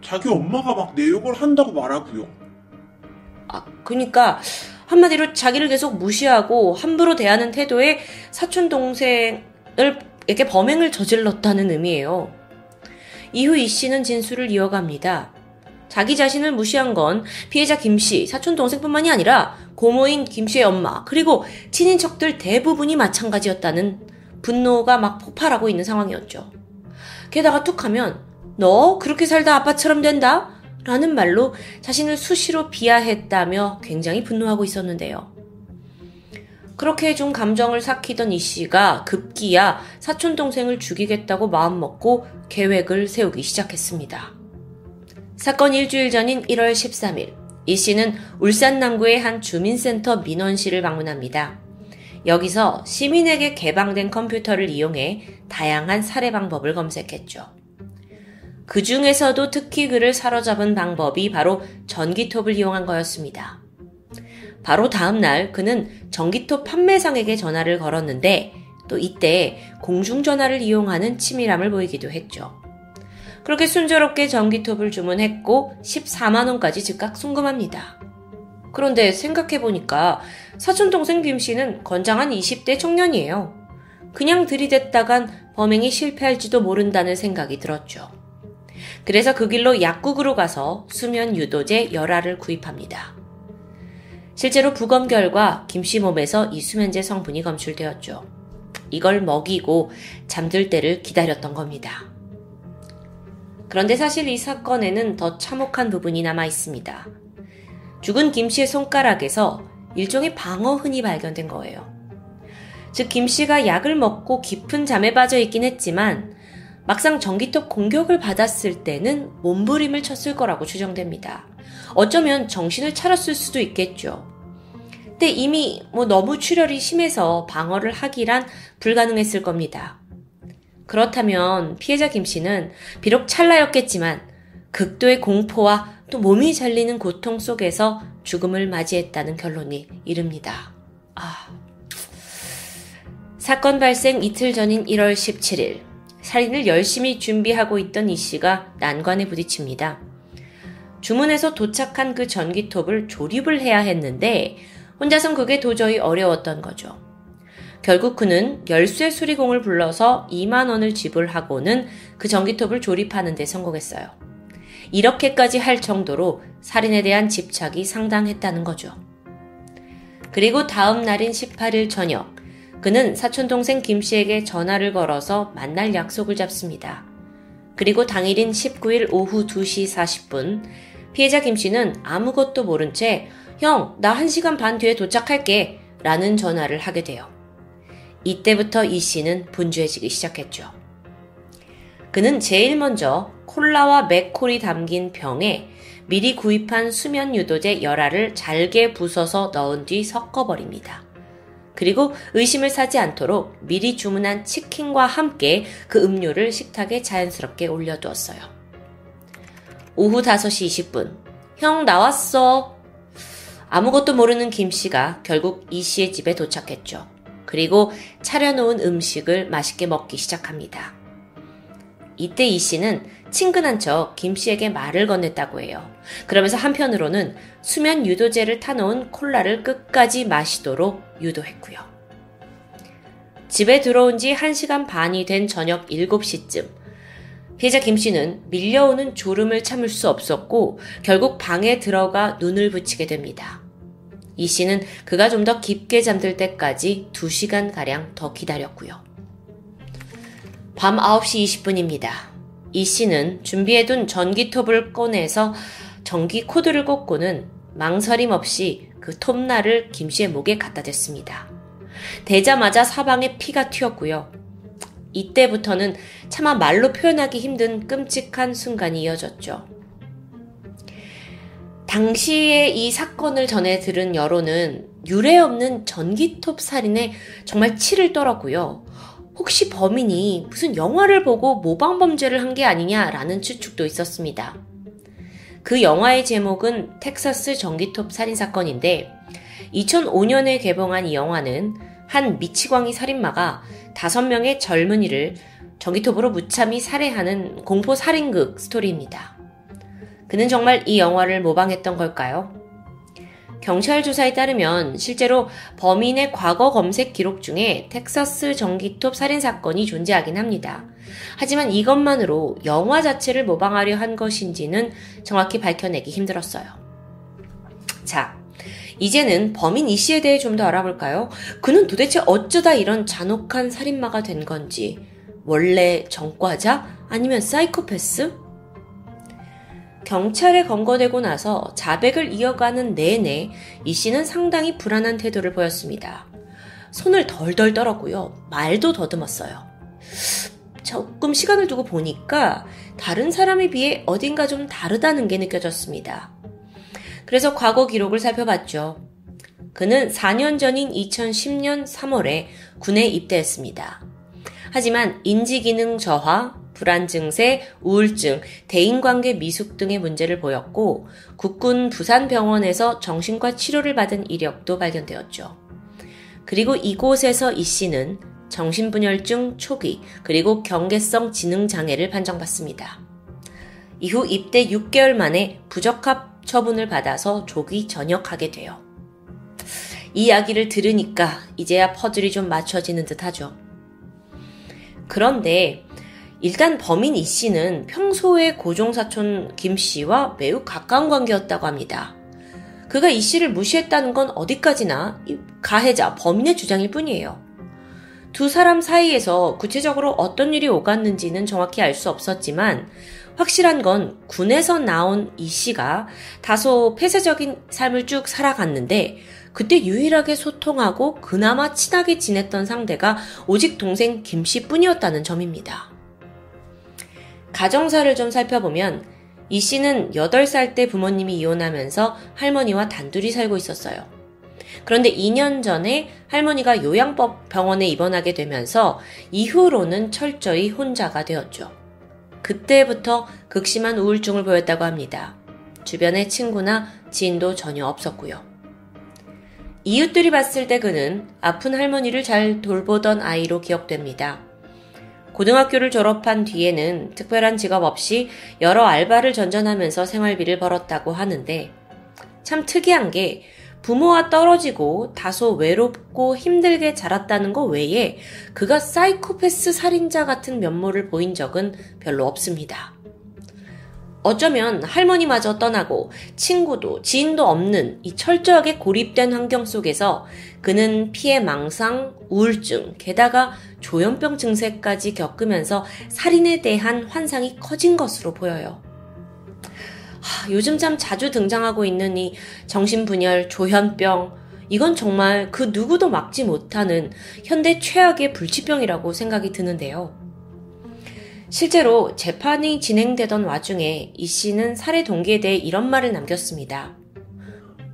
자기 엄마가 막 내 욕을 한다고 말하고요. 아, 그니까 한마디로 자기를 계속 무시하고 함부로 대하는 태도에 사촌 동생을 에게 범행을 저질렀다는 의미예요. 이후 이 씨는 진술을 이어갑니다. 자기 자신을 무시한 건 피해자 김 씨, 사촌 동생뿐만이 아니라 고모인 김 씨의 엄마, 그리고 친인척들 대부분이 마찬가지였다는 분노가 막 폭발하고 있는 상황이었죠. 게다가 툭 하면 너 그렇게 살다 아빠처럼 된다? 라는 말로 자신을 수시로 비하했다며 굉장히 분노하고 있었는데요. 그렇게 좀 감정을 삭히던 이 씨가 급기야 사촌 동생을 죽이겠다고 마음먹고 계획을 세우기 시작했습니다. 사건 일주일 전인 1월 13일, 이 씨는 울산 남구의 한 주민센터 민원실을 방문합니다. 여기서 시민에게 개방된 컴퓨터를 이용해 다양한 살해 방법을 검색했죠. 그 중에서도 특히 그를 사로잡은 방법이 바로 전기톱을 이용한 거였습니다. 바로 다음 날 그는 전기톱 판매상에게 전화를 걸었는데 또 이때 공중전화를 이용하는 치밀함을 보이기도 했죠. 그렇게 순조롭게 전기톱을 주문했고 14만원까지 즉각 송금합니다. 그런데 생각해보니까 사촌동생 김 씨는 건장한 20대 청년이에요. 그냥 들이댔다간 범행이 실패할지도 모른다는 생각이 들었죠. 그래서 그 길로 약국으로 가서 수면 유도제 열알을 구입합니다. 실제로 부검 결과 김 씨 몸에서 이 수면제 성분이 검출되었죠. 이걸 먹이고 잠들 때를 기다렸던 겁니다. 그런데 사실 이 사건에는 더 참혹한 부분이 남아 있습니다. 죽은 김 씨의 손가락에서 일종의 방어흔이 발견된 거예요. 즉, 김 씨가 약을 먹고 깊은 잠에 빠져 있긴 했지만, 막상 전기톱 공격을 받았을 때는 몸부림을 쳤을 거라고 추정됩니다. 어쩌면 정신을 차렸을 수도 있겠죠. 근데 이미 뭐 너무 출혈이 심해서 방어를 하기란 불가능했을 겁니다. 그렇다면 피해자 김 씨는 비록 찰나였겠지만 극도의 공포와 또 몸이 잘리는 고통 속에서 죽음을 맞이했다는 결론이 이릅니다. 아. 사건 발생 이틀 전인 1월 17일, 살인을 열심히 준비하고 있던 이 씨가 난관에 부딪힙니다. 주문해서 도착한 그 전기톱을 조립을 해야 했는데, 혼자선 그게 도저히 어려웠던 거죠. 결국 그는 열쇠 수리공을 불러서 2만 원을 지불하고는 그 전기톱을 조립하는 데 성공했어요. 이렇게까지 할 정도로 살인에 대한 집착이 상당했다는 거죠. 그리고 다음 날인 18일 저녁, 그는 사촌동생 김 씨에게 전화를 걸어서 만날 약속을 잡습니다. 그리고 당일인 19일 오후 2시 40분, 피해자 김 씨는 아무것도 모른 채, 형, 나 1시간 반 뒤에 도착할게. 라는 전화를 하게 돼요. 이때부터 이 씨는 분주해지기 시작했죠. 그는 제일 먼저 콜라와 맥콜이 담긴 병에 미리 구입한 수면 유도제 열알을 잘게 부숴서 넣은 뒤 섞어버립니다. 그리고 의심을 사지 않도록 미리 주문한 치킨과 함께 그 음료를 식탁에 자연스럽게 올려두었어요. 오후 5시 20분. 형 나왔어. 아무것도 모르는 김 씨가 결국 이 씨의 집에 도착했죠. 그리고 차려놓은 음식을 맛있게 먹기 시작합니다. 이때 이 씨는 친근한 척 김 씨에게 말을 건넸다고 해요. 그러면서 한편으로는 수면 유도제를 타놓은 콜라를 끝까지 마시도록 유도했고요. 집에 들어온 지 1시간 반이 된 저녁 7시쯤 피해자 김 씨는 밀려오는 졸음을 참을 수 없었고 결국 방에 들어가 눈을 붙이게 됩니다. 이 씨는 그가 좀 더 깊게 잠들 때까지 2시간가량 더 기다렸고요. 밤 9시 20분입니다. 이 씨는 준비해둔 전기톱을 꺼내서 전기 코드를 꽂고는 망설임 없이 그 톱날을 김 씨의 목에 갖다 댔습니다. 대자마자 사방에 피가 튀었고요. 이때부터는 차마 말로 표현하기 힘든 끔찍한 순간이 이어졌죠. 당시에 이 사건을 전해 들은 여론은 유례 없는 전기톱 살인에 정말 치를 떨었고요. 혹시 범인이 무슨 영화를 보고 모방 범죄를 한 게 아니냐라는 추측도 있었습니다. 그 영화의 제목은 텍사스 전기톱 살인 사건인데 2005년에 개봉한 이 영화는 한 미치광이 살인마가 다섯 명의 젊은이를 전기톱으로 무참히 살해하는 공포 살인극 스토리입니다. 그는 정말 이 영화를 모방했던 걸까요? 경찰 조사에 따르면 실제로 범인의 과거 검색 기록 중에 텍사스 전기톱 살인 사건이 존재하긴 합니다. 하지만 이것만으로 영화 자체를 모방하려 한 것인지는 정확히 밝혀내기 힘들었어요. 자, 이제는 범인 이 씨에 대해 좀 더 알아볼까요? 그는 도대체 어쩌다 이런 잔혹한 살인마가 된 건지, 원래 전과자? 아니면 사이코패스? 경찰에 검거되고 나서 자백을 이어가는 내내 이 씨는 상당히 불안한 태도를 보였습니다. 손을 덜덜 떨었고요. 말도 더듬었어요. 조금 시간을 두고 보니까 다른 사람에 비해 어딘가 좀 다르다는 게 느껴졌습니다. 그래서 과거 기록을 살펴봤죠. 그는 4년 전인 2010년 3월에 군에 입대했습니다. 하지만 인지기능 저하, 불안 증세, 우울증, 대인관계 미숙 등의 문제를 보였고 국군 부산병원에서 정신과 치료를 받은 이력도 발견되었죠. 그리고 이곳에서 이 씨는 정신분열증 초기 그리고 경계성 지능 장애를 판정받습니다. 이후 입대 6개월 만에 부적합 처분을 받아서 조기 전역하게 돼요. 이 이야기를 들으니까 이제야 퍼즐이 좀 맞춰지는 듯 하죠. 그런데 일단 범인 이 씨는 평소에 고종사촌 김 씨와 매우 가까운 관계였다고 합니다. 그가 이 씨를 무시했다는 건 어디까지나 가해자, 범인의 주장일 뿐이에요. 두 사람 사이에서 구체적으로 어떤 일이 오갔는지는 정확히 알 수 없었지만 확실한 건 군에서 나온 이 씨가 다소 폐쇄적인 삶을 쭉 살아갔는데 그때 유일하게 소통하고 그나마 친하게 지냈던 상대가 오직 동생 김 씨뿐이었다는 점입니다. 가정사를 좀 살펴보면 이 씨는 8살 때 부모님이 이혼하면서 할머니와 단둘이 살고 있었어요. 그런데 2년 전에 할머니가 요양법 병원에 입원하게 되면서 이후로는 철저히 혼자가 되었죠. 그때부터 극심한 우울증을 보였다고 합니다. 주변에 친구나 지인도 전혀 없었고요. 이웃들이 봤을 때 그는 아픈 할머니를 잘 돌보던 아이로 기억됩니다. 고등학교를 졸업한 뒤에는 특별한 직업 없이 여러 알바를 전전하면서 생활비를 벌었다고 하는데 참 특이한 게 부모와 떨어지고 다소 외롭고 힘들게 자랐다는 것 외에 그가 사이코패스 살인자 같은 면모를 보인 적은 별로 없습니다. 어쩌면 할머니마저 떠나고 친구도 지인도 없는 이 철저하게 고립된 환경 속에서 그는 피해 망상, 우울증, 게다가 조현병 증세까지 겪으면서 살인에 대한 환상이 커진 것으로 보여요. 하, 요즘 참 자주 등장하고 있는 이 정신분열, 조현병, 이건 정말 그 누구도 막지 못하는 현대 최악의 불치병이라고 생각이 드는데요. 실제로 재판이 진행되던 와중에 이 씨는 살해 동기에 대해 이런 말을 남겼습니다.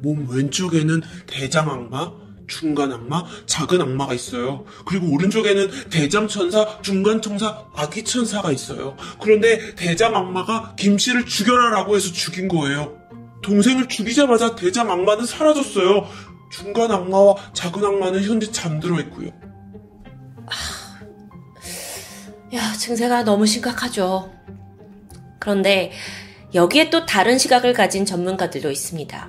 몸 왼쪽에는 대장 악마, 중간 악마, 작은 악마가 있어요. 그리고 오른쪽에는 대장 천사, 중간 천사, 아기 천사가 있어요. 그런데 대장 악마가 김 씨를 죽여라라고 해서 죽인 거예요. 동생을 죽이자마자 대장 악마는 사라졌어요. 중간 악마와 작은 악마는 현재 잠들어 있고요. 야, 증세가 너무 심각하죠. 그런데 여기에 또 다른 시각을 가진 전문가들도 있습니다.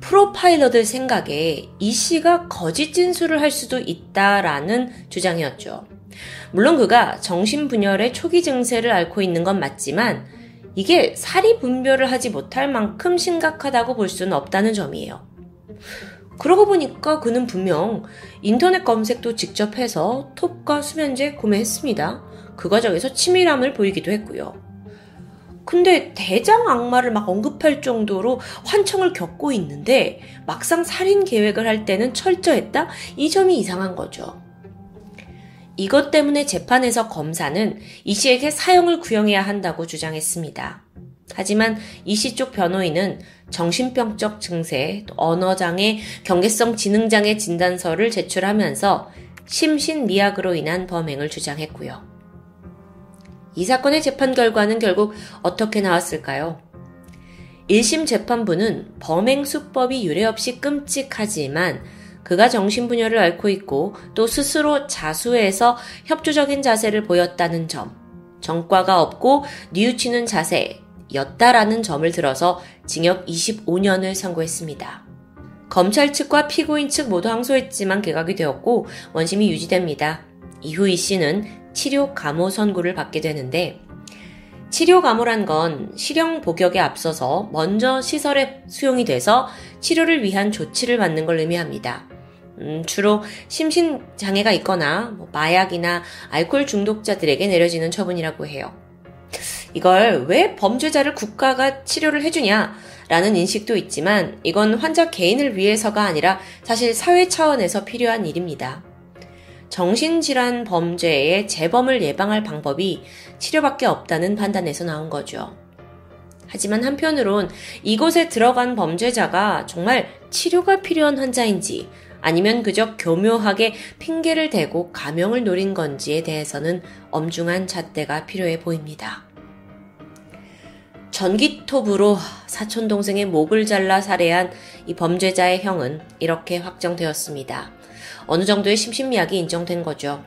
프로파일러들 생각에 이 씨가 거짓 진술을 할 수도 있다라는 주장이었죠. 물론 그가 정신분열의 초기 증세를 앓고 있는 건 맞지만 이게 사리 분별을 하지 못할 만큼 심각하다고 볼 수는 없다는 점이에요. 그러고 보니까 그는 분명 인터넷 검색도 직접 해서 톱과 수면제 구매했습니다. 그 과정에서 치밀함을 보이기도 했고요. 근데 대장 악마를 막 언급할 정도로 환청을 겪고 있는데 막상 살인 계획을 할 때는 철저했다? 이 점이 이상한 거죠. 이것 때문에 재판에서 검사는 이 씨에게 사형을 구형해야 한다고 주장했습니다. 하지만 이 씨 쪽 변호인은 정신병적 증세, 언어장애, 경계성 지능장애 진단서를 제출하면서 심신미약으로 인한 범행을 주장했고요. 이 사건의 재판 결과는 결국 어떻게 나왔을까요? 1심 재판부는 범행 수법이 유례없이 끔찍하지만 그가 정신분열을 앓고 있고 또 스스로 자수해서 협조적인 자세를 보였다는 점, 정과가 없고 뉘우치는 자세 였다라는 점을 들어서 징역 25년을 선고했습니다. 검찰 측과 피고인 측 모두 항소했지만 개각이 되었고 원심이 유지됩니다. 이후 이 씨는 치료 감호 선고를 받게 되는데 치료 감호란 건 실형 복역에 앞서서 먼저 시설에 수용이 돼서 치료를 위한 조치를 받는 걸 의미합니다. 음, 주로 심신 장애가 있거나 뭐 마약이나 알코올 중독자들에게 내려지는 처분이라고 해요. 이걸 왜 범죄자를 국가가 치료를 해주냐? 라는 인식도 있지만 이건 환자 개인을 위해서가 아니라 사실 사회 차원에서 필요한 일입니다. 정신질환 범죄의 재범을 예방할 방법이 치료밖에 없다는 판단에서 나온 거죠. 하지만 한편으론 이곳에 들어간 범죄자가 정말 치료가 필요한 환자인지 아니면 그저 교묘하게 핑계를 대고 감형을 노린 건지에 대해서는 엄중한 잣대가 필요해 보입니다. 전기톱으로 사촌 동생의 목을 잘라 살해한 이 범죄자의 형은 이렇게 확정되었습니다. 어느 정도의 심신미약이 인정된 거죠.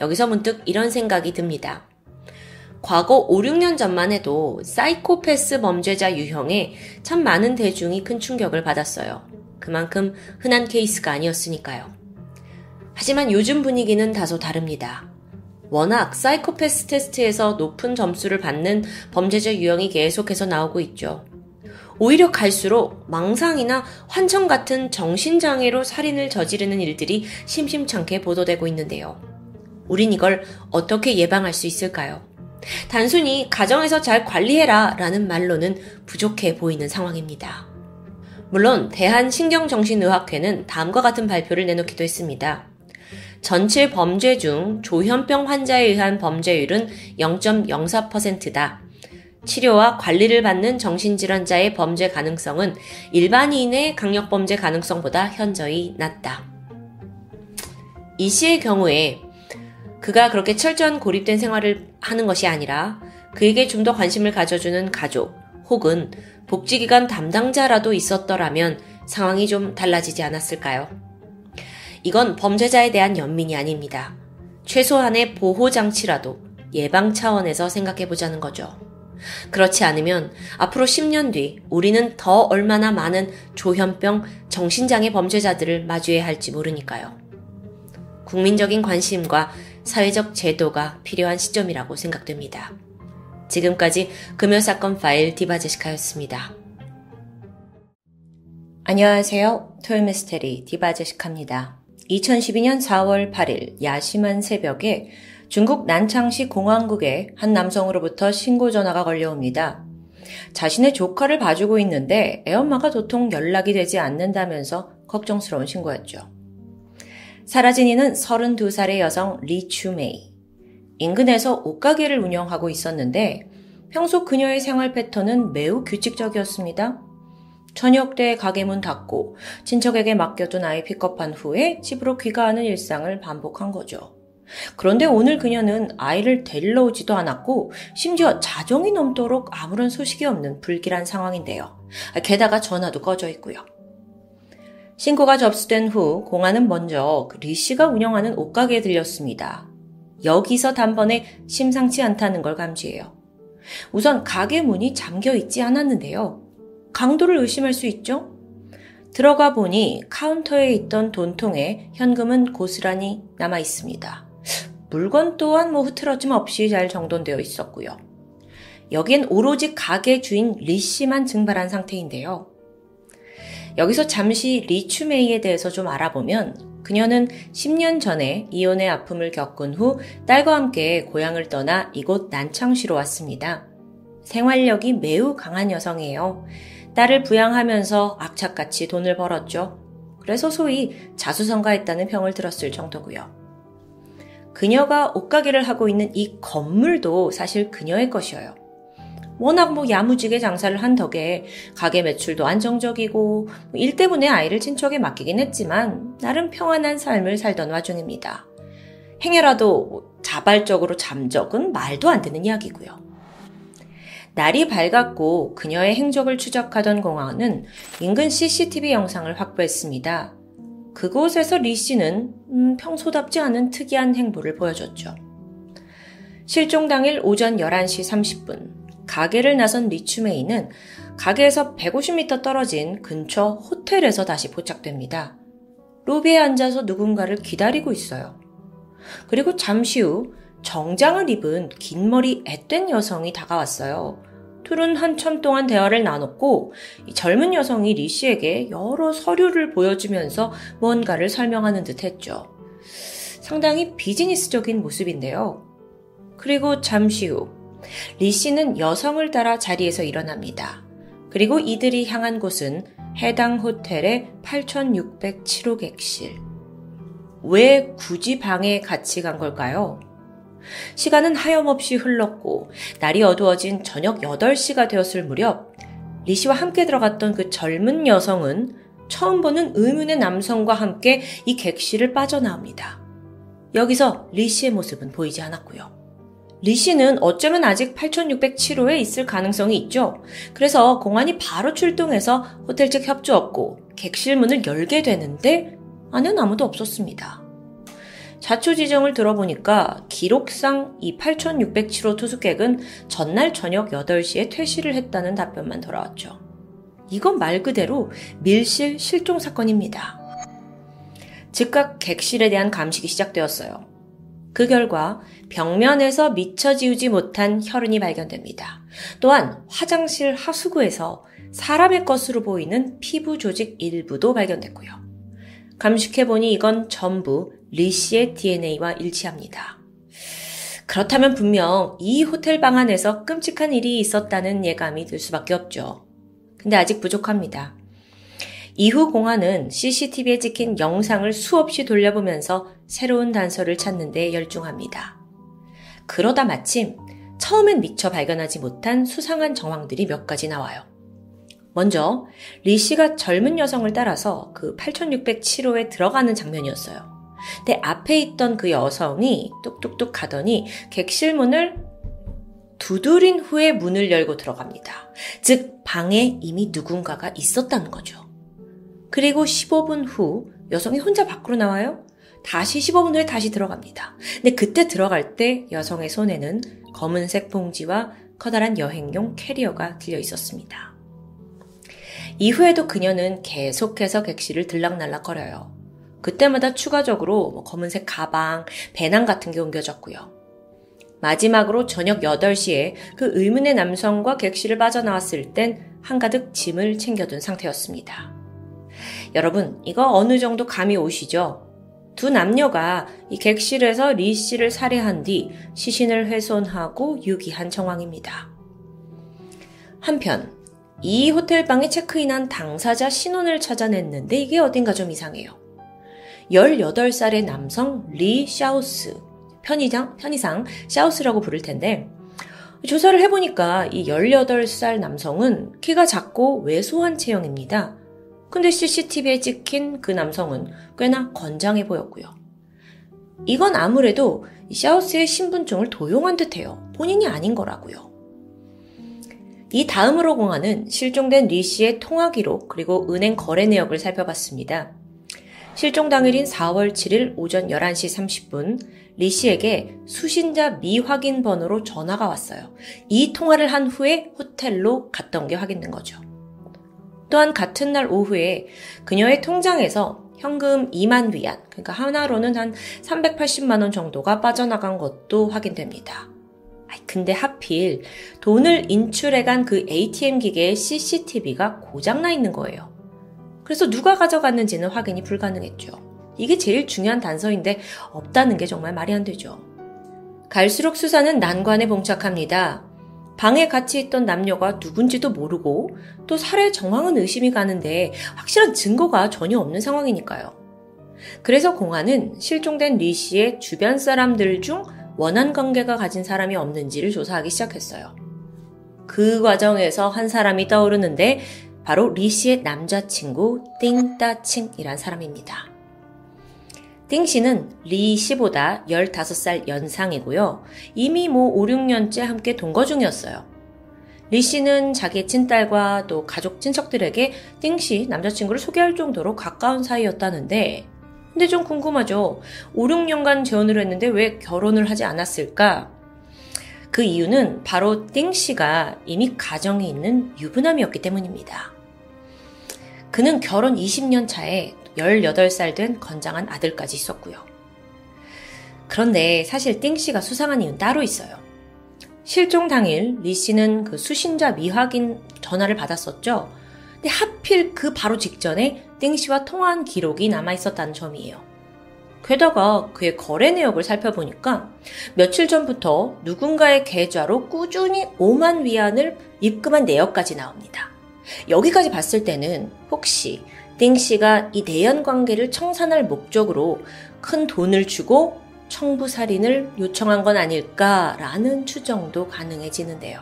여기서 문득 이런 생각이 듭니다. 과거 5, 6년 전만 해도 사이코패스 범죄자 유형에 참 많은 대중이 큰 충격을 받았어요. 그만큼 흔한 케이스가 아니었으니까요. 하지만 요즘 분위기는 다소 다릅니다. 워낙 사이코패스 테스트에서 높은 점수를 받는 범죄자 유형이 계속해서 나오고 있죠. 오히려 갈수록 망상이나 환청 같은 정신장애로 살인을 저지르는 일들이 심심찮게 보도되고 있는데요. 우린 이걸 어떻게 예방할 수 있을까요? 단순히 가정에서 잘 관리해라 라는 말로는 부족해 보이는 상황입니다. 물론 대한신경정신의학회는 다음과 같은 발표를 내놓기도 했습니다. 전체 범죄 중 조현병 환자에 의한 범죄율은 0.04%다. 치료와 관리를 받는 정신질환자의 범죄 가능성은 일반인의 강력범죄 가능성보다 현저히 낮다. 이 씨의 경우에 그가 그렇게 철저한 고립된 생활을 하는 것이 아니라 그에게 좀 더 관심을 가져주는 가족 혹은 복지기관 담당자라도 있었더라면 상황이 좀 달라지지 않았을까요? 이건 범죄자에 대한 연민이 아닙니다. 최소한의 보호장치라도 예방 차원에서 생각해 보자는 거죠. 그렇지 않으면 앞으로 10년 뒤 우리는 더 얼마나 많은 조현병, 정신장애 범죄자들을 마주해야 할지 모르니까요. 국민적인 관심과 사회적 제도가 필요한 시점이라고 생각됩니다. 지금까지 금요사건 파일 디바제시카였습니다. 안녕하세요. 토요미스테리 디바제시카입니다. 2012년 4월 8일 야심한 새벽에 중국 난창시 공항국에 한 남성으로부터 신고 전화가 걸려옵니다. 자신의 조카를 봐주고 있는데 애엄마가 도통 연락이 되지 않는다면서 걱정스러운 신고였죠. 사라진 이는 32살의 여성 리추메이. 인근에서 옷가게를 운영하고 있었는데 평소 그녀의 생활 패턴은 매우 규칙적이었습니다. 저녁 때 가게 문 닫고 친척에게 맡겨둔 아이 픽업한 후에 집으로 귀가하는 일상을 반복한 거죠. 그런데 오늘 그녀는 아이를 데리러 오지도 않았고 심지어 자정이 넘도록 아무런 소식이 없는 불길한 상황인데요. 게다가 전화도 꺼져 있고요. 신고가 접수된 후 공안은 먼저 그리 씨가 운영하는 옷가게에 들렸습니다. 여기서 단번에 심상치 않다는 걸 감지해요. 우선 가게 문이 잠겨 있지 않았는데요. 강도를 의심할 수 있죠? 들어가 보니 카운터에 있던 돈통에 현금은 고스란히 남아 있습니다. 물건 또한 뭐 흐트러짐 없이 잘 정돈되어 있었고요. 여기엔 오로지 가게 주인 리 씨만 증발한 상태인데요. 여기서 잠시 리 추메이에 대해서 좀 알아보면 그녀는 10년 전에 이혼의 아픔을 겪은 후 딸과 함께 고향을 떠나 이곳 난창시로 왔습니다. 생활력이 매우 강한 여성이에요. 딸을 부양하면서 악착같이 돈을 벌었죠. 그래서 소위 자수성가했다는 평을 들었을 정도고요. 그녀가 옷가게를 하고 있는 이 건물도 사실 그녀의 것이어요. 워낙 뭐 야무지게 장사를 한 덕에 가게 매출도 안정적이고 뭐일 때문에 아이를 친척에 맡기긴 했지만 나름 평안한 삶을 살던 와중입니다. 행여라도 뭐 자발적으로 잠적은 말도 안 되는 이야기고요. 날이 밝았고 그녀의 행적을 추적하던 공항은 인근 CCTV 영상을 확보했습니다. 그곳에서 리 씨는 음, 평소답지 않은 특이한 행보를 보여줬죠. 실종 당일 오전 11시 30분, 가게를 나선 리추메이는 가게에서 150m 떨어진 근처 호텔에서 다시 포착됩니다. 로비에 앉아서 누군가를 기다리고 있어요. 그리고 잠시 후 정장을 입은 긴 머리 앳된 여성이 다가왔어요. 둘은 한참 동안 대화를 나눴고 젊은 여성이 리 씨에게 여러 서류를 보여주면서 뭔가를 설명하는 듯 했죠. 상당히 비즈니스적인 모습인데요. 그리고 잠시 후, 리 씨는 여성을 따라 자리에서 일어납니다. 그리고 이들이 향한 곳은 해당 호텔의 8607호 객실. 왜 굳이 방에 같이 간 걸까요? 시간은 하염없이 흘렀고 날이 어두워진 저녁 8시가 되었을 무렵 리 씨와 함께 들어갔던 그 젊은 여성은 처음 보는 의문의 남성과 함께 이 객실을 빠져나옵니다. 여기서 리 씨의 모습은 보이지 않았고요. 리 씨는 어쩌면 아직 8607호에 있을 가능성이 있죠. 그래서 공안이 바로 출동해서 호텔 측 협조했고 객실 문을 열게 되는데 안에는 아무도 없었습니다. 자초 지정을 들어보니까 기록상 이 8607호 투숙객은 전날 저녁 8시에 퇴실을 했다는 답변만 돌아왔죠. 이건 말 그대로 밀실 실종 사건입니다. 즉각 객실에 대한 감식이 시작되었어요. 그 결과 벽면에서 미처 지우지 못한 혈흔이 발견됩니다. 또한 화장실 하수구에서 사람의 것으로 보이는 피부 조직 일부도 발견됐고요. 감식해보니 이건 전부 리 씨의 DNA와 일치합니다. 그렇다면 분명 이 호텔 방 안에서 끔찍한 일이 있었다는 예감이 들 수밖에 없죠. 근데 아직 부족합니다. 이후 공안은 CCTV에 찍힌 영상을 수없이 돌려보면서 새로운 단서를 찾는 데 열중합니다. 그러다 마침 처음엔 미처 발견하지 못한 수상한 정황들이 몇 가지 나와요. 먼저 리 씨가 젊은 여성을 따라서 그 8607호에 들어가는 장면이었어요. 근데 앞에 있던 그 여성이 뚝뚝뚝 가더니 객실 문을 두드린 후에 문을 열고 들어갑니다. 즉, 방에 이미 누군가가 있었다는 거죠. 그리고 15분 후 여성이 혼자 밖으로 나와요. 다시 15분 후에 다시 들어갑니다. 근데 그때 들어갈 때 여성의 손에는 검은색 봉지와 커다란 여행용 캐리어가 들려 있었습니다. 이후에도 그녀는 계속해서 객실을 들락날락거려요. 그때마다 추가적으로 뭐 검은색 가방, 배낭 같은 게 옮겨졌고요. 마지막으로 저녁 8시에 그 의문의 남성과 객실을 빠져나왔을 땐 한가득 짐을 챙겨둔 상태였습니다. 여러분, 이거 어느 정도 감이 오시죠? 두 남녀가 이 객실에서 리 씨를 살해한 뒤 시신을 훼손하고 유기한 정황입니다. 한편, 이 호텔방에 체크인한 당사자 신원을 찾아냈는데 이게 어딘가 좀 이상해요. 18살의 남성 리 샤우스, 편의장, 편의상 샤우스라고 부를 텐데, 조사를 해보니까 이 18살 남성은 키가 작고 왜소한 체형입니다. 근데 CCTV에 찍힌 그 남성은 꽤나 건장해 보였고요. 이건 아무래도 샤우스의 신분증을 도용한 듯해요. 본인이 아닌 거라고요. 이 다음으로 공안은 실종된 리 씨의 통화 기록 그리고 은행 거래 내역을 살펴봤습니다. 실종 당일인 4월 7일 오전 11시 30분 리 씨에게 수신자 미확인 번호로 전화가 왔어요. 이 통화를 한 후에 호텔로 갔던 게 확인된 거죠. 또한 같은 날 오후에 그녀의 통장에서 현금 2만 위안, 그러니까 하나로는 한 380만 원 정도가 빠져나간 것도 확인됩니다. 근데 하필 돈을 인출해간 그 ATM 기계의 CCTV가 고장나 있는 거예요. 그래서 누가 가져갔는지는 확인이 불가능했죠. 이게 제일 중요한 단서인데 없다는 게 정말 말이 안 되죠. 갈수록 수사는 난관에 봉착합니다. 방에 같이 있던 남녀가 누군지도 모르고 또 살해 정황은 의심이 가는데 확실한 증거가 전혀 없는 상황이니까요. 그래서 공안은 실종된 리 씨의 주변 사람들 중 원한 관계가 가진 사람이 없는지를 조사하기 시작했어요. 그 과정에서 한 사람이 떠오르는데 바로 리 씨의 남자친구 띵따칭이란 사람입니다. 띵 씨는 리 씨보다 15살 연상이고요. 이미 뭐 5, 6년째 함께 동거 중이었어요. 리 씨는 자기 친딸과 또 가족 친척들에게 띵 씨 남자친구를 소개할 정도로 가까운 사이였다는데 근데 좀 궁금하죠. 5, 6년간 재혼을 했는데 왜 결혼을 하지 않았을까? 그 이유는 바로 띵 씨가 이미 가정이 있는 유부남이었기 때문입니다. 그는 결혼 20년 차에 18살 된 건장한 아들까지 있었고요. 그런데 사실 띵 씨가 수상한 이유는 따로 있어요. 실종 당일 리 씨는 그 수신자 미확인 전화를 받았었죠. 근데 하필 그 바로 직전에 띵 씨와 통화한 기록이 남아 있었다는 점이에요. 게다가 그의 거래 내역을 살펴보니까 며칠 전부터 누군가의 계좌로 꾸준히 5만 위안을 입금한 내역까지 나옵니다. 여기까지 봤을 때는 혹시 띵 씨가 이 내연 관계를 청산할 목적으로 큰 돈을 주고 청부살인을 요청한 건 아닐까라는 추정도 가능해지는데요.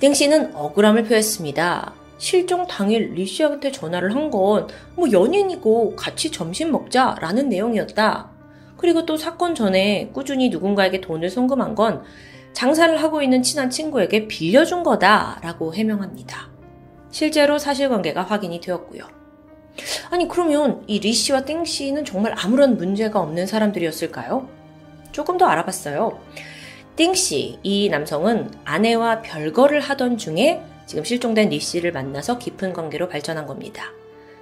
땡 씨는 억울함을 표했습니다. 실종 당일 리 씨한테 전화를 한 건 뭐 연인이고 같이 점심 먹자라는 내용이었다. 그리고 또 사건 전에 꾸준히 누군가에게 돈을 송금한 건 장사를 하고 있는 친한 친구에게 빌려준 거다라고 해명합니다. 실제로 사실관계가 확인이 되었고요. 아니 그러면 이 리 씨와 띵 씨는 정말 아무런 문제가 없는 사람들이었을까요? 조금 더 알아봤어요. 띵 씨, 이 남성은 아내와 별거를 하던 중에 지금 실종된 리 씨를 만나서 깊은 관계로 발전한 겁니다.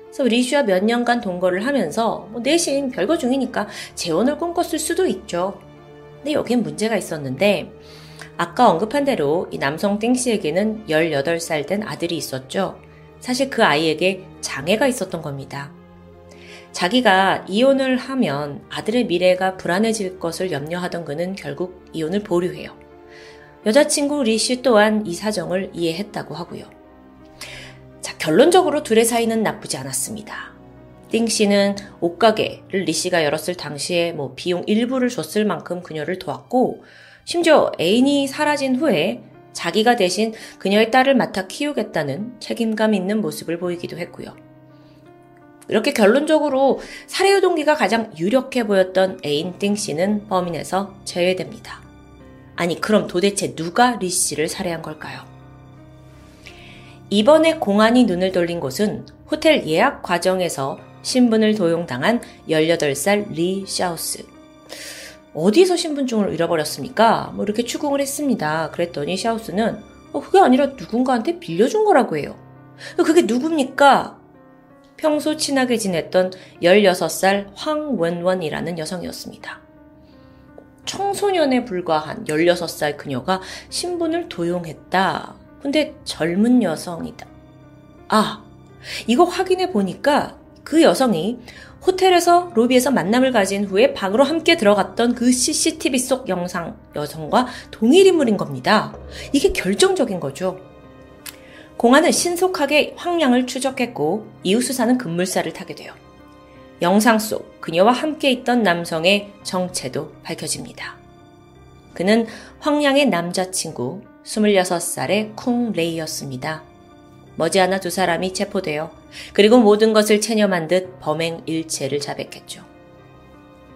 그래서 리 씨와 몇 년간 동거를 하면서 뭐 내심 별거 중이니까 재혼을 꿈꿨을 수도 있죠. 근데 여기엔 문제가 있었는데 아까 언급한 대로 이 남성 띵 씨에게는 18살 된 아들이 있었죠. 사실 그 아이에게 장애가 있었던 겁니다. 자기가 이혼을 하면 아들의 미래가 불안해질 것을 염려하던 그는 결국 이혼을 보류해요. 여자친구 리 씨 또한 이 사정을 이해했다고 하고요. 자, 결론적으로 둘의 사이는 나쁘지 않았습니다. 띵 씨는 옷가게를 리 씨가 열었을 당시에 뭐 비용 일부를 줬을 만큼 그녀를 도왔고, 심지어 애인이 사라진 후에 자기가 대신 그녀의 딸을 맡아 키우겠다는 책임감 있는 모습을 보이기도 했고요. 이렇게 결론적으로 살해의 동기가 가장 유력해 보였던 애인 띵 씨는 범인에서 제외됩니다. 아니, 그럼 도대체 누가 리 씨를 살해한 걸까요? 이번에 공안이 눈을 돌린 곳은 호텔 예약 과정에서 신분을 도용당한 18살 리 샤우스. 어디서 신분증을 잃어버렸습니까? 뭐 이렇게 추궁을 했습니다. 그랬더니 샤우스는 어, 그게 아니라 누군가한테 빌려준 거라고 해요. 그게 누굽니까? 평소 친하게 지냈던 16살 황원원이라는 여성이었습니다. 청소년에 불과한 16살 그녀가 신분을 도용했다. 근데 젊은 여성이다. 아, 이거 확인해 보니까 그 여성이 호텔에서 로비에서 만남을 가진 후에 방으로 함께 들어갔던 그 CCTV 속 영상 여성과 동일 인물인 겁니다. 이게 결정적인 거죠. 공안은 신속하게 황량을 추적했고 이후 수사는 급물살을 타게 돼요. 영상 속 그녀와 함께 있던 남성의 정체도 밝혀집니다. 그는 황량의 남자친구 26살의 쿵 레이였습니다. 머지않아 두 사람이 체포되어 그리고 모든 것을 체념한 듯 범행 일체를 자백했죠.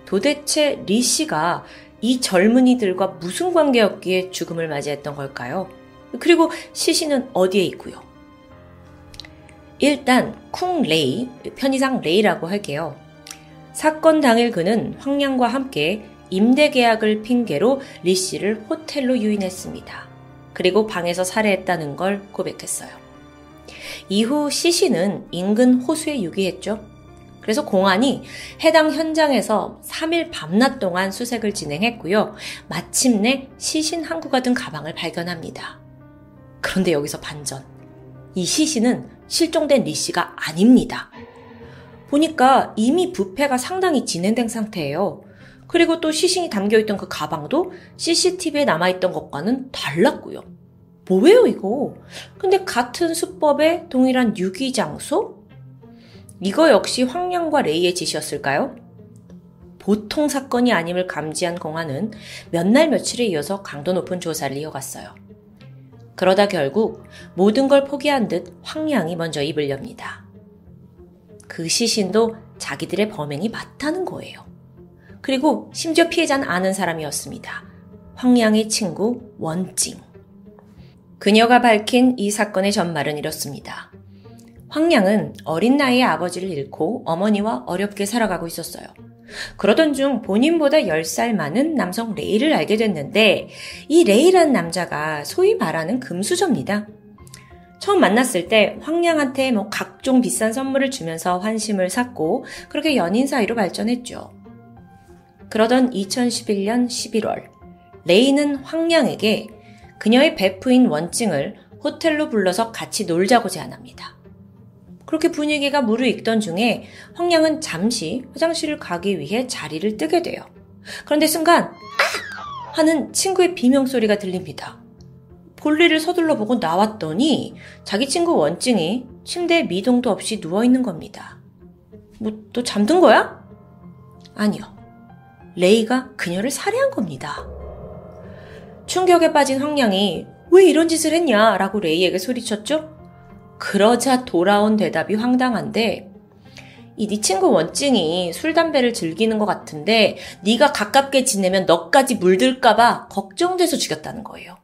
도대체 리 씨가 이 젊은이들과 무슨 관계였기에 죽음을 맞이했던 걸까요? 그리고 시신은 어디에 있고요? 일단 쿵 레이, 편의상 레이라고 할게요. 사건 당일 그는 황량과 함께 임대 계약을 핑계로 리 씨를 호텔로 유인했습니다. 그리고 방에서 살해했다는 걸 고백했어요. 이후 시 씨는 인근 호수에 유기했죠. 그래서 공안이 해당 현장에서 3일 밤낮 동안 수색을 진행했고요. 마침내 시신 한 구가 든 가방을 발견합니다. 그런데 여기서 반전. 이 시신은 실종된 리 씨가 아닙니다. 보니까 이미 부패가 상당히 진행된 상태예요. 그리고 또 시신이 담겨있던 그 가방도 CCTV에 남아있던 것과는 달랐고요. 뭐예요, 이거? 근데 같은 수법에 동일한 유기장소? 이거 역시 황량과 레이의 짓이었을까요? 보통 사건이 아님을 감지한 공안은 몇 날 며칠에 이어서 강도 높은 조사를 이어갔어요. 그러다 결국 모든 걸 포기한 듯 황량이 먼저 입을 엽니다. 그 시신도 자기들의 범행이 맞다는 거예요. 그리고 심지어 피해자는 아는 사람이었습니다. 황량의 친구 원징. 그녀가 밝힌 이 사건의 전말은 이렇습니다. 황량은 어린 나이에 아버지를 잃고 어머니와 어렵게 살아가고 있었어요. 그러던 중 본인보다 10살 많은 남성 레이를 알게 됐는데 이 레이란 남자가 소위 말하는 금수저입니다. 처음 만났을 때 황량한테 뭐 각종 비싼 선물을 주면서 환심을 샀고 그렇게 연인 사이로 발전했죠. 그러던 2011년 11월 레이는 황량에게 그녀의 베프인 원증을 호텔로 불러서 같이 놀자고 제안합니다. 그렇게 분위기가 무르익던 중에 황량은 잠시 화장실을 가기 위해 자리를 뜨게 돼요. 그런데 순간 아! 하는 친구의 비명소리가 들립니다. 볼일을 서둘러 보고 나왔더니 자기 친구 원증이 침대에 미동도 없이 누워있는 겁니다. 뭐 또 잠든 거야? 아니요. 레이가 그녀를 살해한 겁니다. 충격에 빠진 황량이 왜 이런 짓을 했냐? 라고 레이에게 소리쳤죠? 그러자 돌아온 대답이 황당한데 이네 친구 원증이 술 담배를 즐기는 것 같은데 네가 가깝게 지내면 너까지 물들까봐 걱정돼서 죽였다는 거예요.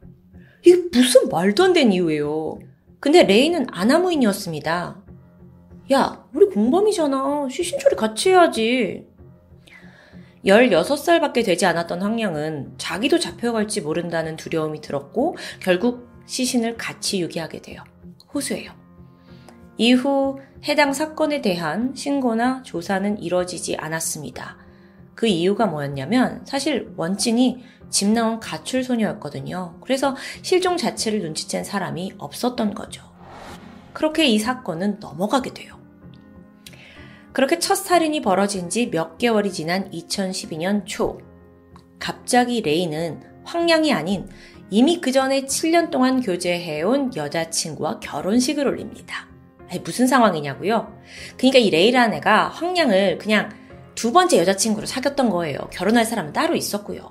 이게 무슨 말도 안 되는 이유예요. 근데 레이는 아나무인이었습니다. 야, 우리 공범이잖아. 시신처리 같이 해야지. 16살밖에 되지 않았던 황량은 자기도 잡혀갈지 모른다는 두려움이 들었고 결국 시신을 같이 유기하게 돼요. 호수예요. 이후 해당 사건에 대한 신고나 조사는 이뤄지지 않았습니다. 그 이유가 뭐였냐면 사실 원진이 집 나온 가출 소녀였거든요. 그래서 실종 자체를 눈치챈 사람이 없었던 거죠. 그렇게 이 사건은 넘어가게 돼요. 그렇게 첫 살인이 벌어진 지 몇 개월이 지난 2012년 초, 갑자기 레이는 황량이 아닌 이미 그 전에 7년 동안 교제해온 여자친구와 결혼식을 올립니다. 아니, 무슨 상황이냐고요? 그러니까 이 레이라는 애가 황량을 그냥 두 번째 여자친구로 사귀었던 거예요. 결혼할 사람은 따로 있었고요.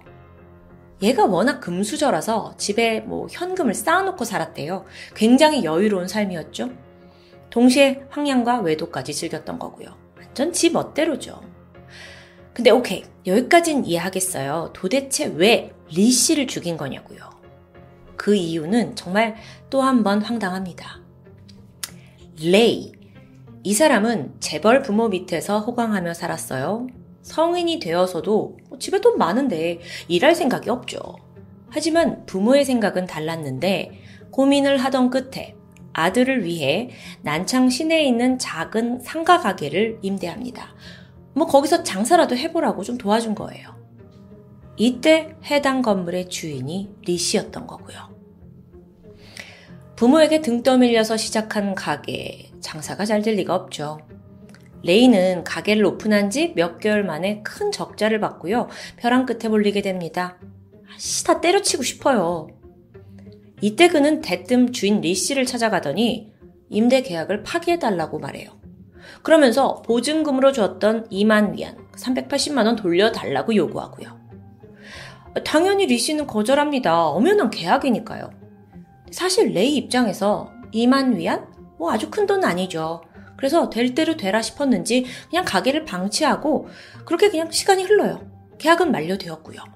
얘가 워낙 금수저라서 집에 뭐 현금을 쌓아놓고 살았대요. 굉장히 여유로운 삶이었죠. 동시에 황량과 외도까지 즐겼던 거고요. 완전 지 멋대로죠. 근데 오케이 여기까진 이해하겠어요. 도대체 왜 리 씨를 죽인 거냐고요. 그 이유는 정말 또 한 번 황당합니다. 레이. 이 사람은 재벌 부모 밑에서 호강하며 살았어요. 성인이 되어서도 집에 돈 많은데 일할 생각이 없죠. 하지만 부모의 생각은 달랐는데 고민을 하던 끝에 아들을 위해 난창 시내에 있는 작은 상가 가게를 임대합니다. 뭐 거기서 장사라도 해보라고 좀 도와준 거예요. 이때 해당 건물의 주인이 리 씨였던 거고요. 부모에게 등 떠밀려서 시작한 가게, 장사가 잘 될 리가 없죠. 레이는 가게를 오픈한 지 몇 개월 만에 큰 적자를 받고요. 벼랑 끝에 몰리게 됩니다. 씨, 다 때려치고 싶어요. 이때 그는 대뜸 주인 리 씨를 찾아가더니 임대 계약을 파기해달라고 말해요. 그러면서 보증금으로 줬던 2만 위안, 380만원 돌려달라고 요구하고요. 당연히 리 씨는 거절합니다. 엄연한 계약이니까요. 사실 레이 입장에서 2만 위안? 뭐 아주 큰 돈은 아니죠. 그래서 될 대로 되라 싶었는지 그냥 가게를 방치하고 그렇게 그냥 시간이 흘러요. 계약은 만료되었고요.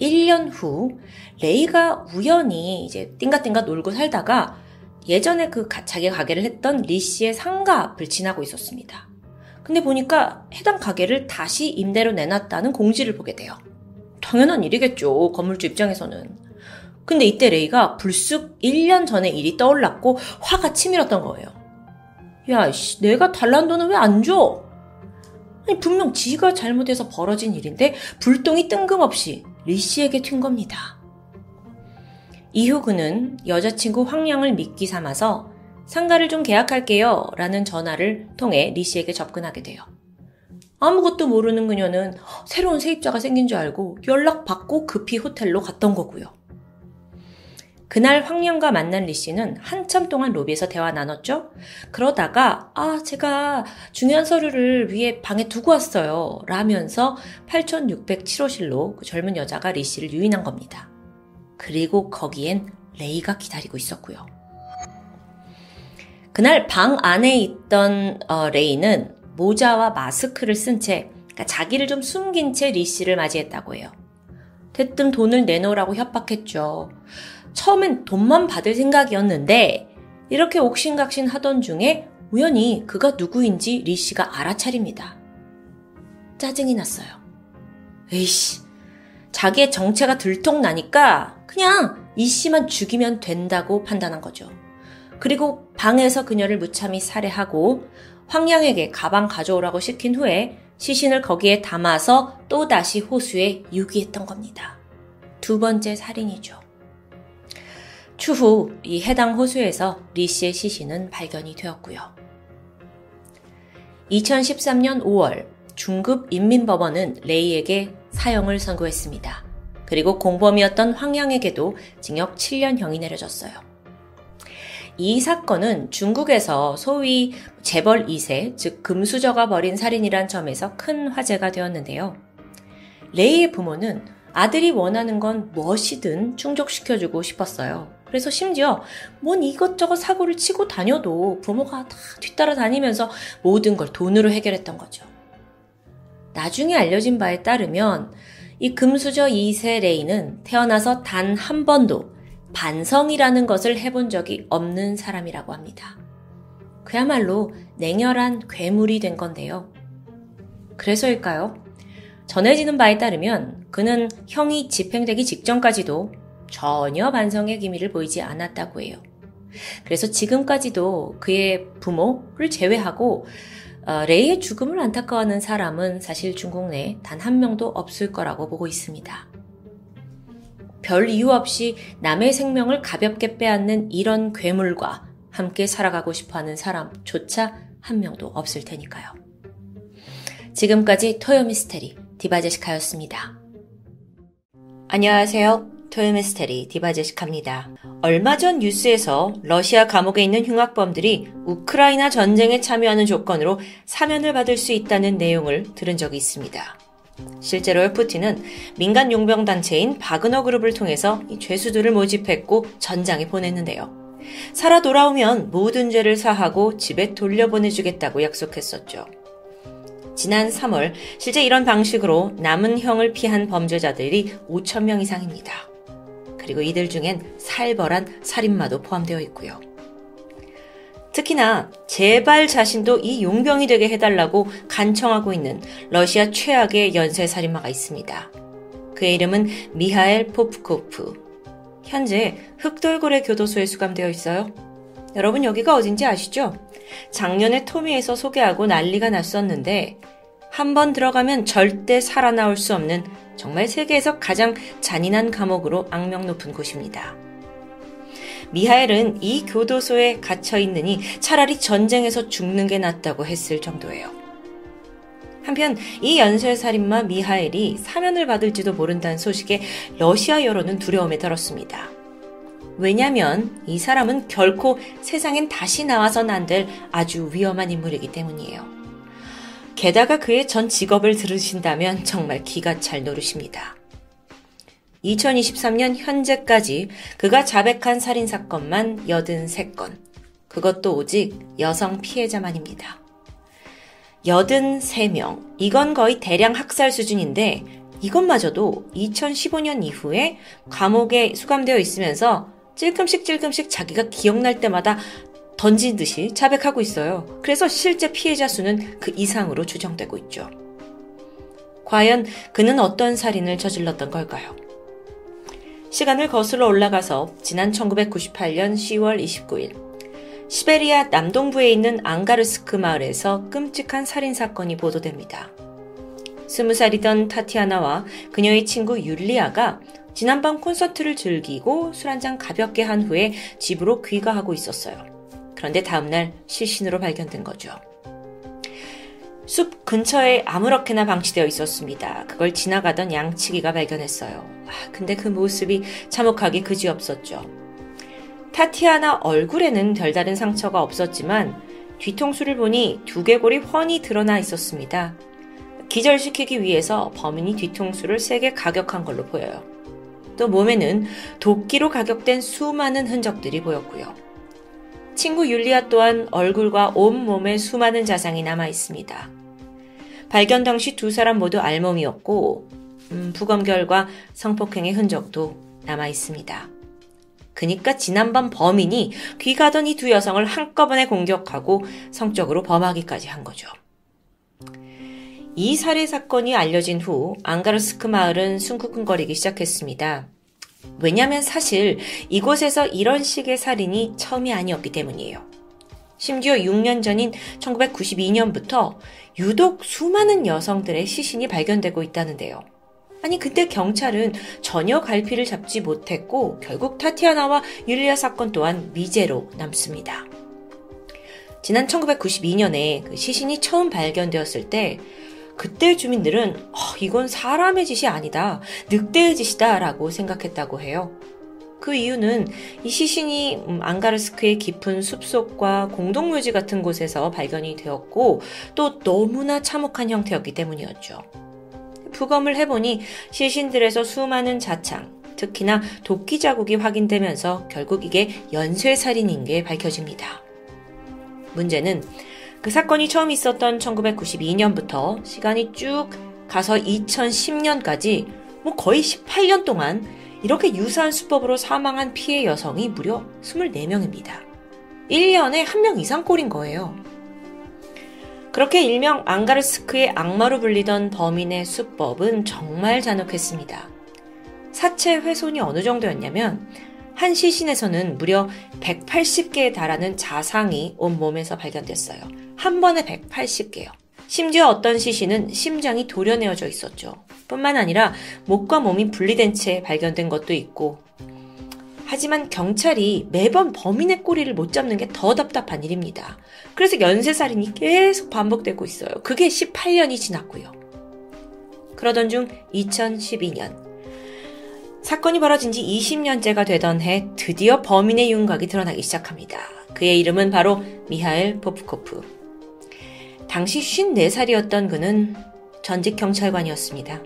1년 후 레이가 우연히 이제 띵가띵가 놀고 살다가 예전에 그 자기 가게를 했던 리 씨의 상가 앞을 지나고 있었습니다. 근데 보니까 해당 가게를 다시 임대로 내놨다는 공지를 보게 돼요. 당연한 일이겠죠. 건물주 입장에서는. 근데 이때 레이가 불쑥 1년 전의 일이 떠올랐고 화가 치밀었던 거예요. 야, 씨, 내가 달란 돈은 왜 안 줘? 아니, 분명 지가 잘못해서 벌어진 일인데 불똥이 뜬금없이 리 씨에게 튄 겁니다. 이후 그는 여자친구 황량을 미끼 삼아서 상가를 좀 계약할게요 라는 전화를 통해 리 씨에게 접근하게 돼요. 아무것도 모르는 그녀는 새로운 세입자가 생긴 줄 알고 연락받고 급히 호텔로 갔던 거고요. 그날 황령과 만난 리 씨는 한참 동안 로비에서 대화 나눴죠. 그러다가 아 제가 중요한 서류를 위에 방에 두고 왔어요. 라면서 8607호실로 그 젊은 여자가 리 씨를 유인한 겁니다. 그리고 거기엔 레이가 기다리고 있었고요. 그날 방 안에 있던 어, 레이는 모자와 마스크를 쓴채 그러니까 자기를 좀 숨긴 채 리 씨를 맞이했다고 해요. 대뜸 돈을 내놓으라고 협박했죠. 처음엔 돈만 받을 생각이었는데 이렇게 옥신각신 하던 중에 우연히 그가 누구인지 리 씨가 알아차립니다. 짜증이 났어요. 에이씨, 자기의 정체가 들통나니까 그냥 이 씨만 죽이면 된다고 판단한 거죠. 그리고 방에서 그녀를 무참히 살해하고 황양에게 가방 가져오라고 시킨 후에 시신을 거기에 담아서 또다시 호수에 유기했던 겁니다. 두 번째 살인이죠. 추후 이 해당 호수에서 리 씨의 시신은 발견이 되었고요. 2013년 5월 중급 인민법원은 레이에게 사형을 선고했습니다. 그리고 공범이었던 황양에게도 징역 7년형이 내려졌어요. 이 사건은 중국에서 소위 재벌 2세, 즉 금수저가 벌인 살인이란 점에서 큰 화제가 되었는데요. 레이의 부모는 아들이 원하는 건 무엇이든 충족시켜주고 싶었어요. 그래서 심지어 뭔 이것저것 사고를 치고 다녀도 부모가 다 뒤따라 다니면서 모든 걸 돈으로 해결했던 거죠. 나중에 알려진 바에 따르면 이 금수저 2세 레이는 태어나서 단 한 번도 반성이라는 것을 해본 적이 없는 사람이라고 합니다. 그야말로 냉혈한 괴물이 된 건데요. 그래서일까요? 전해지는 바에 따르면 그는 형이 집행되기 직전까지도 전혀 반성의 기미를 보이지 않았다고 해요. 그래서 지금까지도 그의 부모를 제외하고 어, 레이의 죽음을 안타까워하는 사람은 사실 중국 내에 단 한 명도 없을 거라고 보고 있습니다. 별 이유 없이 남의 생명을 가볍게 빼앗는 이런 괴물과 함께 살아가고 싶어 하는 사람조차 한 명도 없을 테니까요. 지금까지 토요미스테리 디바제시카였습니다. 안녕하세요. 토요미스테리 디바제시카입니다. 얼마 전 뉴스에서 러시아 감옥에 있는 흉악범들이 우크라이나 전쟁에 참여하는 조건으로 사면을 받을 수 있다는 내용을 들은 적이 있습니다. 실제로 푸틴은 민간 용병 단체인 바그너 그룹을 통해서 이 죄수들을 모집했고 전장에 보냈는데요. 살아 돌아오면 모든 죄를 사하고 집에 돌려보내주겠다고 약속했었죠. 지난 3월 실제 이런 방식으로 남은 형을 피한 범죄자들이 5천 명 이상입니다. 그리고 이들 중엔 살벌한 살인마도 포함되어 있고요. 특히나 제발 자신도 이 용병이 되게 해달라고 간청하고 있는 러시아 최악의 연쇄 살인마가 있습니다. 그의 이름은 미하엘 포프코프. 현재 흑돌고래 교도소에 수감되어 있어요. 여러분 여기가 어딘지 아시죠? 작년에 토미에서 소개하고 난리가 났었는데 한 번 들어가면 절대 살아나올 수 없는 정말 세계에서 가장 잔인한 감옥으로 악명 높은 곳입니다. 미하엘은 이 교도소에 갇혀 있느니 차라리 전쟁에서 죽는 게 낫다고 했을 정도예요. 한편 이 연쇄살인마 미하엘이 사면을 받을지도 모른다는 소식에 러시아 여론은 두려움에 떨었습니다. 왜냐면 이 사람은 결코 세상엔 다시 나와선 안 될 아주 위험한 인물이기 때문이에요. 게다가 그의 전 직업을 들으신다면 정말 기가 잘 노르십니다. 2023년 현재까지 그가 자백한 살인 사건만 83건. 그것도 오직 여성 피해자만입니다. 83명. 이건 거의 대량 학살 수준인데 이것마저도 2015년 이후에 감옥에 수감되어 있으면서 찔끔씩 찔끔씩 자기가 기억날 때마다 던진 듯이 자백하고 있어요. 그래서 실제 피해자 수는 그 이상으로 추정되고 있죠. 과연 그는 어떤 살인을 저질렀던 걸까요? 시간을 거슬러 올라가서 지난 1998년 10월 29일 시베리아 남동부에 있는 앙가르스크 마을에서 끔찍한 살인 사건이 보도됩니다. 스무 살이던 타티아나와 그녀의 친구 율리아가 지난밤 콘서트를 즐기고 술 한 잔 가볍게 한 후에 집으로 귀가하고 있었어요. 그런데 다음날 실신으로 발견된 거죠. 숲 근처에 아무렇게나 방치되어 있었습니다. 그걸 지나가던 양치기가 발견했어요. 아, 근데 그 모습이 참혹하기 그지없었죠. 타티아나 얼굴에는 별다른 상처가 없었지만 뒤통수를 보니 두개골이 훤히 드러나 있었습니다. 기절시키기 위해서 범인이 뒤통수를 세게 가격한 걸로 보여요. 또 몸에는 도끼로 가격된 수많은 흔적들이 보였고요. 친구 율리아 또한 얼굴과 온몸에 수많은 자상이 남아 있습니다. 발견 당시 두 사람 모두 알몸이었고 음, 부검결과 성폭행의 흔적도 남아 있습니다. 그니까 지난밤 범인이 귀가던 이 두 여성을 한꺼번에 공격하고 성적으로 범하기까지 한 거죠. 이 살해 사건이 알려진 후 앙가르스크 마을은 숭쿵쿵거리기 시작했습니다. 왜냐하면 사실 이곳에서 이런 식의 살인이 처음이 아니었기 때문이에요. 심지어 6년 전인 1992년부터 유독 수많은 여성들의 시신이 발견되고 있다는데요. 아니, 그때 경찰은 전혀 갈피를 잡지 못했고, 결국 타티아나와 율리아 사건 또한 미제로 남습니다. 지난 1992년에 그 시신이 처음 발견되었을 때, 그때 주민들은, 어, 이건 사람의 짓이 아니다. 늑대의 짓이다. 라고 생각했다고 해요. 그 이유는 이 시신이 음, 앙가르스크의 깊은 숲속과 공동묘지 같은 곳에서 발견이 되었고 또 너무나 참혹한 형태였기 때문이었죠. 부검을 해보니 시신들에서 수많은 자창, 특히나 도끼 자국이 확인되면서 결국 이게 연쇄살인인 게 밝혀집니다. 문제는 그 사건이 처음 있었던 1992년부터 시간이 쭉 가서 2010년까지 뭐 거의 18년 동안 이렇게 유사한 수법으로 사망한 피해 여성이 무려 24명입니다. 1년에 한명 이상 꼴인 거예요. 그렇게 일명 앙가르스크의 악마로 불리던 범인의 수법은 정말 잔혹했습니다. 사체 훼손이 어느 정도였냐면 한 시신에서는 무려 180개에 달하는 자상이 온몸에서 발견됐어요. 한 번에 180개요. 심지어 어떤 시신은 심장이 도려내어져 있었죠. 뿐만 아니라 목과 몸이 분리된 채 발견된 것도 있고 하지만 경찰이 매번 범인의 꼬리를 못 잡는 게 더 답답한 일입니다. 그래서 연쇄살인이 계속 반복되고 있어요. 그게 18년이 지났고요. 그러던 중 2012년 사건이 벌어진 지 20년째가 되던 해 드디어 범인의 윤곽이 드러나기 시작합니다. 그의 이름은 바로 미하엘 포프코프. 당시 54살이었던 그는 전직 경찰관이었습니다.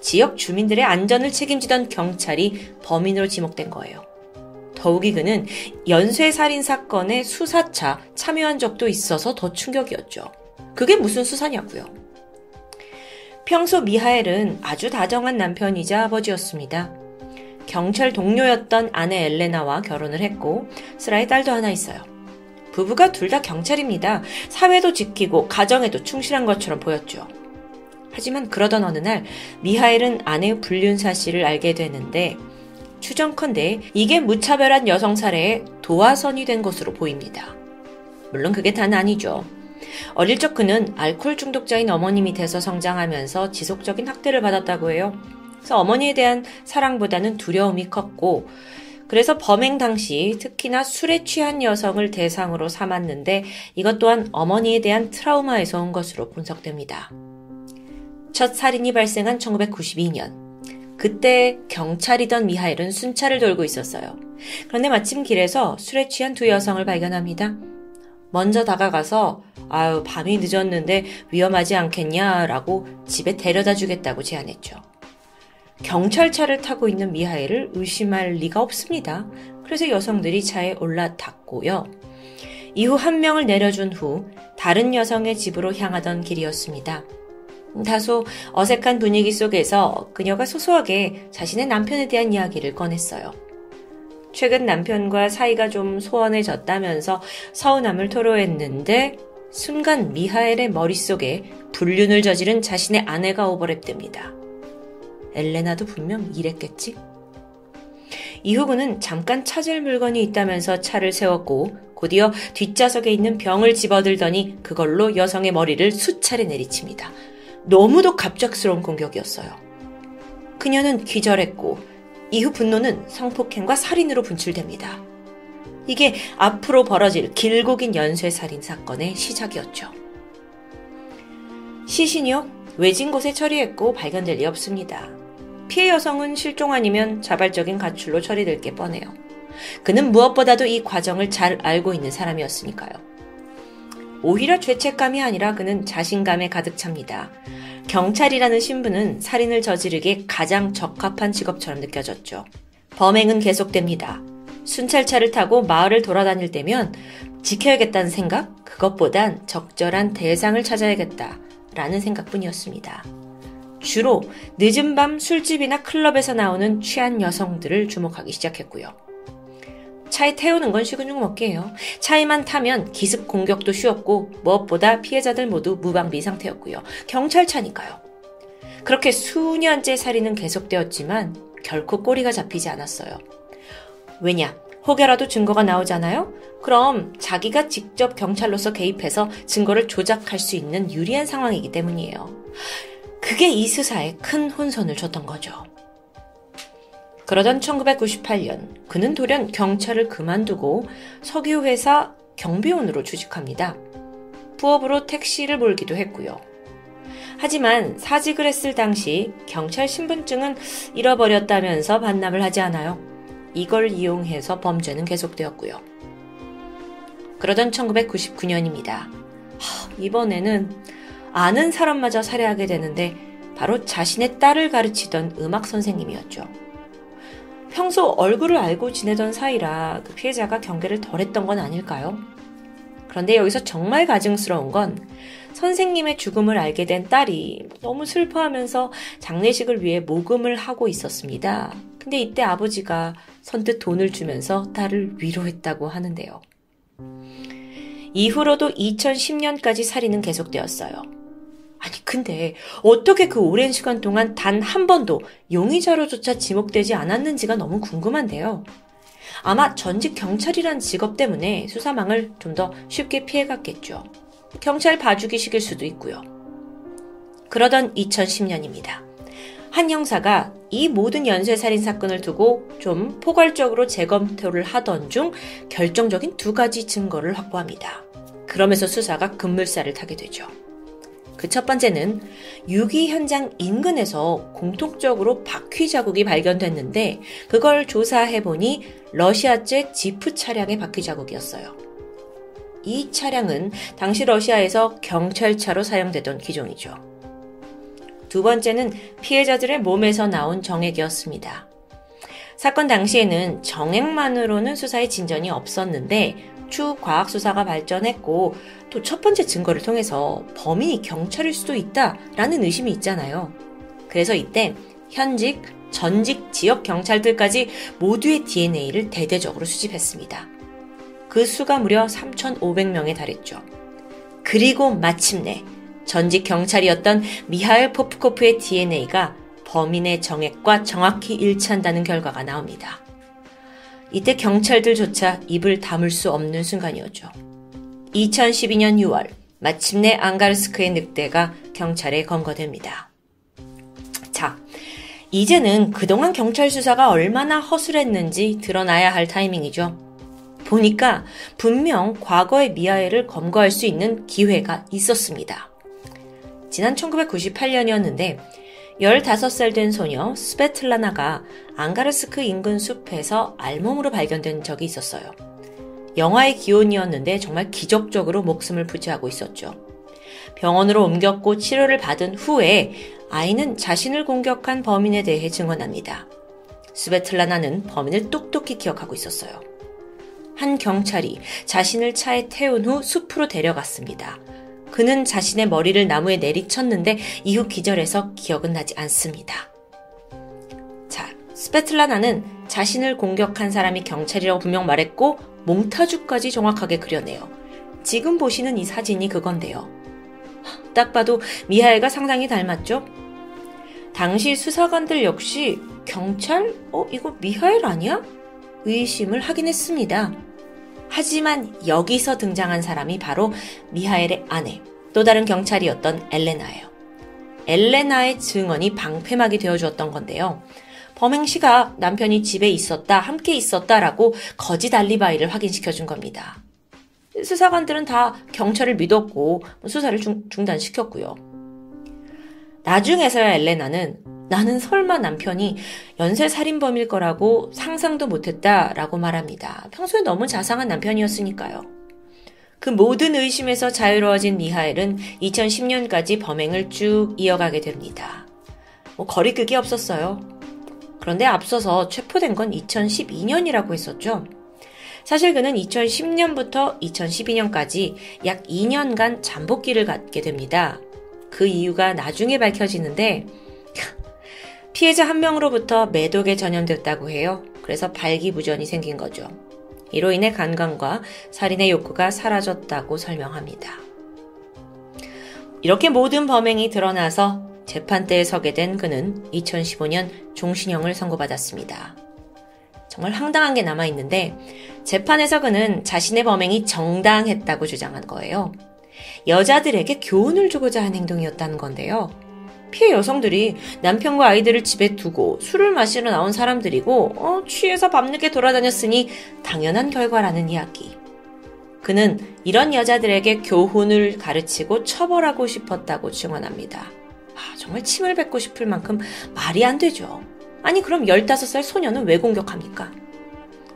지역 주민들의 안전을 책임지던 경찰이 범인으로 지목된 거예요. 더욱이 그는 연쇄살인 사건의 수사차 참여한 적도 있어서 더 충격이었죠. 그게 무슨 수사냐고요. 평소 미하엘은 아주 다정한 남편이자 아버지였습니다. 경찰 동료였던 아내 엘레나와 결혼을 했고 스라의 딸도 하나 있어요. 부부가 둘 다 경찰입니다. 사회도 지키고 가정에도 충실한 것처럼 보였죠. 하지만 그러던 어느 날 미하엘은 아내의 불륜 사실을 알게 되는데 추정컨대 이게 무차별한 여성 살해의 도화선이 된 것으로 보입니다. 물론 그게 단 아니죠. 어릴 적 그는 알코올 중독자인 어머님이 돼서 성장하면서 지속적인 학대를 받았다고 해요. 그래서 어머니에 대한 사랑보다는 두려움이 컸고 그래서 범행 당시 특히나 술에 취한 여성을 대상으로 삼았는데 이것 또한 어머니에 대한 트라우마에서 온 것으로 분석됩니다. 첫 살인이 발생한 1992년. 그때 경찰이던 미하일은 순찰을 돌고 있었어요. 그런데 마침 길에서 술에 취한 두 여성을 발견합니다. 먼저 다가가서 아유 밤이 늦었는데 위험하지 않겠냐라고 집에 데려다 주겠다고 제안했죠. 경찰차를 타고 있는 미하일을 의심할 리가 없습니다. 그래서 여성들이 차에 올라탔고요. 이후 한 명을 내려준 후 다른 여성의 집으로 향하던 길이었습니다. 다소 어색한 분위기 속에서 그녀가 소소하게 자신의 남편에 대한 이야기를 꺼냈어요. 최근 남편과 사이가 좀 소원해졌다면서 서운함을 토로했는데 순간 미하엘의 머릿속에 불륜을 저지른 자신의 아내가 오버랩됩니다. 엘레나도 분명 이랬겠지? 이후 그는 잠깐 찾을 물건이 있다면서 차를 세웠고 곧이어 뒷좌석에 있는 병을 집어들더니 그걸로 여성의 머리를 수차례 내리칩니다. 너무도 갑작스러운 공격이었어요. 그녀는 기절했고 이후 분노는 성폭행과 살인으로 분출됩니다. 이게 앞으로 벌어질 길고 긴 연쇄살인 사건의 시작이었죠. 시신이요? 외진 곳에 처리했고 발견될 리 없습니다. 피해 여성은 실종 아니면 자발적인 가출로 처리될 게 뻔해요. 그는 무엇보다도 이 과정을 잘 알고 있는 사람이었으니까요. 오히려 죄책감이 아니라 그는 자신감에 가득 찹니다. 경찰이라는 신분은 살인을 저지르기에 가장 적합한 직업처럼 느껴졌죠. 범행은 계속됩니다. 순찰차를 타고 마을을 돌아다닐 때면 지켜야겠다는 생각? 그것보단 적절한 대상을 찾아야겠다. 라는 생각뿐이었습니다. 주로 늦은 밤 술집이나 클럽에서 나오는 취한 여성들을 주목하기 시작했고요. 차에 태우는 건 식은 죽 먹기예요. 차에만 타면 기습 공격도 쉬웠고 무엇보다 피해자들 모두 무방비 상태였고요. 경찰차니까요. 그렇게 수년째 살인은 계속되었지만 결코 꼬리가 잡히지 않았어요. 왜냐? 혹여라도 증거가 나오잖아요? 그럼 자기가 직접 경찰로서 개입해서 증거를 조작할 수 있는 유리한 상황이기 때문이에요. 그게 이 수사에 큰 혼선을 줬던 거죠. 그러던 1998년 그는 돌연 경찰을 그만두고 석유회사 경비원으로 취직합니다. 부업으로 택시를 몰기도 했고요. 하지만 사직을 했을 당시 경찰 신분증은 잃어버렸다면서 반납을 하지 않아요. 이걸 이용해서 범죄는 계속되었고요. 그러던 1999년입니다. 이번에는 아는 사람마저 살해하게 되는데 바로 자신의 딸을 가르치던 음악 선생님이었죠. 평소 얼굴을 알고 지내던 사이라 그 피해자가 경계를 덜 했던 건 아닐까요? 그런데 여기서 정말 가증스러운 건 선생님의 죽음을 알게 된 딸이 너무 슬퍼하면서 장례식을 위해 모금을 하고 있었습니다. 근데 이때 아버지가 선뜻 돈을 주면서 딸을 위로했다고 하는데요. 이후로도 2010년까지 살인은 계속되었어요. 아니, 근데 어떻게 그 오랜 시간 동안 단 한 번도 용의자로조차 지목되지 않았는지가 너무 궁금한데요. 아마 전직 경찰이란 직업 때문에 수사망을 좀 더 쉽게 피해갔겠죠. 경찰 봐주기식일 수도 있고요. 그러던 2010년입니다. 한 형사가 이 모든 연쇄살인 사건을 두고 좀 포괄적으로 재검토를 하던 중 결정적인 두 가지 증거를 확보합니다. 그러면서 수사가 급물살을 타게 되죠. 그 첫 번째는 유기 현장 인근에서 공통적으로 바퀴 자국이 발견됐는데 그걸 조사해보니 러시아제 지프 차량의 바퀴 자국이었어요. 이 차량은 당시 러시아에서 경찰차로 사용되던 기종이죠. 두 번째는 피해자들의 몸에서 나온 정액이었습니다. 사건 당시에는 정액만으로는 수사에 진전이 없었는데 추후 과학 수사가 발전했고 또 첫 번째 증거를 통해서 범인이 경찰일 수도 있다라는 의심이 있잖아요. 그래서 이때 현직, 전직 지역 경찰들까지 모두의 DNA를 대대적으로 수집했습니다. 그 수가 무려 3,500명에 달했죠. 그리고 마침내 전직 경찰이었던 미하일 포프코프의 DNA가 범인의 정액과 정확히 일치한다는 결과가 나옵니다. 이때 경찰들조차 입을 다물 수 없는 순간이었죠. 2012년 6월 마침내 앙가르스크의 늑대가 경찰에 검거됩니다. 자, 이제는 그동안 경찰 수사가 얼마나 허술했는지 드러나야 할 타이밍이죠. 보니까 분명 과거의 미아엘을 검거할 수 있는 기회가 있었습니다. 지난 1998년이었는데 15살 된 소녀 스베틀라나가 앙가르스크 인근 숲에서 알몸으로 발견된 적이 있었어요. 영화의 기온이었는데 정말 기적적으로 목숨을 부지하고 있었죠. 병원으로 옮겼고 치료를 받은 후에 아이는 자신을 공격한 범인에 대해 증언합니다. 스베틀라나는 범인을 똑똑히 기억하고 있었어요. 한 경찰이 자신을 차에 태운 후 숲으로 데려갔습니다. 그는 자신의 머리를 나무에 내리쳤는데 이후 기절해서 기억은 나지 않습니다. 자, 스페틀라나는 자신을 공격한 사람이 경찰이라고 분명 말했고 몽타주까지 정확하게 그려내요. 지금 보시는 이 사진이 그건데요. 딱 봐도 미하엘과 상당히 닮았죠? 당시 수사관들 역시 경찰? 어, 이거 미하엘 아니야? 의심을 하긴 했습니다. 하지만 여기서 등장한 사람이 바로 미하엘의 아내, 또 다른 경찰이었던 엘레나예요. 엘레나의 증언이 방패막이 되어주었던 건데요. 범행 시각 남편이 집에 있었다, 함께 있었다라고 거짓 알리바이를 확인시켜 준 겁니다. 수사관들은 다 경찰을 믿었고 수사를 중, 중단시켰고요. 나중에서야 엘레나는 나는 설마 남편이 연쇄 살인범일 거라고 상상도 못했다 라고 말합니다. 평소에 너무 자상한 남편이었으니까요. 그 모든 의심에서 자유로워진 미하엘은 2010년까지 범행을 쭉 이어가게 됩니다. 뭐 거리극이 없었어요. 그런데 앞서서 체포된 건 2012년이라고 했었죠. 사실 그는 2010년부터 2012년까지 약 2년간 잠복기를 갖게 됩니다. 그 이유가 나중에 밝혀지는데 피해자 한 명으로부터 매독에 전염됐다고 해요. 그래서 발기부전이 생긴 거죠. 이로 인해 간광과 살인의 욕구가 사라졌다고 설명합니다. 이렇게 모든 범행이 드러나서 재판대에 서게 된 그는 2015년 종신형을 선고받았습니다. 정말 황당한 게 남아있는데 재판에서 그는 자신의 범행이 정당했다고 주장한 거예요. 여자들에게 교훈을 주고자 한 행동이었다는 건데요. 피해 여성들이 남편과 아이들을 집에 두고 술을 마시러 나온 사람들이고 어, 취해서 밤늦게 돌아다녔으니 당연한 결과라는 이야기. 그는 이런 여자들에게 교훈을 가르치고 처벌하고 싶었다고 증언합니다. 아, 정말 침을 뱉고 싶을 만큼 말이 안 되죠. 아니 그럼 15살 소녀는 왜 공격합니까?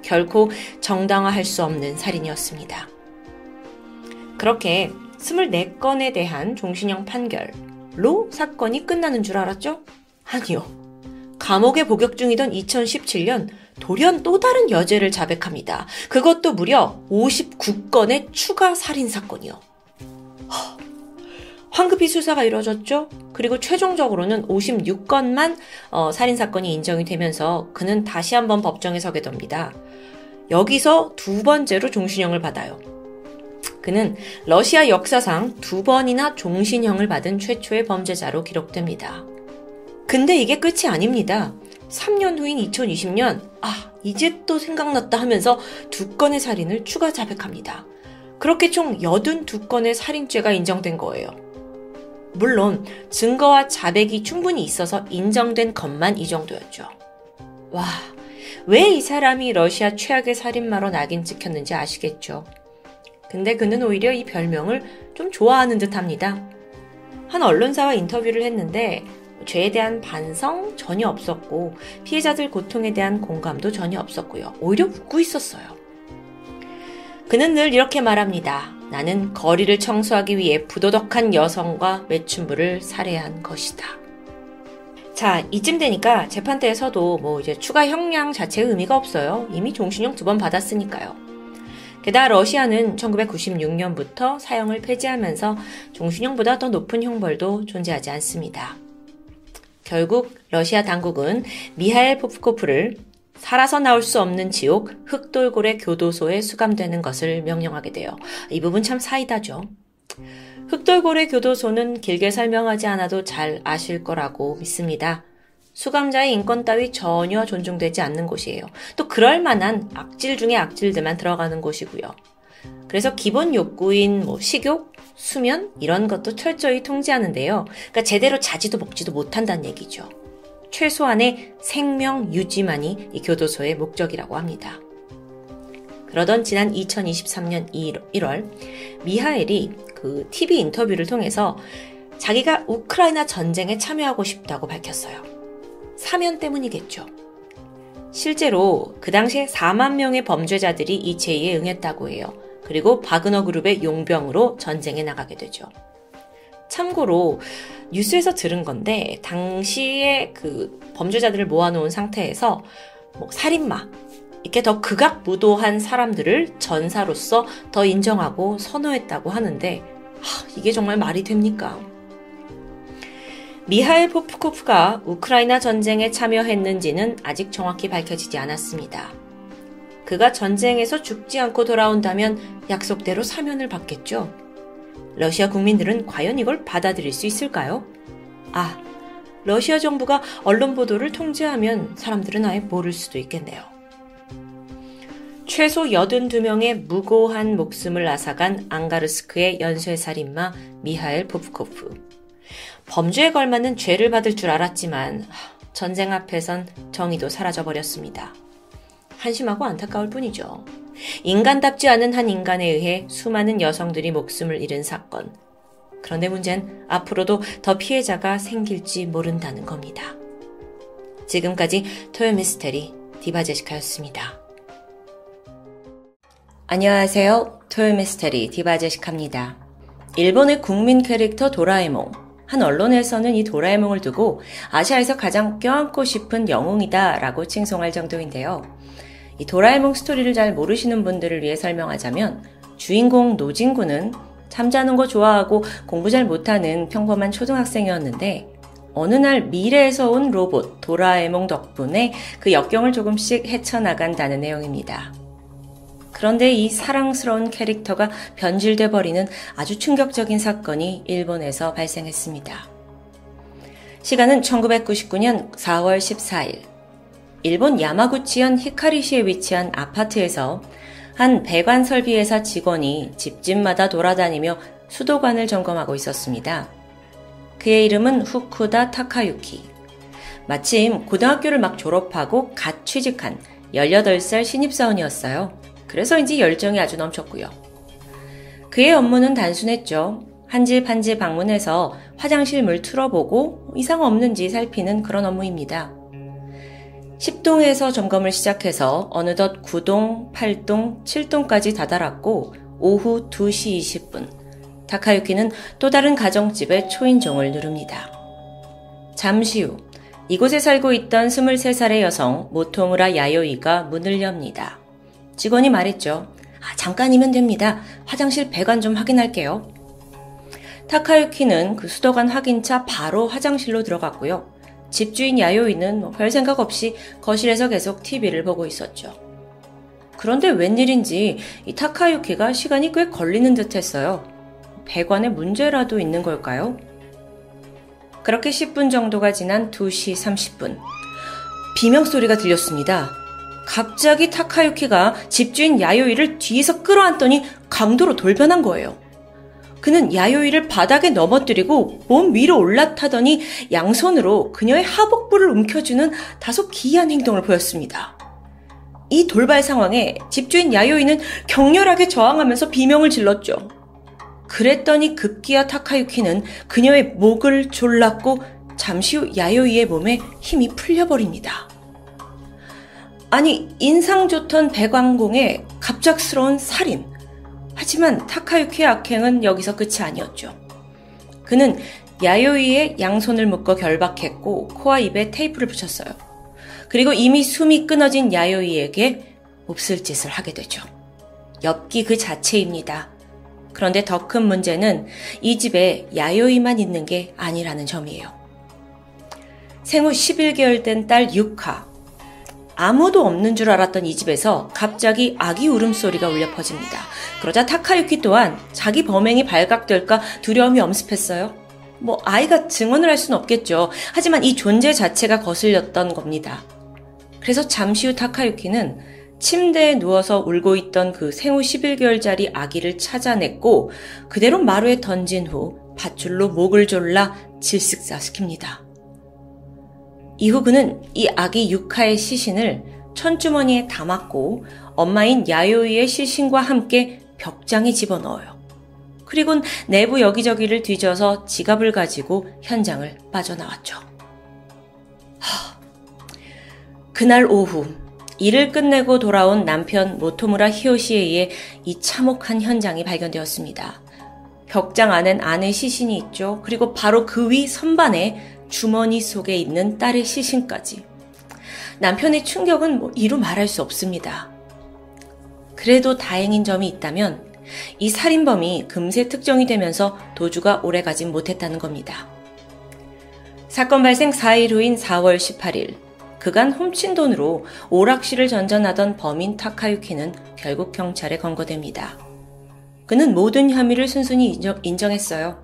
결코 정당화할 수 없는 살인이었습니다. 그렇게 24건에 대한 종신형 판결, 로 사건이 끝나는 줄 알았죠? 아니요. 감옥에 복역 중이던 2017년 돌연 또 다른 여죄를 자백합니다. 그것도 무려 59건의 추가 살인 사건이요. 황급히 수사가 이루어졌죠. 그리고 최종적으로는 56건만 어, 살인 사건이 인정이 되면서 그는 다시 한번 법정에 서게 됩니다. 여기서 두 번째로 종신형을 받아요. 그는 러시아 역사상 두 번이나 종신형을 받은 최초의 범죄자로 기록됩니다. 근데 이게 끝이 아닙니다. 3년 후인 2020년, 아, 이제 또 생각났다 하면서 두 건의 살인을 추가 자백합니다. 그렇게 총 82건의 살인죄가 인정된 거예요. 물론 증거와 자백이 충분히 있어서 인정된 것만 이 정도였죠. 와, 왜 이 사람이 러시아 최악의 살인마로 낙인 찍혔는지 아시겠죠? 근데 그는 오히려 이 별명을 좀 좋아하는 듯 합니다. 한 언론사와 인터뷰를 했는데 죄에 대한 반성 전혀 없었고 피해자들 고통에 대한 공감도 전혀 없었고요. 오히려 웃고 있었어요. 그는 늘 이렇게 말합니다. 나는 거리를 청소하기 위해 부도덕한 여성과 매춘부를 살해한 것이다. 자, 이쯤 되니까 재판대에서도 뭐 이제 추가 형량 자체의 의미가 없어요. 이미 종신형 두 번 받았으니까요. 게다가 러시아는 1996년부터 사형을 폐지하면서 종신형보다 더 높은 형벌도 존재하지 않습니다. 결국 러시아 당국은 미하엘 포프코프를 살아서 나올 수 없는 지옥 흑돌고래 교도소에 수감되는 것을 명령하게 돼요. 이 부분 참 사이다죠. 흑돌고래 교도소는 길게 설명하지 않아도 잘 아실 거라고 믿습니다. 수감자의 인권 따위 전혀 존중되지 않는 곳이에요. 또 그럴 만한 악질 중에 악질들만 들어가는 곳이고요. 그래서 기본 욕구인 뭐 식욕, 수면 이런 것도 철저히 통제하는데요. 그러니까 제대로 자지도 먹지도 못한다는 얘기죠. 최소한의 생명 유지만이 이 교도소의 목적이라고 합니다. 그러던 지난 2023년 1월 미하엘이 그 TV 인터뷰를 통해서 자기가 우크라이나 전쟁에 참여하고 싶다고 밝혔어요. 사면 때문이겠죠. 실제로 그 당시에 4만 명의 범죄자들이 이 제의에 응했다고 해요. 그리고 바그너 그룹의 용병으로 전쟁에 나가게 되죠. 참고로 뉴스에서 들은 건데 당시에 그 범죄자들을 모아놓은 상태에서 뭐 살인마 이렇게 더 극악무도한 사람들을 전사로서 더 인정하고 선호했다고 하는데 하, 이게 정말 말이 됩니까? 미하일 포프코프가 우크라이나 전쟁에 참여했는지는 아직 정확히 밝혀지지 않았습니다. 그가 전쟁에서 죽지 않고 돌아온다면 약속대로 사면을 받겠죠. 러시아 국민들은 과연 이걸 받아들일 수 있을까요? 아, 러시아 정부가 언론 보도를 통제하면 사람들은 아예 모를 수도 있겠네요. 최소 82명의 무고한 목숨을 앗아간 앙가르스크의 연쇄살인마 미하엘 포프코프. 범죄에 걸맞는 죄를 받을 줄 알았지만 전쟁 앞에선 정의도 사라져버렸습니다. 한심하고 안타까울 뿐이죠. 인간답지 않은 한 인간에 의해 수많은 여성들이 목숨을 잃은 사건. 그런데 문제는 앞으로도 더 피해자가 생길지 모른다는 겁니다. 지금까지 토요미스테리 디바제시카였습니다. 안녕하세요. 토요미스테리 디바제시카입니다. 일본의 국민 캐릭터 도라에몽. 한 언론에서는 이 도라에몽을 두고 아시아에서 가장 껴안고 싶은 영웅이다 라고 칭송할 정도인데요. 이 도라에몽 스토리를 잘 모르시는 분들을 위해 설명하자면 주인공 노진구는 잠자는 거 좋아하고 공부 잘 못하는 평범한 초등학생이었는데 어느 날 미래에서 온 로봇 도라에몽 덕분에 그 역경을 조금씩 헤쳐나간다는 내용입니다. 그런데 이 사랑스러운 캐릭터가 변질돼 버리는 아주 충격적인 사건이 일본에서 발생했습니다. 시간은 1999년 4월 14일. 일본 야마구치현 히카리시에 위치한 아파트에서 한 배관 설비회사 직원이 집집마다 돌아다니며 수도관을 점검하고 있었습니다. 그의 이름은 후쿠다 타카유키. 마침 고등학교를 막 졸업하고 갓 취직한 18살 신입사원이었어요. 그래서인지 열정이 아주 넘쳤고요. 그의 업무는 단순했죠. 한 집 한 집 방문해서 화장실 물 틀어보고 이상 없는지 살피는 그런 업무입니다. 10동에서 점검을 시작해서 어느덧 9동, 8동, 7동까지 다다랐고 오후 2시 20분 타카유키는 또 다른 가정집의 초인종을 누릅니다. 잠시 후 이곳에 살고 있던 23살의 여성 모토무라 야요이가 문을 엽니다. 직원이 말했죠. 아, 잠깐이면 됩니다. 화장실 배관 좀 확인할게요. 타카유키는 그 수도관 확인차 바로 화장실로 들어갔고요. 집주인 야요이는 뭐 별 생각 없이 거실에서 계속 TV를 보고 있었죠. 그런데 웬일인지 이 타카유키가 시간이 꽤 걸리는 듯 했어요. 배관에 문제라도 있는 걸까요? 그렇게 10분 정도가 지난 2시 30분. 비명 소리가 들렸습니다. 갑자기 타카유키가 집주인 야요이를 뒤에서 끌어안더니 강도로 돌변한 거예요. 그는 야요이를 바닥에 넘어뜨리고 몸 위로 올라타더니 양손으로 그녀의 하복부를 움켜주는 다소 기이한 행동을 보였습니다. 이 돌발 상황에 집주인 야요이는 격렬하게 저항하면서 비명을 질렀죠. 그랬더니 급기야 타카유키는 그녀의 목을 졸랐고 잠시 후 야요이의 몸에 힘이 풀려버립니다. 아니, 인상 좋던 백왕공의 갑작스러운 살인. 하지만 타카유키의 악행은 여기서 끝이 아니었죠. 그는 야요이의 양손을 묶어 결박했고 코와 입에 테이프를 붙였어요. 그리고 이미 숨이 끊어진 야요이에게 몹쓸 짓을 하게 되죠. 엽기 그 자체입니다. 그런데 더 큰 문제는 이 집에 야요이만 있는 게 아니라는 점이에요. 생후 11개월 된 딸 유카. 아무도 없는 줄 알았던 이 집에서 갑자기 아기 울음소리가 울려 퍼집니다. 그러자 타카유키 또한 자기 범행이 발각될까 두려움이 엄습했어요. 뭐 아이가 증언을 할 수는 없겠죠. 하지만 이 존재 자체가 거슬렸던 겁니다. 그래서 잠시 후 타카유키는 침대에 누워서 울고 있던 그 생후 11개월짜리 아기를 찾아냈고 그대로 마루에 던진 후 밧줄로 목을 졸라 질식사시킵니다. 이후 그는 이 아기 유카의 시신을 천주머니에 담았고 엄마인 야요이의 시신과 함께 벽장에 집어넣어요. 그리곤 내부 여기저기를 뒤져서 지갑을 가지고 현장을 빠져나왔죠. 하, 그날 오후 일을 끝내고 돌아온 남편 모토무라 히요시에 의해 이 참혹한 현장이 발견되었습니다. 벽장 안엔 아내 시신이 있죠. 그리고 바로 그 위 선반에 주머니 속에 있는 딸의 시신까지. 남편의 충격은 뭐 이루 말할 수 없습니다. 그래도 다행인 점이 있다면 이 살인범이 금세 특정이 되면서 도주가 오래 가진 못했다는 겁니다. 사건 발생 4일 후인 4월 18일, 그간 훔친 돈으로 오락실을 전전하던 범인 타카유키는 결국 경찰에 검거됩니다. 그는 모든 혐의를 순순히 인정, 했어요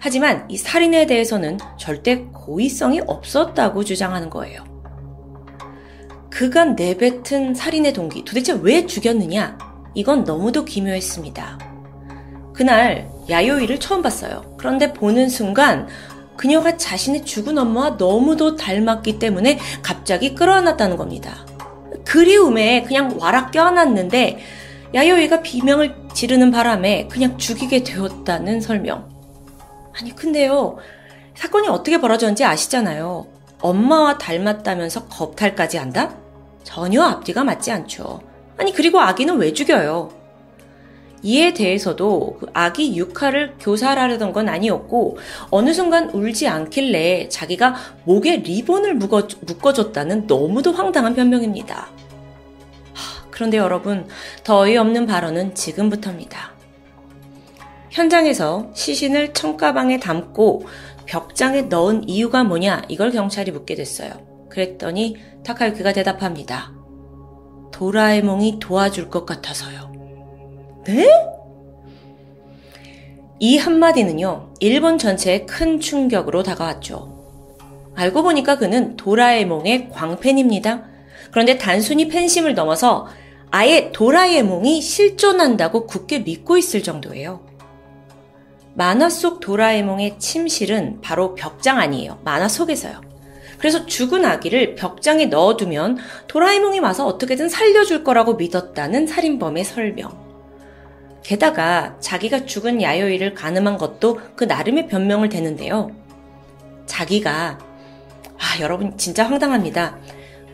하지만 이 살인에 대해서는 절대 고의성이 없었다고 주장하는 거예요. 그간 내뱉은 살인의 동기, 도대체 왜 죽였느냐? 이건 너무도 기묘했습니다. 그날 야요이를 처음 봤어요. 그런데 보는 순간 그녀가 자신의 죽은 엄마와 너무도 닮았기 때문에 갑자기 끌어안았다는 겁니다. 그리움에 그냥 와락 껴안았는데 야요이가 비명을 지르는 바람에 그냥 죽이게 되었다는 설명. 아니 근데요 사건이 어떻게 벌어졌는지 아시잖아요. 엄마와 닮았다면서 겁탈까지 한다? 전혀 앞뒤가 맞지 않죠. 아니 그리고 아기는 왜 죽여요? 이에 대해서도 그 아기 유카를 교살하려던 건 아니었고 어느 순간 울지 않길래 자기가 목에 리본을 묶어, 묶어줬다는 너무도 황당한 변명입니다. 하, 그런데 여러분 더 어이없는 발언은 지금부터입니다. 현장에서 시신을 청가방에 담고 벽장에 넣은 이유가 뭐냐 이걸 경찰이 묻게 됐어요. 그랬더니 타카유키가 대답합니다. 도라에몽이 도와줄 것 같아서요. 네? 이 한마디는요, 일본 전체에 큰 충격으로 다가왔죠. 알고 보니까 그는 도라에몽의 광팬입니다. 그런데 단순히 팬심을 넘어서 아예 도라에몽이 실존한다고 굳게 믿고 있을 정도예요. 만화 속 도라에몽의 침실은 바로 벽장 아니에요. 만화 속에서요. 그래서 죽은 아기를 벽장에 넣어두면 도라에몽이 와서 어떻게든 살려줄 거라고 믿었다는 살인범의 설명. 게다가 자기가 죽은 야요이를 가늠한 것도 그 나름의 변명을 대는데요. 자기가, 아, 여러분 진짜 황당합니다.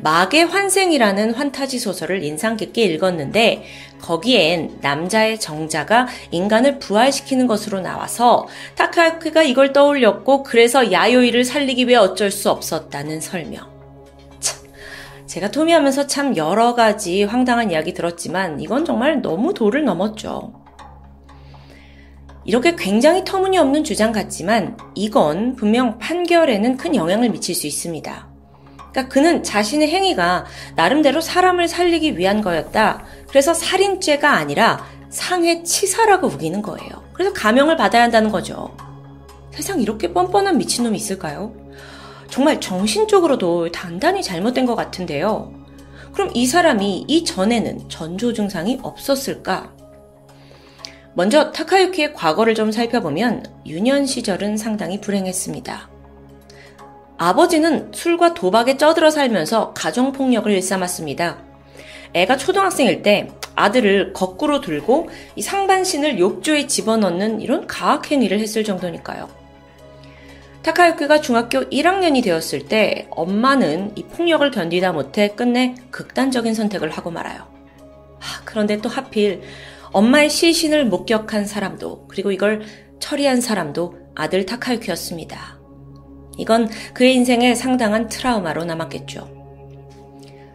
막의 환생이라는 환타지 소설을 인상 깊게 읽었는데 거기엔 남자의 정자가 인간을 부활시키는 것으로 나와서 타카야키가 이걸 떠올렸고 그래서 야요이를 살리기 위해 어쩔 수 없었다는 설명. 참, 제가 토미하면서 참 여러 가지 황당한 이야기 들었지만 이건 정말 너무 도를 넘었죠. 이렇게 굉장히 터무니없는 주장 같지만 이건 분명 판결에는 큰 영향을 미칠 수 있습니다. 그러니까 그는 자신의 행위가 나름대로 사람을 살리기 위한 거였다. 그래서 살인죄가 아니라 상해치사라고 우기는 거예요. 그래서 감형을 받아야 한다는 거죠. 세상 이렇게 뻔뻔한 미친놈이 있을까요? 정말 정신적으로도 단단히 잘못된 것 같은데요. 그럼 이 사람이 이전에는 전조 증상이 없었을까? 먼저 타카유키의 과거를 좀 살펴보면 유년 시절은 상당히 불행했습니다. 아버지는 술과 도박에 쩌들어 살면서 가정폭력을 일삼았습니다. 애가 초등학생일 때 아들을 거꾸로 들고 이 상반신을 욕조에 집어넣는 이런 가학행위를 했을 정도니까요. 타카유키가 중학교 1학년이 되었을 때 엄마는 이 폭력을 견디다 못해 끝내 극단적인 선택을 하고 말아요. 하, 그런데 또 하필 엄마의 시신을 목격한 사람도 그리고 이걸 처리한 사람도 아들 타카유키였습니다. 이건 그의 인생에 상당한 트라우마로 남았겠죠.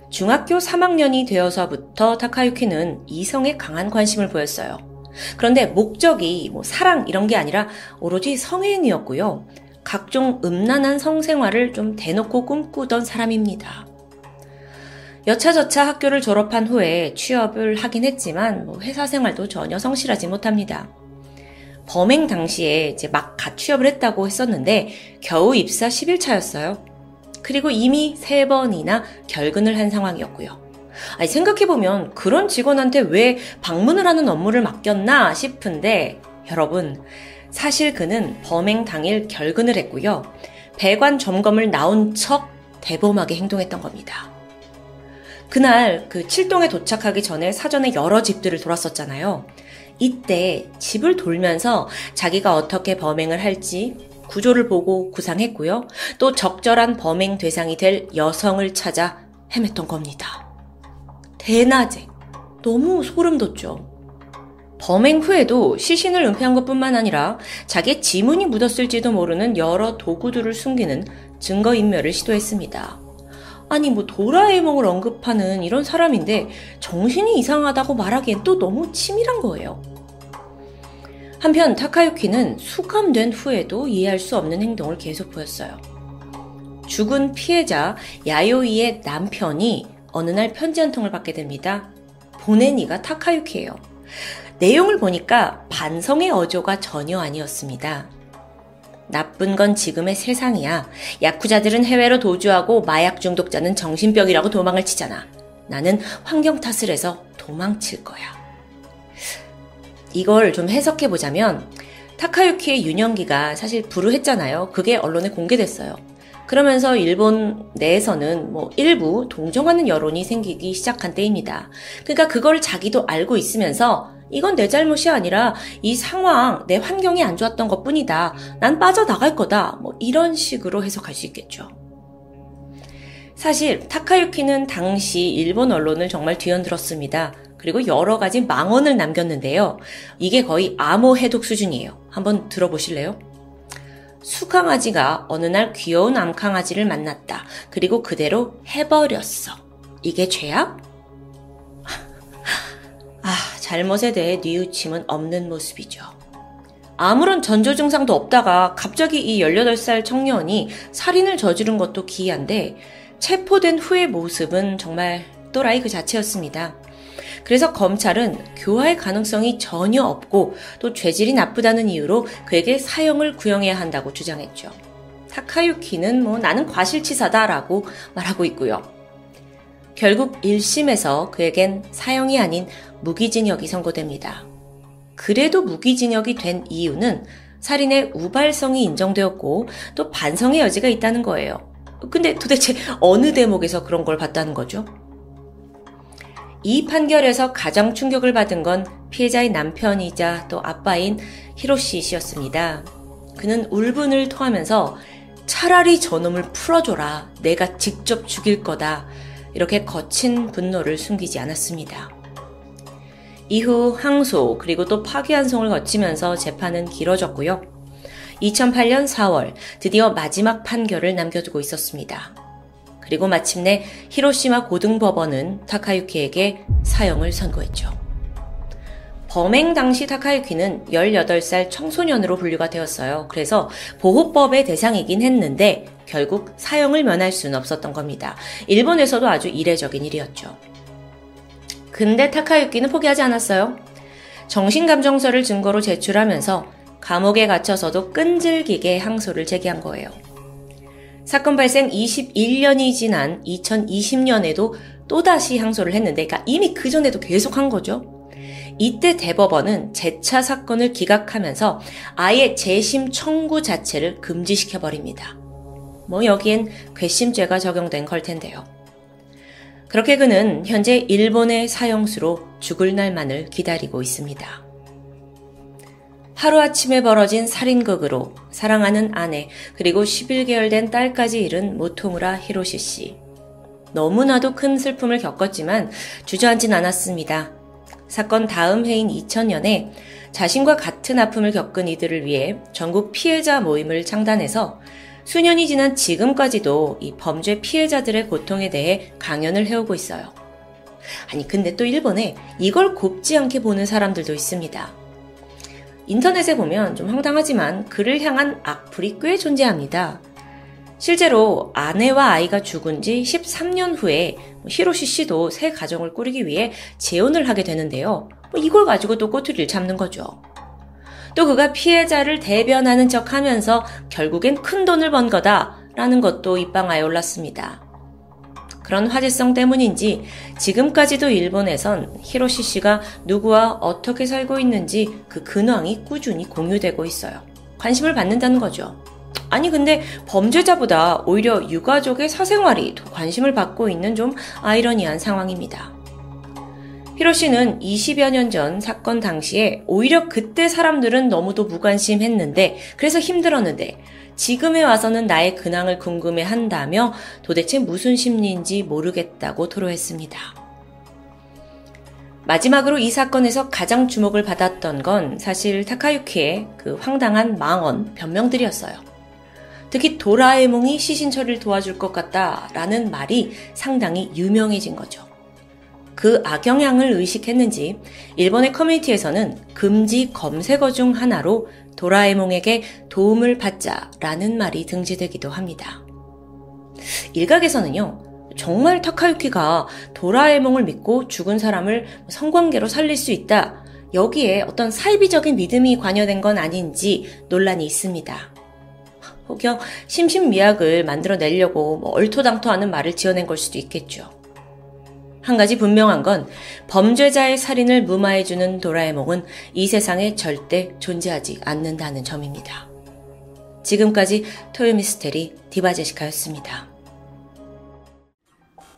중학교 3학년이 되어서부터 타카유키는 이성에 강한 관심을 보였어요. 그런데 목적이 뭐 사랑 이런 게 아니라 오로지 성행이었고요. 각종 음란한 성생활을 좀 대놓고 꿈꾸던 사람입니다. 여차저차 학교를 졸업한 후에 취업을 하긴 했지만 뭐 회사 생활도 전혀 성실하지 못합니다. 범행 당시에 이제 막갓 취업을 했다고 했었는데 겨우 입사 10일차였어요. 그리고 이미 세 번이나 결근을 한 상황이었고요. 아니, 생각해보면 그런 직원한테 왜 방문을 하는 업무를 맡겼나 싶은데 여러분, 사실 그는 범행 당일 결근을 했고요. 배관 점검을 나온 척 대범하게 행동했던 겁니다. 그날 그 칠동에 도착하기 전에 사전에 여러 집들을 돌았었잖아요. 이때 집을 돌면서 자기가 어떻게 범행을 할지 구조를 보고 구상했고요. 또 적절한 범행 대상이 될 여성을 찾아 헤맸던 겁니다. 대낮에 너무 소름 돋죠. 범행 후에도 시신을 은폐한 것 뿐만 아니라 자기의 지문이 묻었을지도 모르는 여러 도구들을 숨기는 증거인멸을 시도했습니다. 아니, 뭐, 도라에몽을 언급하는 이런 사람인데 정신이 이상하다고 말하기엔 또 너무 치밀한 거예요. 한편 타카유키는 수감된 후에도 이해할 수 없는 행동을 계속 보였어요. 죽은 피해자 야요이의 남편이 어느 날 편지 한 통을 받게 됩니다. 보낸 이가 타카유키예요. 내용을 보니까 반성의 어조가 전혀 아니었습니다. 나쁜 건 지금의 세상이야. 야쿠자들은 해외로 도주하고 마약 중독자는 정신병이라고 도망을 치잖아. 나는 환경 탓을 해서 도망칠 거야. 이걸 좀 해석해 보자면 타카유키의 유년기가 사실 불우했잖아요. 그게 언론에 공개됐어요. 그러면서 일본 내에서는 뭐 일부 동정하는 여론이 생기기 시작한 때입니다. 그러니까 그걸 자기도 알고 있으면서 이건 내 잘못이 아니라 이 상황, 내 환경이 안 좋았던 것 뿐이다. 난 빠져나갈 거다. 뭐 이런 식으로 해석할 수 있겠죠. 사실 타카유키는 당시 일본 언론을 정말 뒤흔들었습니다. 그리고 여러 가지 망언을 남겼는데요. 이게 거의 암호 해독 수준이에요. 한번 들어보실래요? 수강아지가 어느 날 귀여운 암강아지를 만났다. 그리고 그대로 해버렸어. 이게 죄야? 아, 잘못에 대해 뉘우침은 없는 모습이죠. 아무런 전조 증상도 없다가 갑자기 이 18살 청년이 살인을 저지른 것도 기이한데 체포된 후의 모습은 정말 또라이 그 자체였습니다. 그래서 검찰은 교화의 가능성이 전혀 없고 또 죄질이 나쁘다는 이유로 그에게 사형을 구형해야 한다고 주장했죠. 타카유키는 뭐 나는 과실치사다라고 말하고 있고요. 결국 1심에서 그에겐 사형이 아닌 무기징역이 선고됩니다. 그래도 무기징역이 된 이유는 살인의 우발성이 인정되었고 또 반성의 여지가 있다는 거예요. 근데 도대체 어느 대목에서 그런 걸 봤다는 거죠? 이 판결에서 가장 충격을 받은 건 피해자의 남편이자 또 아빠인 히로시 씨였습니다. 그는 울분을 토하면서 차라리 저놈을 풀어줘라. 내가 직접 죽일 거다. 이렇게 거친 분노를 숨기지 않았습니다. 이후 항소 그리고 또 파기환송을 거치면서 재판은 길어졌고요. 2008년 4월 드디어 마지막 판결을 남겨두고 있었습니다. 그리고 마침내 히로시마 고등법원은 타카유키에게 사형을 선고했죠. 범행 당시 타카유키는 18살 청소년으로 분류가 되었어요. 그래서 보호법의 대상이긴 했는데 결국 사형을 면할 수는 없었던 겁니다. 일본에서도 아주 이례적인 일이었죠. 근데 타카유키는 포기하지 않았어요. 정신감정서를 증거로 제출하면서 감옥에 갇혀서도 끈질기게 항소를 제기한 거예요. 사건 발생 21년이 지난 2020년에도 또다시 항소를 했는데, 그러니까 이미 그 전에도 계속 한 거죠. 이때 대법원은 재차 사건을 기각하면서 아예 재심 청구 자체를 금지시켜버립니다. 뭐 여기엔 괘씸죄가 적용된 걸 텐데요. 그렇게 그는 현재 일본의 사형수로 죽을 날만을 기다리고 있습니다. 하루아침에 벌어진 살인극으로 사랑하는 아내 그리고 11개월 된 딸까지 잃은 모토무라 히로시 씨. 너무나도 큰 슬픔을 겪었지만 주저앉진 않았습니다. 사건 다음 해인 2000년에 자신과 같은 아픔을 겪은 이들을 위해 전국 피해자 모임을 창단해서 수년이 지난 지금까지도 이 범죄 피해자들의 고통에 대해 강연을 해오고 있어요. 아니, 근데 또 일본에 이걸 곱지 않게 보는 사람들도 있습니다. 인터넷에 보면 좀 황당하지만 그를 향한 악플이 꽤 존재합니다. 실제로 아내와 아이가 죽은 지 13년 후에 히로시 씨도 새 가정을 꾸리기 위해 재혼을 하게 되는데요. 뭐 이걸 가지고 또 꼬투리를 잡는 거죠. 또 그가 피해자를 대변하는 척 하면서 결국엔 큰 돈을 번 거다라는 것도 입방아에 올랐습니다. 그런 화제성 때문인지 지금까지도 일본에선 히로시 씨가 누구와 어떻게 살고 있는지 그 근황이 꾸준히 공유되고 있어요. 관심을 받는다는 거죠. 아니 근데 범죄자보다 오히려 유가족의 사생활이 더 관심을 받고 있는 좀 아이러니한 상황입니다. 히로 씨는 20여 년 전 사건 당시에 오히려 그때 사람들은 너무도 무관심했는데 그래서 힘들었는데 지금에 와서는 나의 근황을 궁금해 한다며 도대체 무슨 심리인지 모르겠다고 토로했습니다. 마지막으로 이 사건에서 가장 주목을 받았던 건 사실 타카유키의 그 황당한 망언 변명들이었어요. 특히 도라에몽이 시신 처리를 도와줄 것 같다라는 말이 상당히 유명해진 거죠. 그 악영향을 의식했는지 일본의 커뮤니티에서는 금지 검색어 중 하나로 도라에몽에게 도움을 받자라는 말이 등재되기도 합니다. 일각에서는요, 정말 타카유키가 도라에몽을 믿고 죽은 사람을 성관계로 살릴 수 있다. 여기에 어떤 사이비적인 믿음이 관여된 건 아닌지 논란이 있습니다. 혹여 심신미약을 만들어내려고 뭐 얼토당토하는 말을 지어낸 걸 수도 있겠죠. 한 가지 분명한 건 범죄자의 살인을 무마해주는 도라에몽은 이 세상에 절대 존재하지 않는다는 점입니다. 지금까지 토요미스테리 디바제시카였습니다.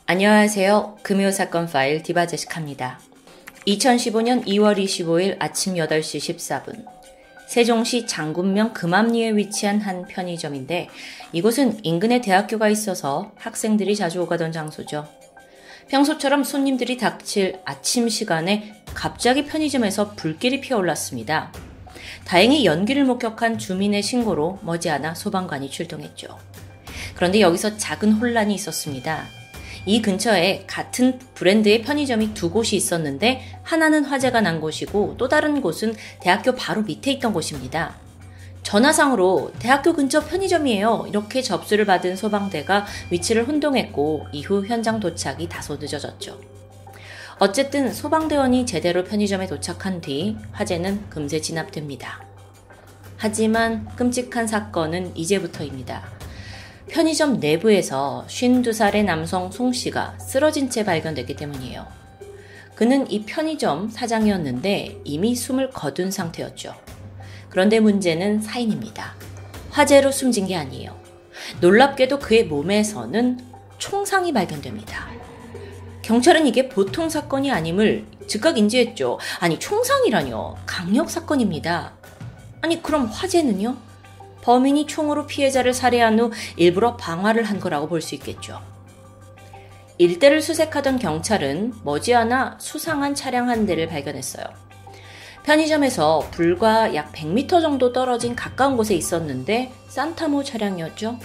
안녕하세요. 금요사건 파일 디바제시카입니다. 2015년 2월 25일 아침 8시 14분. 세종시 장군명 금암리에 위치한 한 편의점인데 이곳은 인근에 대학교가 있어서 학생들이 자주 오가던 장소죠. 평소처럼 손님들이 닥칠 아침 시간에 갑자기 편의점에서 불길이 피어올랐습니다. 다행히 연기를 목격한 주민의 신고로 머지않아 소방관이 출동했죠. 그런데 여기서 작은 혼란이 있었습니다. 이 근처에 같은 브랜드의 편의점이 두 곳이 있었는데 하나는 화재가 난 곳이고 또 다른 곳은 대학교 바로 밑에 있던 곳입니다. 전화상으로 대학교 근처 편의점이에요. 이렇게 접수를 받은 소방대가 위치를 혼동했고 이후 현장 도착이 다소 늦어졌죠. 어쨌든 소방대원이 제대로 편의점에 도착한 뒤 화재는 금세 진압됩니다. 하지만 끔찍한 사건은 이제부터입니다. 편의점 내부에서 52살의 남성 송 씨가 쓰러진 채 발견됐기 때문이에요. 그는 이 편의점 사장이었는데 이미 숨을 거둔 상태였죠. 그런데 문제는 사인입니다. 화재로 숨진 게 아니에요. 놀랍게도 그의 몸에서는 총상이 발견됩니다. 경찰은 이게 보통 사건이 아님을 즉각 인지했죠. 아니, 총상이라뇨. 강력 사건입니다. 아니, 그럼 화재는요? 범인이 총으로 피해자를 살해한 후 일부러 방화를 한 거라고 볼 수 있겠죠. 일대를 수색하던 경찰은 머지않아 수상한 차량 한 대를 발견했어요. 편의점에서 불과 약 100m 정도 떨어진 가까운 곳에 있었는데 산타모 차량이었죠.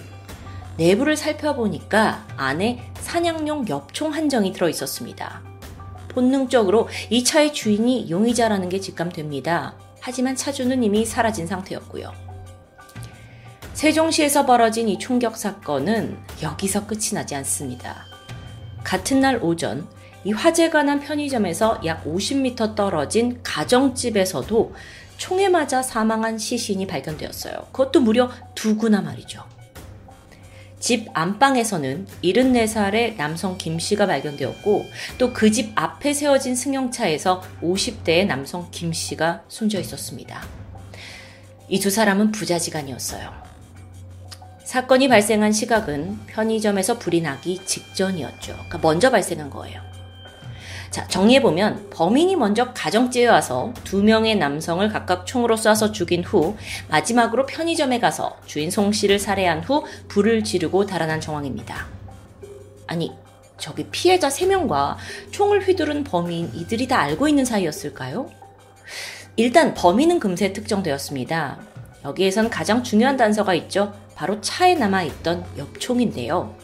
내부를 살펴보니까 안에 사냥용 엽총 한 정이 들어 있었습니다. 본능적으로 이 차의 주인이 용의자라는 게 직감됩니다. 하지만 차주는 이미 사라진 상태였고요. 세종시에서 벌어진 이 총격 사건은 여기서 끝이 나지 않습니다. 같은 날 오전 이 화재가 난 편의점에서 약 50m 떨어진 가정집에서도 총에 맞아 사망한 시신이 발견되었어요. 그것도 무려 두 구나 말이죠. 집 안방에서는 74살의 남성 김 씨가 발견되었고 또 그 집 앞에 세워진 승용차에서 50대의 남성 김 씨가 숨져 있었습니다. 이 두 사람은 부자지간이었어요. 사건이 발생한 시각은 편의점에서 불이 나기 직전이었죠. 그러니까 먼저 발생한 거예요. 자, 정리해보면 범인이 먼저 가정집에 와서 두 명의 남성을 각각 총으로 쏴서 죽인 후 마지막으로 편의점에 가서 주인 송 씨를 살해한 후 불을 지르고 달아난 정황입니다. 아니, 저기 피해자 3명과 총을 휘두른 범인 이들이 다 알고 있는 사이였을까요? 일단 범인은 금세 특정되었습니다. 여기에선 가장 중요한 단서가 있죠. 바로 차에 남아있던 엽총인데요.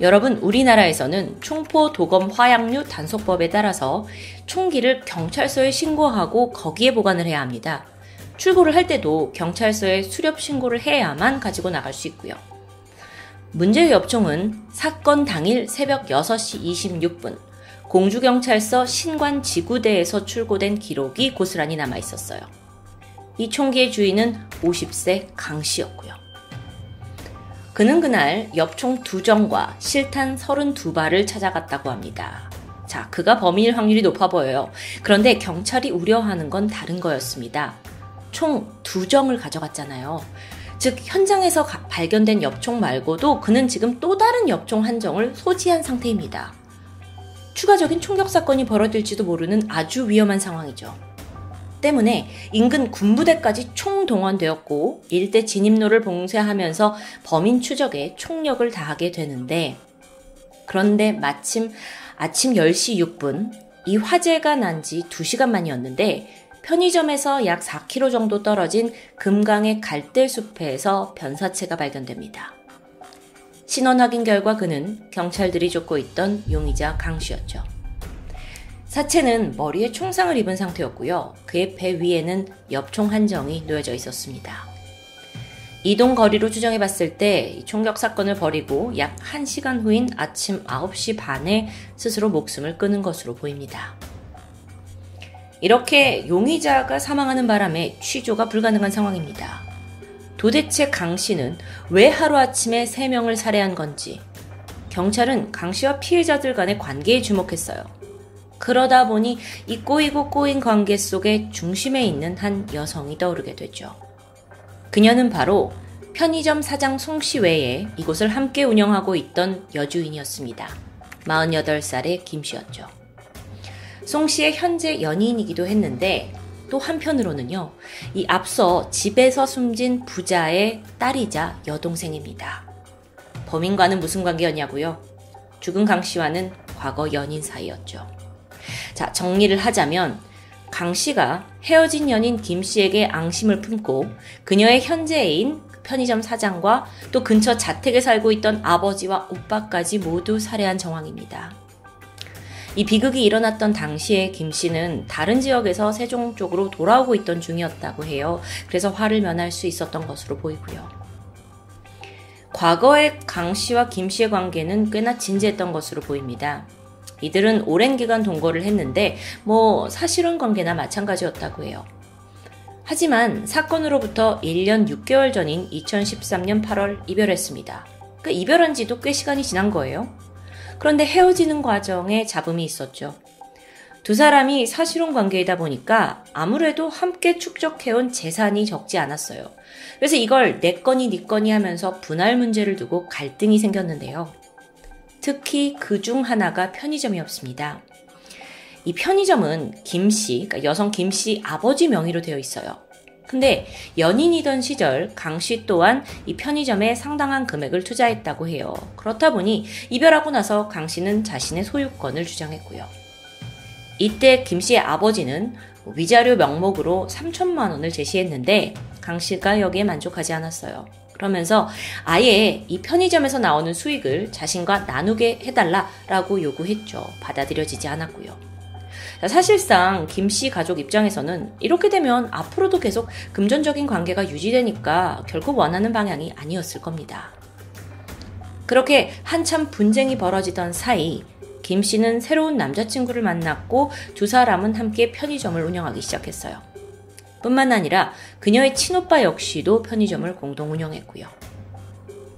여러분, 우리나라에서는 총포 도검 화약류 단속법에 따라서 총기를 경찰서에 신고하고 거기에 보관을 해야 합니다. 출고를 할 때도 경찰서에 수렵 신고를 해야만 가지고 나갈 수 있고요. 문제의 엽총은 사건 당일 새벽 6시 26분 공주경찰서 신관지구대에서 출고된 기록이 고스란히 남아 있었어요. 이 총기의 주인은 50세 강 씨였고요. 그는 그날 엽총 두 정과 실탄 32발을 찾아갔다고 합니다. 자, 그가 범인일 확률이 높아 보여요. 그런데 경찰이 우려하는 건 다른 거였습니다. 총 두 정을 가져갔잖아요. 즉, 현장에서 발견된 엽총 말고도 그는 지금 또 다른 엽총 한 정을 소지한 상태입니다. 추가적인 총격 사건이 벌어질지도 모르는 아주 위험한 상황이죠. 때문에 인근 군부대까지 총동원되었고 일대 진입로를 봉쇄하면서 범인 추적에 총력을 다하게 되는데 그런데 마침 아침 10시 6분 이 화재가 난 지 2시간 만이었는데 편의점에서 약 4km 정도 떨어진 금강의 갈대숲에서 변사체가 발견됩니다. 신원 확인 결과 그는 경찰들이 쫓고 있던 용의자 강 씨였죠. 사체는 머리에 총상을 입은 상태였고요. 그의 배 위에는 엽총 한 정이 놓여져 있었습니다. 이동 거리로 추정해 봤을 때 총격 사건을 벌이고 약 1시간 후인 아침 9시 반에 스스로 목숨을 끊은 것으로 보입니다. 이렇게 용의자가 사망하는 바람에 취조가 불가능한 상황입니다. 도대체 강 씨는 왜 하루아침에 3명을 살해한 건지 경찰은 강 씨와 피해자들 간의 관계에 주목했어요. 그러다 보니 이 꼬이고 꼬인 관계 속에 중심에 있는 한 여성이 떠오르게 되죠. 그녀는 바로 편의점 사장 송 씨 외에 이곳을 함께 운영하고 있던 여주인이었습니다. 48살의 김 씨였죠. 송 씨의 현재 연인이기도 했는데 또 한편으로는요, 이 앞서 집에서 숨진 부자의 딸이자 여동생입니다. 범인과는 무슨 관계였냐고요? 죽은 강 씨와는 과거 연인 사이였죠. 자, 정리를 하자면 강 씨가 헤어진 연인 김 씨에게 앙심을 품고 그녀의 현재 애인 편의점 사장과 또 근처 자택에 살고 있던 아버지와 오빠까지 모두 살해한 정황입니다. 이 비극이 일어났던 당시에 김 씨는 다른 지역에서 세종 쪽으로 돌아오고 있던 중이었다고 해요. 그래서 화를 면할 수 있었던 것으로 보이고요. 과거의 강 씨와 김 씨의 관계는 꽤나 진지했던 것으로 보입니다. 이들은 오랜 기간 동거를 했는데 뭐 사실혼 관계나 마찬가지였다고 해요. 하지만 사건으로부터 1년 6개월 전인 2013년 8월 이별했습니다. 그 이별한 지도 꽤 시간이 지난 거예요. 그런데 헤어지는 과정에 잡음이 있었죠. 두 사람이 사실혼 관계이다 보니까 아무래도 함께 축적해온 재산이 적지 않았어요. 그래서 이걸 내 건이 네 건이 하면서 분할 문제를 두고 갈등이 생겼는데요. 특히 그 중 하나가 편의점이었습니다. 이 편의점은 김 씨, 그러니까 여성 김씨 아버지 명의로 되어 있어요. 근데 연인이던 시절 강 씨 또한 이 편의점에 상당한 금액을 투자했다고 해요. 그렇다 보니 이별하고 나서 강 씨는 자신의 소유권을 주장했고요. 이때 김 씨의 아버지는 위자료 명목으로 3천만 원을 제시했는데 강 씨가 여기에 만족하지 않았어요. 그러면서 아예 이 편의점에서 나오는 수익을 자신과 나누게 해달라라고 요구했죠. 받아들여지지 않았고요. 사실상 김 씨 가족 입장에서는 이렇게 되면 앞으로도 계속 금전적인 관계가 유지되니까 결국 원하는 방향이 아니었을 겁니다. 그렇게 한참 분쟁이 벌어지던 사이 김 씨는 새로운 남자친구를 만났고 두 사람은 함께 편의점을 운영하기 시작했어요. 뿐만 아니라 그녀의 친오빠 역시도 편의점을 공동 운영했고요.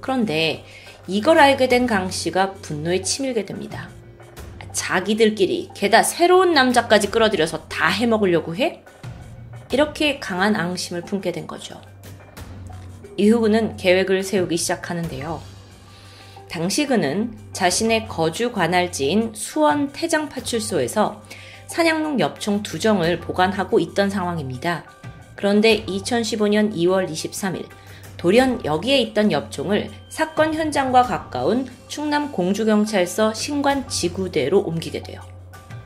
그런데 이걸 알게 된 강 씨가 분노에 치밀게 됩니다. 자기들끼리 게다 새로운 남자까지 끌어들여서 다 해먹으려고 해? 이렇게 강한 앙심을 품게 된 거죠. 이후 그는 계획을 세우기 시작하는데요. 당시 그는 자신의 거주 관할지인 수원 태장파출소에서 산양농 엽총 두 정을 보관하고 있던 상황입니다. 그런데 2015년 2월 23일 돌연 여기에 있던 엽총을 사건 현장과 가까운 충남 공주경찰서 신관 지구대로 옮기게 돼요.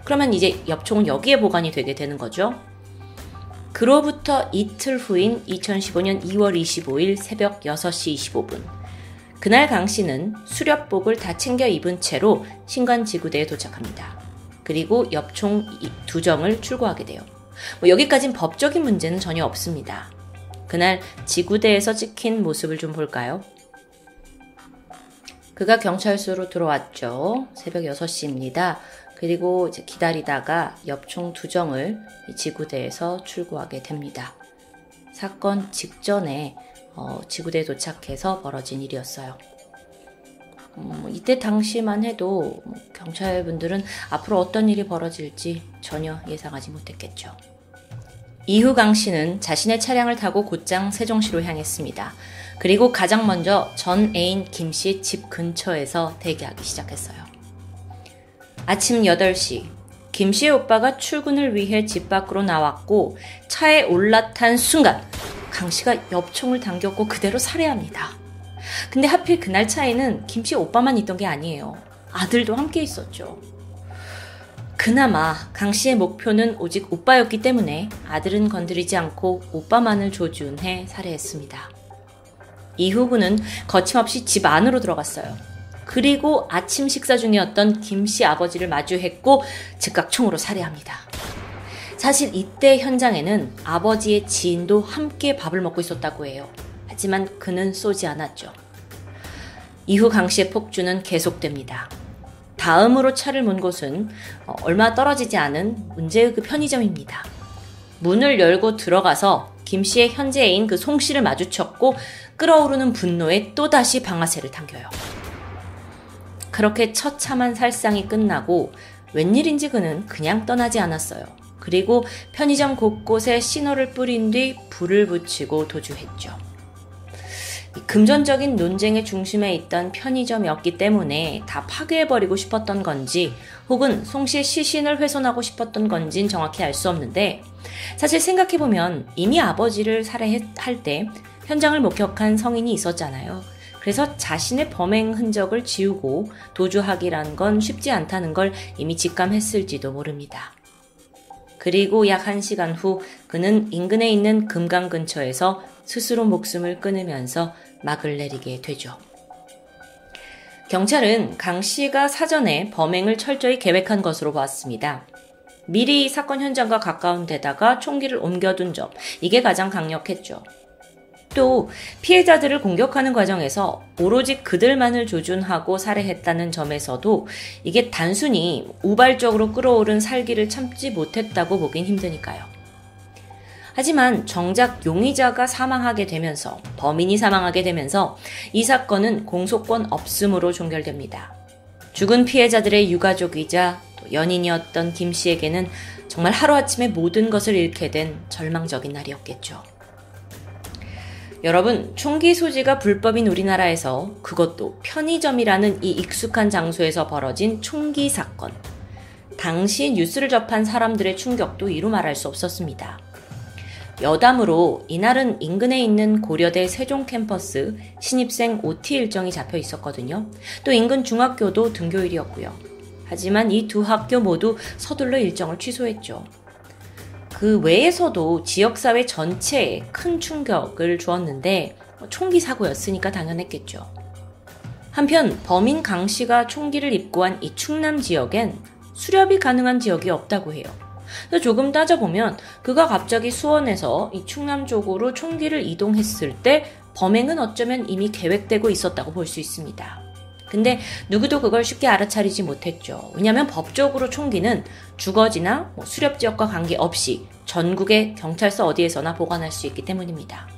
그러면 이제 엽총은 여기에 보관이 되게 되는 거죠. 그로부터 이틀 후인 2015년 2월 25일 새벽 6시 25분. 그날 강 씨는 수렵복을 다 챙겨 입은 채로 신관 지구대에 도착합니다. 그리고 엽총 두 정을 출고하게 돼요. 뭐 여기까진 법적인 문제는 전혀 없습니다. 그날 지구대에서 찍힌 모습을 좀 볼까요? 그가 경찰서로 들어왔죠. 새벽 6시입니다. 그리고 기다리다가 엽총 두 정을 지구대에서 출고하게 됩니다. 사건 직전에 어, 지구대에 도착해서 벌어진 일이었어요. 음, 이때 당시만 해도 경찰분들은 앞으로 어떤 일이 벌어질지 전혀 예상하지 못했겠죠. 이후 강 씨는 자신의 차량을 타고 곧장 세종시로 향했습니다. 그리고 가장 먼저 전 애인 김 씨 집 근처에서 대기하기 시작했어요. 아침 8시, 김 씨의 오빠가 출근을 위해 집 밖으로 나왔고 차에 올라탄 순간 강 씨가 엽총을 당겼고 그대로 살해합니다. 근데 하필 그날 차에는 김씨 오빠만 있던 게 아니에요. 아들도 함께 있었죠. 그나마 강 씨의 목표는 오직 오빠였기 때문에 아들은 건드리지 않고 오빠만을 조준해 살해했습니다. 이후 그는 거침없이 집 안으로 들어갔어요. 그리고 아침 식사 중이었던 김 씨 아버지를 마주했고 즉각 총으로 살해합니다. 사실 이때 현장에는 아버지의 지인도 함께 밥을 먹고 있었다고 해요. 하지만 그는 쏘지 않았죠. 이후 강 씨의 폭주는 계속됩니다. 다음으로 차를 문 곳은 어, 얼마 떨어지지 않은 문제의 그 편의점입니다. 문을 열고 들어가서 김 씨의 현재인 그 송 씨를 마주쳤고 끓어오르는 분노에 또다시 방아쇠를 당겨요. 그렇게 처참한 살상이 끝나고 웬일인지 그는 그냥 떠나지 않았어요. 그리고 편의점 곳곳에 신호를 뿌린 뒤 불을 붙이고 도주했죠. 금전적인 논쟁의 중심에 있던 편의점이었기 때문에 다 파괴해버리고 싶었던 건지 혹은 송 씨의 시신을 훼손하고 싶었던 건진 정확히 알 수 없는데 사실 생각해보면 이미 아버지를 살해할 때 현장을 목격한 성인이 있었잖아요. 그래서 자신의 범행 흔적을 지우고 도주하기란 건 쉽지 않다는 걸 이미 직감했을지도 모릅니다. 그리고 약 1시간 후 그는 인근에 있는 금강 근처에서 스스로 목숨을 끊으면서 막을 내리게 되죠. 경찰은 강 씨가 사전에 범행을 철저히 계획한 것으로 보았습니다. 미리 사건 현장과 가까운 데다가 총기를 옮겨둔 점, 이게 가장 강력했죠. 또 피해자들을 공격하는 과정에서 오로지 그들만을 조준하고 살해했다는 점에서도 이게 단순히 우발적으로 끌어오른 살기를 참지 못했다고 보긴 힘드니까요. 하지만 정작 용의자가 사망하게 되면서 범인이 사망하게 되면서 이 사건은 공소권 없음으로 종결됩니다. 죽은 피해자들의 유가족이자 연인이었던 김 씨에게는 정말 하루아침에 모든 것을 잃게 된 절망적인 날이었겠죠. 여러분, 총기 소지가 불법인 우리나라에서 그것도 편의점이라는 이 익숙한 장소에서 벌어진 총기 사건. 당시 뉴스를 접한 사람들의 충격도 이루 말할 수 없었습니다. 여담으로 이날은 인근에 있는 고려대 세종 캠퍼스 신입생 OT 일정이 잡혀 있었거든요. 또 인근 중학교도 등교일이었고요. 하지만 이 두 학교 모두 서둘러 일정을 취소했죠. 그 외에서도 지역사회 전체에 큰 충격을 주었는데 총기 사고였으니까 당연했겠죠. 한편 범인 강 씨가 총기를 입고한 이 충남 지역엔 수렵이 가능한 지역이 없다고 해요. 조금 따져보면 그가 갑자기 수원에서 이 충남 쪽으로 총기를 이동했을 때 범행은 어쩌면 이미 계획되고 있었다고 볼 수 있습니다. 근데 누구도 그걸 쉽게 알아차리지 못했죠. 왜냐하면 법적으로 총기는 주거지나 뭐 수렵 지역과 관계없이 전국의 경찰서 어디에서나 보관할 수 있기 때문입니다.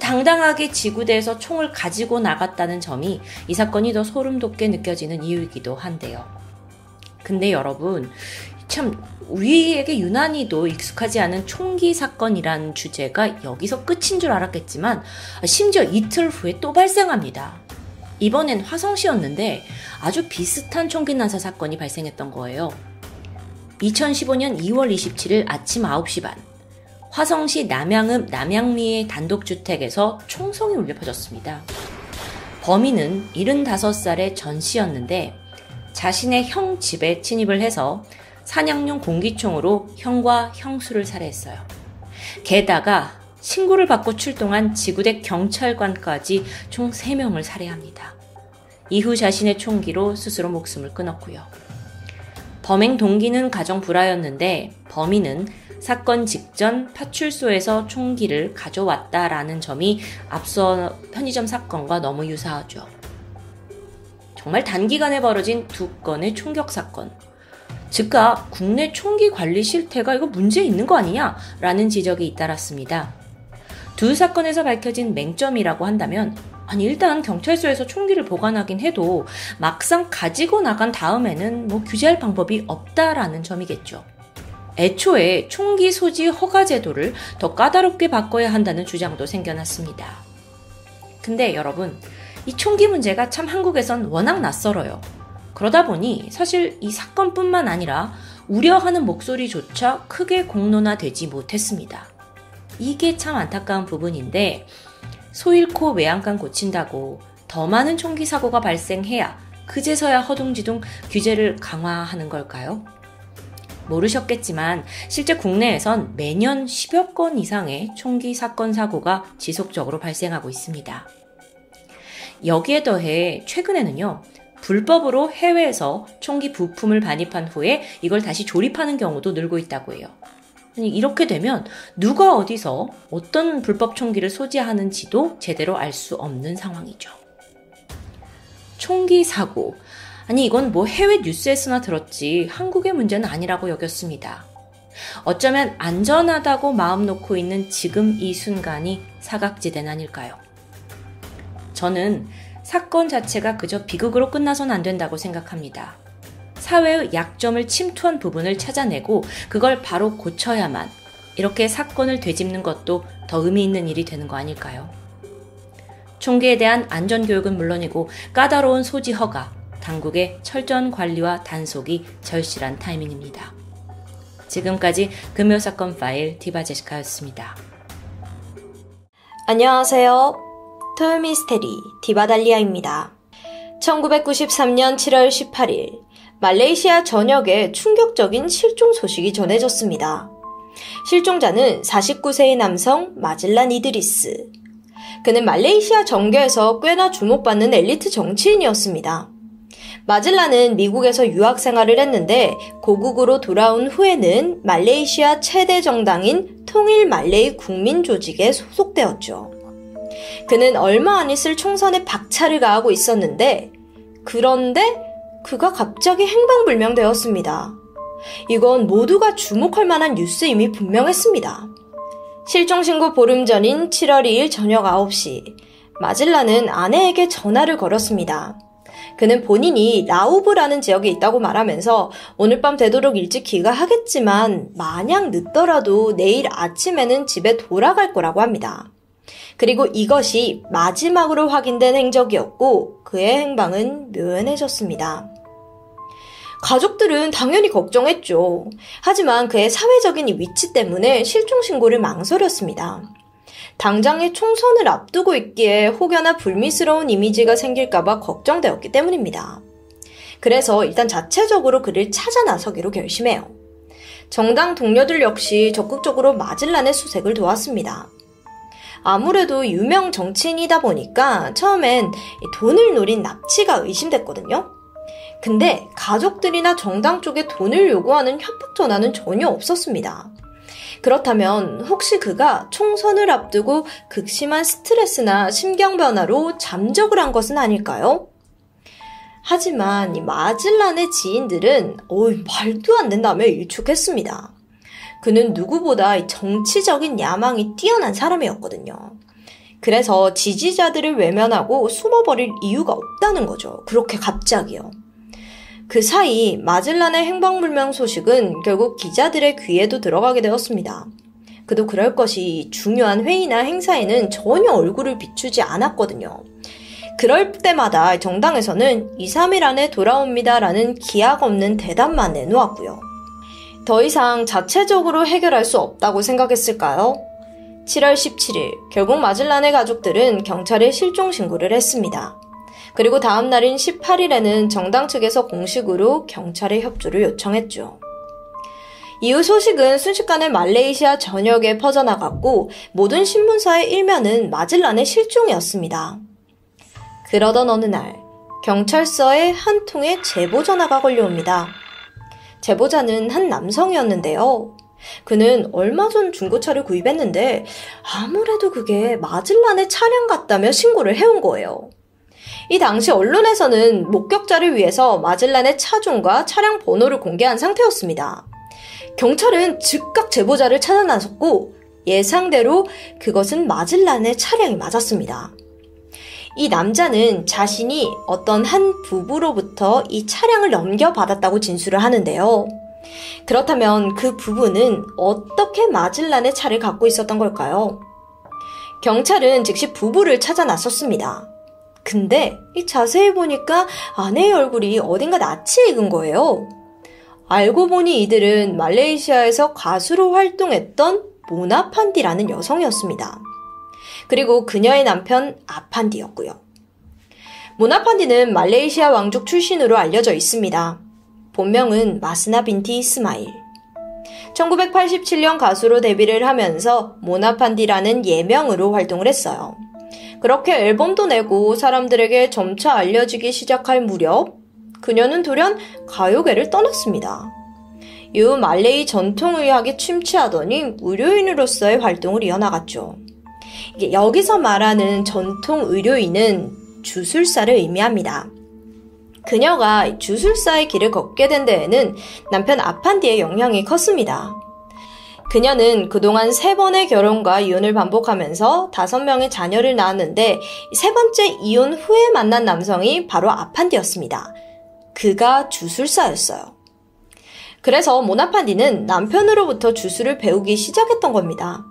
당당하게 지구대에서 총을 가지고 나갔다는 점이 이 사건이 더 소름 돋게 느껴지는 이유이기도 한데요. 근데 여러분, 참 우리에게 유난히도 익숙하지 않은 총기 사건이란 주제가 여기서 끝인 줄 알았겠지만 심지어 이틀 후에 또 발생합니다. 이번엔 화성시였는데 아주 비슷한 총기 난사 사건이 발생했던 거예요. 2015년 2월 27일 아침 9시 반 화성시 남양읍 남양미의 단독주택에서 총성이 울려 퍼졌습니다. 범인은 75살의 전 씨였는데 자신의 형 집에 침입을 해서 사냥용 공기총으로 형과 형수를 살해했어요. 게다가 신고를 받고 출동한 지구대 경찰관까지 총 3명을 살해합니다. 이후 자신의 총기로 스스로 목숨을 끊었고요. 범행 동기는 가정 불화였는데 범인은 사건 직전 파출소에서 총기를 가져왔다라는 점이 앞서 편의점 사건과 너무 유사하죠. 정말 단기간에 벌어진 두 건의 총격 사건. 즉각 국내 총기 관리 실태가 이거 문제 있는 거 아니냐라는 지적이 잇따랐습니다. 두 사건에서 밝혀진 맹점이라고 한다면 아니 일단 경찰서에서 총기를 보관하긴 해도 막상 가지고 나간 다음에는 뭐 규제할 방법이 없다라는 점이겠죠. 애초에 총기 소지 허가 제도를 더 까다롭게 바꿔야 한다는 주장도 생겨났습니다. 근데 여러분, 이 총기 문제가 참 한국에선 워낙 낯설어요. 그러다 보니 사실 이 사건뿐만 아니라 우려하는 목소리조차 크게 공론화되지 못했습니다. 이게 참 안타까운 부분인데 소 잃고 외양간 고친다고 더 많은 총기 사고가 발생해야 그제서야 허둥지둥 규제를 강화하는 걸까요? 모르셨겠지만 실제 국내에선 매년 10여 건 이상의 총기 사건 사고가 지속적으로 발생하고 있습니다. 여기에 더해 최근에는요, 불법으로 해외에서 총기 부품을 반입한 후에 이걸 다시 조립하는 경우도 늘고 있다고 해요. 이렇게 되면 누가 어디서 어떤 불법 총기를 소지하는지도 제대로 알 수 없는 상황이죠. 총기 사고. 아니, 이건 뭐 해외 뉴스에서나 들었지 한국의 문제는 아니라고 여겼습니다. 어쩌면 안전하다고 마음 놓고 있는 지금 이 순간이 사각지대는 아닐까요? 저는 사건 자체가 그저 비극으로 끝나선 안 된다고 생각합니다. 사회의 약점을 침투한 부분을 찾아내고 그걸 바로 고쳐야만 이렇게 사건을 되짚는 것도 더 의미 있는 일이 되는 거 아닐까요? 총기에 대한 안전교육은 물론이고 까다로운 소지 허가, 당국의 철저한 관리와 단속이 절실한 타이밍입니다. 지금까지 금요사건 파일 디바제시카였습니다. 안녕하세요. 토요미스테리 디바달리아입니다. 1993년 7월 18일 말레이시아 전역에 충격적인 실종 소식이 전해졌습니다. 실종자는 49세의 남성 마질란 이드리스. 그는 말레이시아 정계에서 꽤나 주목받는 엘리트 정치인이었습니다. 마질라는 미국에서 유학 생활을 했는데 고국으로 돌아온 후에는 말레이시아 최대 정당인 통일 말레이 국민 조직에 소속되었죠. 그는 얼마 안 있을 총선에 박차를 가하고 있었는데 그런데 그가 갑자기 행방불명되었습니다. 이건 모두가 주목할 만한 뉴스임이 분명했습니다. 실종신고 보름 전인 7월 2일 저녁 9시, 마질라는 아내에게 전화를 걸었습니다. 그는 본인이 라우브라는 지역에 있다고 말하면서 오늘 밤 되도록 일찍 귀가하겠지만 마냥 늦더라도 내일 아침에는 집에 돌아갈 거라고 합니다. 그리고 이것이 마지막으로 확인된 행적이었고 그의 행방은 묘연해졌습니다. 가족들은 당연히 걱정했죠. 하지만 그의 사회적인 위치 때문에 실종 신고를 망설였습니다. 당장의 총선을 앞두고 있기에 혹여나 불미스러운 이미지가 생길까봐 걱정되었기 때문입니다. 그래서 일단 자체적으로 그를 찾아 나서기로 결심해요. 정당 동료들 역시 적극적으로 마질란의 수색을 도왔습니다. 아무래도 유명 정치인이다 보니까 처음엔 돈을 노린 납치가 의심됐거든요. 근데 가족들이나 정당 쪽에 돈을 요구하는 협박 전화는 전혀 없었습니다. 그렇다면 혹시 그가 총선을 앞두고 극심한 스트레스나 심경 변화로 잠적을 한 것은 아닐까요? 하지만 이 마질란의 지인들은 어이 말도 안 된다며 일축했습니다. 그는 누구보다 정치적인 야망이 뛰어난 사람이었거든요. 그래서 지지자들을 외면하고 숨어버릴 이유가 없다는 거죠. 그렇게 갑자기요. 그 사이 마질란의 행방불명 소식은 결국 기자들의 귀에도 들어가게 되었습니다. 그도 그럴 것이 중요한 회의나 행사에는 전혀 얼굴을 비추지 않았거든요. 그럴 때마다 정당에서는 2, 3일 안에 돌아옵니다라는 기약 없는 대답만 내놓았고요. 더 이상 자체적으로 해결할 수 없다고 생각했을까요? 7월 17일, 결국 마질란의 가족들은 경찰에 실종 신고를 했습니다. 그리고 다음 날인 18일에는 정당 측에서 공식으로 경찰의 협조를 요청했죠. 이후 소식은 순식간에 말레이시아 전역에 퍼져나갔고 모든 신문사의 일면은 마질란의 실종이었습니다. 그러던 어느 날 경찰서에 한 통의 제보 전화가 걸려옵니다. 제보자는 한 남성이었는데요. 그는 얼마 전 중고차를 구입했는데 아무래도 그게 마질란의 차량 같다며 신고를 해온 거예요. 이 당시 언론에서는 목격자를 위해서 마질란의 차종과 차량 번호를 공개한 상태였습니다. 경찰은 즉각 제보자를 찾아 나섰고 예상대로 그것은 마질란의 차량이 맞았습니다. 이 남자는 자신이 어떤 한 부부로부터 이 차량을 넘겨받았다고 진술을 하는데요. 그렇다면 그 부부는 어떻게 마질란의 차를 갖고 있었던 걸까요? 경찰은 즉시 부부를 찾아 나섰습니다. 근데 이 자세히 보니까 아내의 얼굴이 어딘가 낯이 익은 거예요. 알고 보니 이들은 말레이시아에서 가수로 활동했던 모나판디라는 여성이었습니다. 그리고 그녀의 남편 아판디였고요. 모나판디는 말레이시아 왕족 출신으로 알려져 있습니다. 본명은 마스나 빈티 이스마일. 1987년 가수로 데뷔를 하면서 모나판디라는 예명으로 활동을 했어요. 그렇게 앨범도 내고 사람들에게 점차 알려지기 시작할 무렵 그녀는 돌연 가요계를 떠났습니다. 이후 말레이 전통의학에 침체하더니 의료인으로서의 활동을 이어나갔죠. 여기서 말하는 전통 의료인은 주술사를 의미합니다. 그녀가 주술사의 길을 걷게 된 데에는 남편 아판디의 영향이 컸습니다. 그녀는 그동안 세 번의 결혼과 이혼을 반복하면서 다섯 명의 자녀를 낳았는데 세 번째 이혼 후에 만난 남성이 바로 아판디였습니다. 그가 주술사였어요. 그래서 모나판디는 남편으로부터 주술을 배우기 시작했던 겁니다.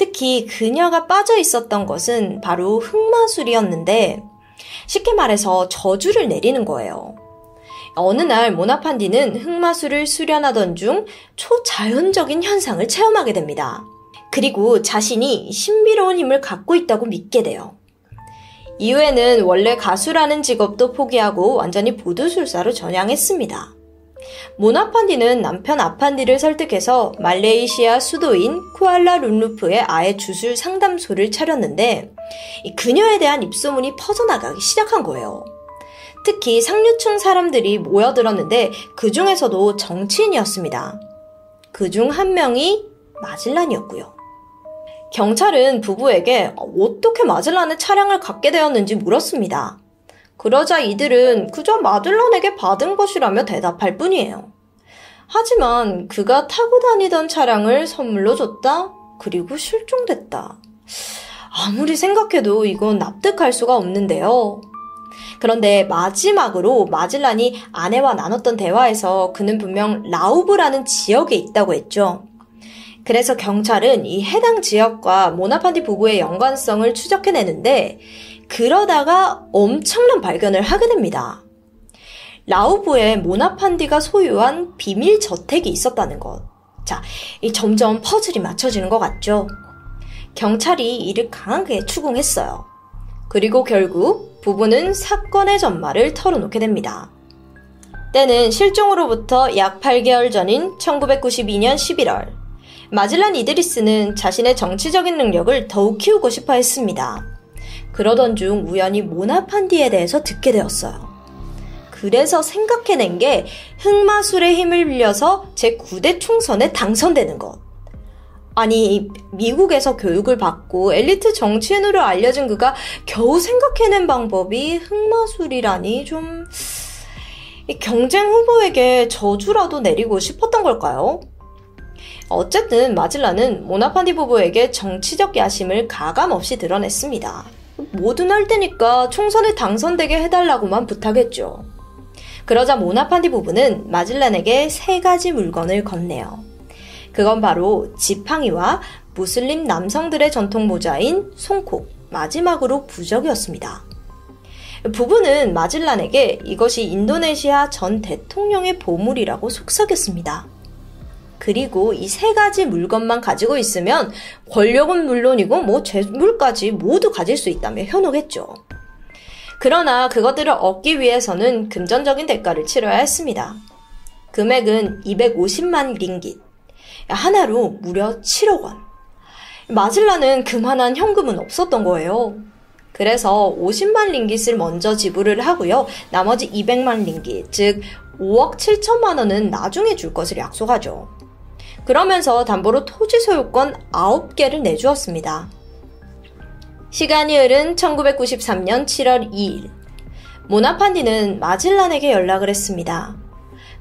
특히 그녀가 빠져 있었던 것은 바로 흑마술이었는데 쉽게 말해서 저주를 내리는 거예요. 어느 날 모나판디는 흑마술을 수련하던 중 초자연적인 현상을 체험하게 됩니다. 그리고 자신이 신비로운 힘을 갖고 있다고 믿게 돼요. 이후에는 원래 가수라는 직업도 포기하고 완전히 보드술사로 전향했습니다. 모나판디는 남편 아판디를 설득해서 말레이시아 수도인 쿠알라룬루프에 아예 주술 상담소를 차렸는데 그녀에 대한 입소문이 퍼져나가기 시작한 거예요. 특히 상류층 사람들이 모여들었는데 그 중에서도 정치인이었습니다. 그 중 한 명이 마질란이었고요. 경찰은 부부에게 어떻게 마질란의 차량을 갖게 되었는지 물었습니다. 그러자 이들은 그저 마들란에게 받은 것이라며 대답할 뿐이에요. 하지만 그가 타고 다니던 차량을 선물로 줬다? 그리고 실종됐다. 아무리 생각해도 이건 납득할 수가 없는데요. 그런데 마지막으로 마질란이 아내와 나눴던 대화에서 그는 분명 라우브라는 지역에 있다고 했죠. 그래서 경찰은 이 해당 지역과 모나판디 부부의 연관성을 추적해내는데 그러다가 엄청난 발견을 하게 됩니다. 라우브의 모나판디가 소유한 비밀 저택이 있었다는 것. 자, 이 점점 퍼즐이 맞춰지는 것 같죠? 경찰이 이를 강하게 추궁했어요. 그리고 결국 부부는 사건의 전말을 털어놓게 됩니다. 때는 실종으로부터 약 8개월 전인 1992년 11월. 마질란 이드리스는 자신의 정치적인 능력을 더욱 키우고 싶어 했습니다. 그러던 중 우연히 모나판디에 대해서 듣게 되었어요. 그래서 생각해낸 게 흑마술의 힘을 빌려서 제9대 총선에 당선되는 것. 아니, 미국에서 교육을 받고 엘리트 정치인으로 알려진 그가 겨우 생각해낸 방법이 흑마술이라니 좀 경쟁 후보에게 저주라도 내리고 싶었던 걸까요? 어쨌든 마질라는 모나판디 부부에게 정치적 야심을 가감없이 드러냈습니다. 뭐든 할 테니까 총선에 당선되게 해달라고만 부탁했죠. 그러자 모나판디 부부는 마질란에게 세 가지 물건을 건네요. 그건 바로 지팡이와 무슬림 남성들의 전통 모자인 송콕, 마지막으로 부적이었습니다. 부부는 마질란에게 이것이 인도네시아 전 대통령의 보물이라고 속삭였습니다. 그리고 이 세 가지 물건만 가지고 있으면 권력은 물론이고 뭐 재물까지 모두 가질 수 있다며 현혹했죠. 그러나 그것들을 얻기 위해서는 금전적인 대가를 치러야 했습니다. 금액은 250만 링깃, 하나로 무려 7억 원. 마질라는 그만한 현금은 없었던 거예요. 그래서 50만 링깃을 먼저 지불을 하고요. 나머지 200만 링깃, 즉 5억 7천만 원은 나중에 줄 것을 약속하죠. 그러면서 담보로 토지 소유권 9개를 내주었습니다. 시간이 흐른 1993년 7월 2일, 모나판디는 마질란에게 연락을 했습니다.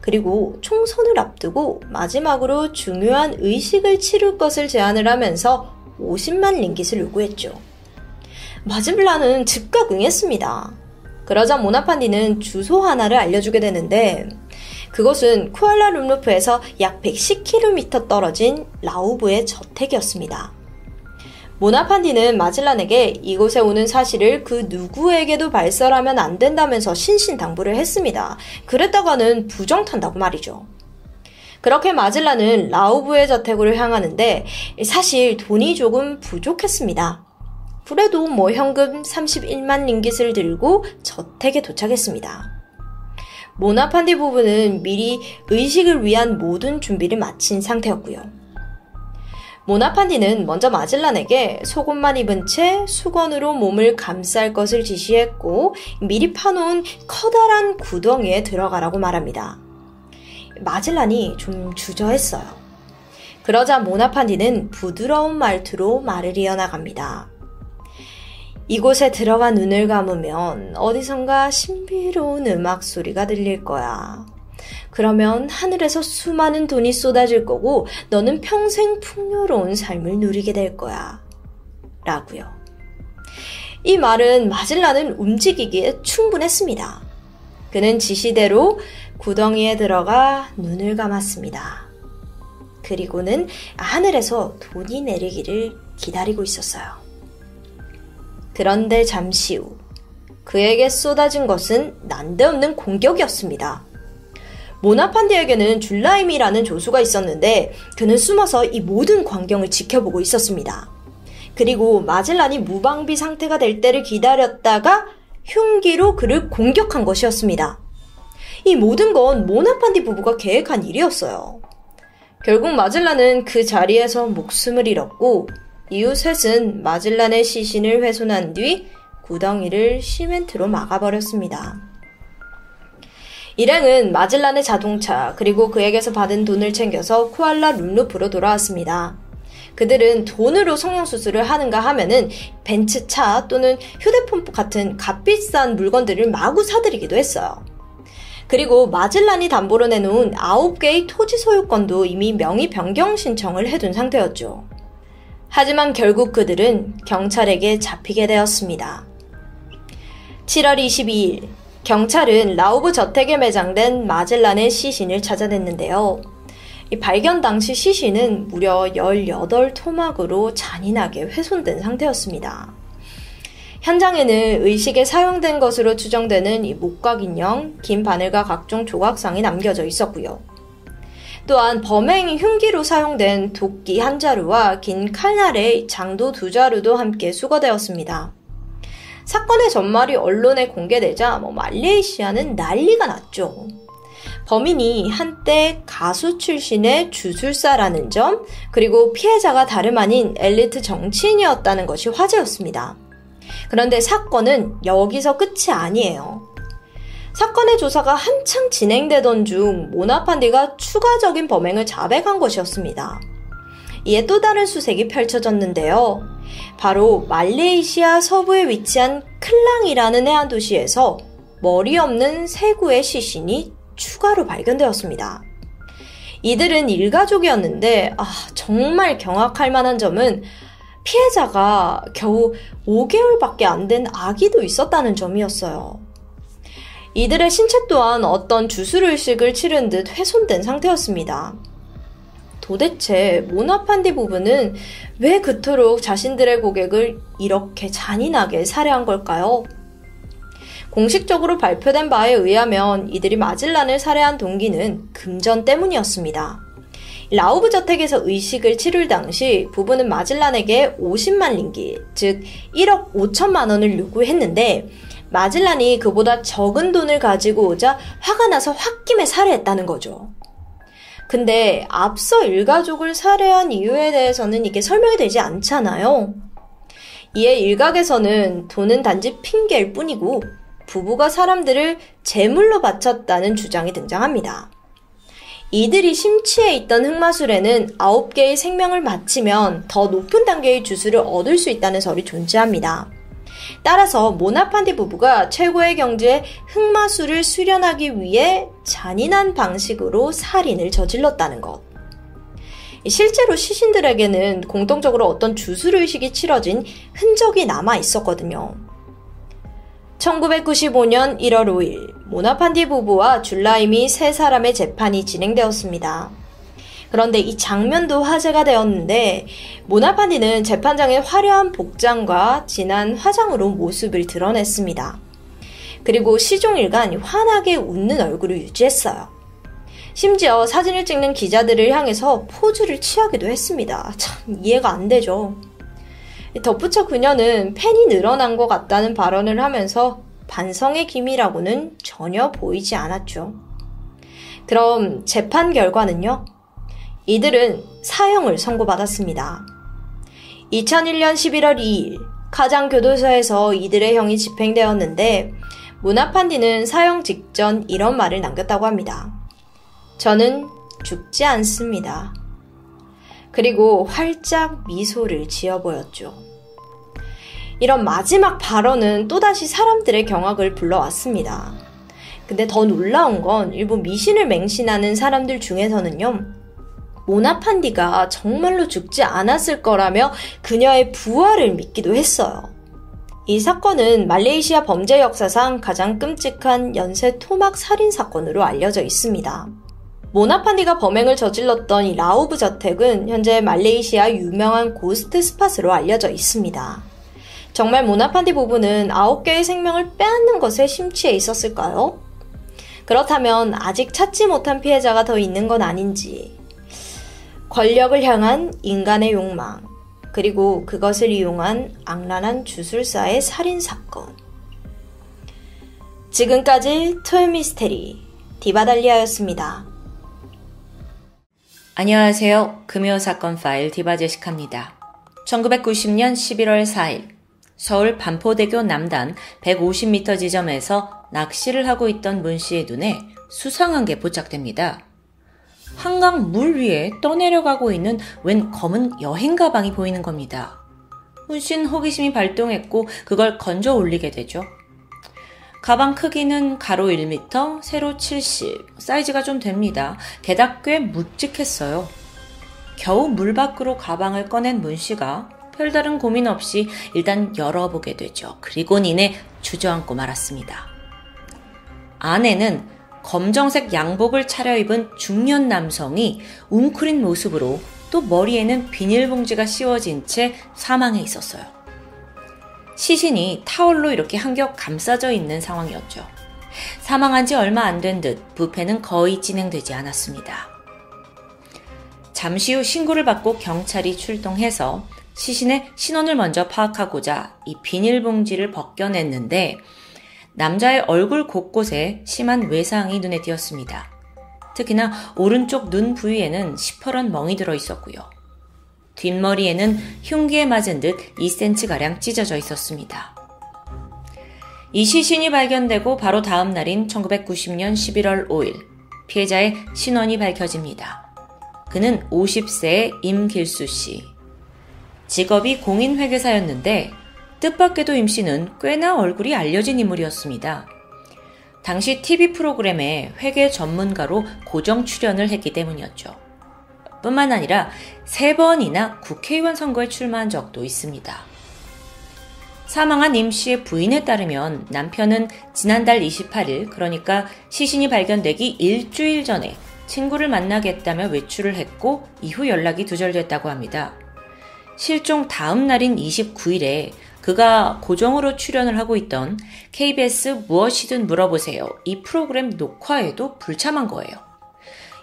그리고 총선을 앞두고 마지막으로 중요한 의식을 치를 것을 제안을 하면서 50만 링깃을 요구했죠. 마질라는 즉각 응했습니다. 그러자 모나판디는 주소 하나를 알려주게 되는데 그것은 쿠알라룸루프에서 약 110km 떨어진 라우브의 저택이었습니다. 모나판디는 마질란에게 이곳에 오는 사실을 그 누구에게도 발설하면 안 된다면서 신신당부를 했습니다. 그랬다가는 부정탄다고 말이죠. 그렇게 마질란은 라우브의 저택으로 향하는데 사실 돈이 조금 부족했습니다. 그래도 뭐 현금 31만 링깃을 들고 저택에 도착했습니다. 모나판디 부부는 미리 의식을 위한 모든 준비를 마친 상태였고요. 모나판디는 먼저 마질란에게 속옷만 입은 채 수건으로 몸을 감쌀 것을 지시했고 미리 파놓은 커다란 구덩이에 들어가라고 말합니다. 마질란이 좀 주저했어요. 그러자 모나판디는 부드러운 말투로 말을 이어나갑니다. 이곳에 들어가 눈을 감으면 어디선가 신비로운 음악 소리가 들릴 거야. 그러면 하늘에서 수많은 돈이 쏟아질 거고 너는 평생 풍요로운 삶을 누리게 될 거야. 라고요. 이 말은 마질라는 움직이기에 충분했습니다. 그는 지시대로 구덩이에 들어가 눈을 감았습니다. 그리고는 하늘에서 돈이 내리기를 기다리고 있었어요. 그런데 잠시 후 그에게 쏟아진 것은 난데없는 공격이었습니다. 모나판디에게는 줄라임이라는 조수가 있었는데 그는 숨어서 이 모든 광경을 지켜보고 있었습니다. 그리고 마젤란이 무방비 상태가 될 때를 기다렸다가 흉기로 그를 공격한 것이었습니다. 이 모든 건 모나판디 부부가 계획한 일이었어요. 결국 마젤란은 그 자리에서 목숨을 잃었고 이후 셋은 마젤란의 시신을 훼손한 뒤 구덩이를 시멘트로 막아버렸습니다. 일행은 마질란의 자동차 그리고 그에게서 받은 돈을 챙겨서 쿠알라 룸루프로 돌아왔습니다. 그들은 돈으로 성형수술을 하는가 하면은 벤츠차 또는 휴대폰 같은 값비싼 물건들을 마구 사들이기도 했어요. 그리고 마질란이 담보로 내놓은 9개의 토지 소유권도 이미 명의 변경 신청을 해둔 상태였죠. 하지만 결국 그들은 경찰에게 잡히게 되었습니다. 7월 22일, 경찰은 라우브 저택에 매장된 마젤란의 시신을 찾아냈는데요. 발견 당시 시신은 무려 18토막으로 잔인하게 훼손된 상태였습니다. 현장에는 의식에 사용된 것으로 추정되는 이 목각 인형, 긴 바늘과 각종 조각상이 남겨져 있었고요. 또한 범행 흉기로 사용된 도끼 한 자루와 긴 칼날의 장도 두 자루도 함께 수거되었습니다. 사건의 전말이 언론에 공개되자 뭐 말레이시아는 난리가 났죠. 범인이 한때 가수 출신의 주술사라는 점, 그리고 피해자가 다름 아닌 엘리트 정치인이었다는 것이 화제였습니다. 그런데 사건은 여기서 끝이 아니에요. 사건의 조사가 한창 진행되던 중 모나판디가 추가적인 범행을 자백한 것이었습니다. 이에 또 다른 수색이 펼쳐졌는데요. 바로 말레이시아 서부에 위치한 클랑이라는 해안 도시에서 머리 없는 세구의 시신이 추가로 발견되었습니다. 이들은 일가족이었는데, 아, 정말 경악할 만한 점은 피해자가 겨우 5개월밖에 안 된 아기도 있었다는 점이었어요. 이들의 신체 또한 어떤 주술의식을 치른 듯 훼손된 상태였습니다. 도대체 모나판디 부부는 왜 그토록 자신들의 고객을 이렇게 잔인하게 살해한 걸까요? 공식적으로 발표된 바에 의하면 이들이 마질란을 살해한 동기는 금전 때문이었습니다. 라우브 저택에서 의식을 치룰 당시 부부는 마질란에게 50만 링기, 즉 1억 5천만 원을 요구했는데 마질란이 그보다 적은 돈을 가지고 오자 화가 나서 홧김에 살해했다는 거죠. 근데 앞서 일가족을 살해한 이유에 대해서는 이게 설명이 되지 않잖아요. 이에 일각에서는 돈은 단지 핑계일 뿐이고 부부가 사람들을 제물로 바쳤다는 주장이 등장합니다. 이들이 심취해 있던 흑마술에는 9개의 생명을 바치면 더 높은 단계의 주술을 얻을 수 있다는 설이 존재합니다. 따라서 모나판디 부부가 최고의 경지에 흑마술을 수련하기 위해 잔인한 방식으로 살인을 저질렀다는 것. 실제로 시신들에게는 공통적으로 어떤 주술의식이 치러진 흔적이 남아 있었거든요. 1995년 1월 5일, 모나판디 부부와 줄라임이 세 사람의 재판이 진행되었습니다. 그런데 이 장면도 화제가 되었는데 모나판디는 재판장의 화려한 복장과 진한 화장으로 모습을 드러냈습니다. 그리고 시종일관 환하게 웃는 얼굴을 유지했어요. 심지어 사진을 찍는 기자들을 향해서 포즈를 취하기도 했습니다. 참 이해가 안 되죠. 덧붙여 그녀는 팬이 늘어난 것 같다는 발언을 하면서 반성의 기미라고는 전혀 보이지 않았죠. 그럼 재판 결과는요? 이들은 사형을 선고받았습니다. 2001년 11월 2일 가장 교도소에서 이들의 형이 집행되었는데 문화판디는 사형 직전 이런 말을 남겼다고 합니다. 저는 죽지 않습니다. 그리고 활짝 미소를 지어 보였죠. 이런 마지막 발언은 또다시 사람들의 경악을 불러왔습니다. 근데 더 놀라운 건 일부 미신을 맹신하는 사람들 중에서는요, 모나판디가 정말로 죽지 않았을 거라며 그녀의 부활을 믿기도 했어요. 이 사건은 말레이시아 범죄 역사상 가장 끔찍한 연쇄 토막 살인 사건으로 알려져 있습니다. 모나판디가 범행을 저질렀던 이 라우브 저택은 현재 말레이시아 유명한 ghost spot으로 알려져 있습니다. 정말 모나판디 부부는 9개의 생명을 빼앗는 것에 심취해 있었을까요? 그렇다면 아직 찾지 못한 피해자가 더 있는 건 아닌지 권력을 향한 인간의 욕망, 그리고 그것을 이용한 악랄한 주술사의 살인사건. 지금까지 토요미스테리 디바달리아였습니다. 안녕하세요. 금요사건 파일 디바제시카입니다. 1990년 11월 4일 서울 반포대교 남단 150m 지점에서 낚시를 하고 있던 문 씨의 눈에 수상한 게 포착됩니다. 한강 물 위에 떠내려가고 있는 웬 검은 여행 가방이 보이는 겁니다. 훈신 호기심이 발동했고 그걸 건져 올리게 되죠. 가방 크기는 가로 1m, 세로 70, 사이즈가 좀 됩니다. 게다가 꽤 묵직했어요. 겨우 물 밖으로 가방을 꺼낸 문 씨가 별다른 고민 없이 일단 열어보게 되죠. 그리고 니네 주저앉고 말았습니다. 안에는 검정색 양복을 차려입은 중년 남성이 웅크린 모습으로 또 머리에는 비닐봉지가 씌워진 채 사망해 있었어요. 시신이 타월로 이렇게 한겹 감싸져 있는 상황이었죠. 사망한 지 얼마 안 된 듯 부패는 거의 진행되지 않았습니다. 잠시 후 신고를 받고 경찰이 출동해서 시신의 신원을 먼저 파악하고자 이 비닐봉지를 벗겨냈는데 남자의 얼굴 곳곳에 심한 외상이 눈에 띄었습니다. 특히나 오른쪽 눈 부위에는 시퍼런 멍이 들어 있었고요. 뒷머리에는 흉기에 맞은 듯 2cm가량 찢어져 있었습니다. 이 시신이 발견되고 바로 다음 날인 1990년 11월 5일 피해자의 신원이 밝혀집니다. 그는 50세의 임길수 씨. 직업이 공인회계사였는데 뜻밖에도 임 씨는 꽤나 얼굴이 알려진 인물이었습니다. 당시 TV 프로그램에 회계 전문가로 고정 출연을 했기 때문이었죠. 뿐만 아니라 세 번이나 국회의원 선거에 출마한 적도 있습니다. 사망한 임 씨의 부인에 따르면 남편은 지난달 28일, 그러니까 시신이 발견되기 일주일 전에 친구를 만나겠다며 외출을 했고 이후 연락이 두절됐다고 합니다. 실종 다음 날인 29일에 그가 고정으로 출연을 하고 있던 KBS 무엇이든 물어보세요. 이 프로그램 녹화에도 불참한 거예요.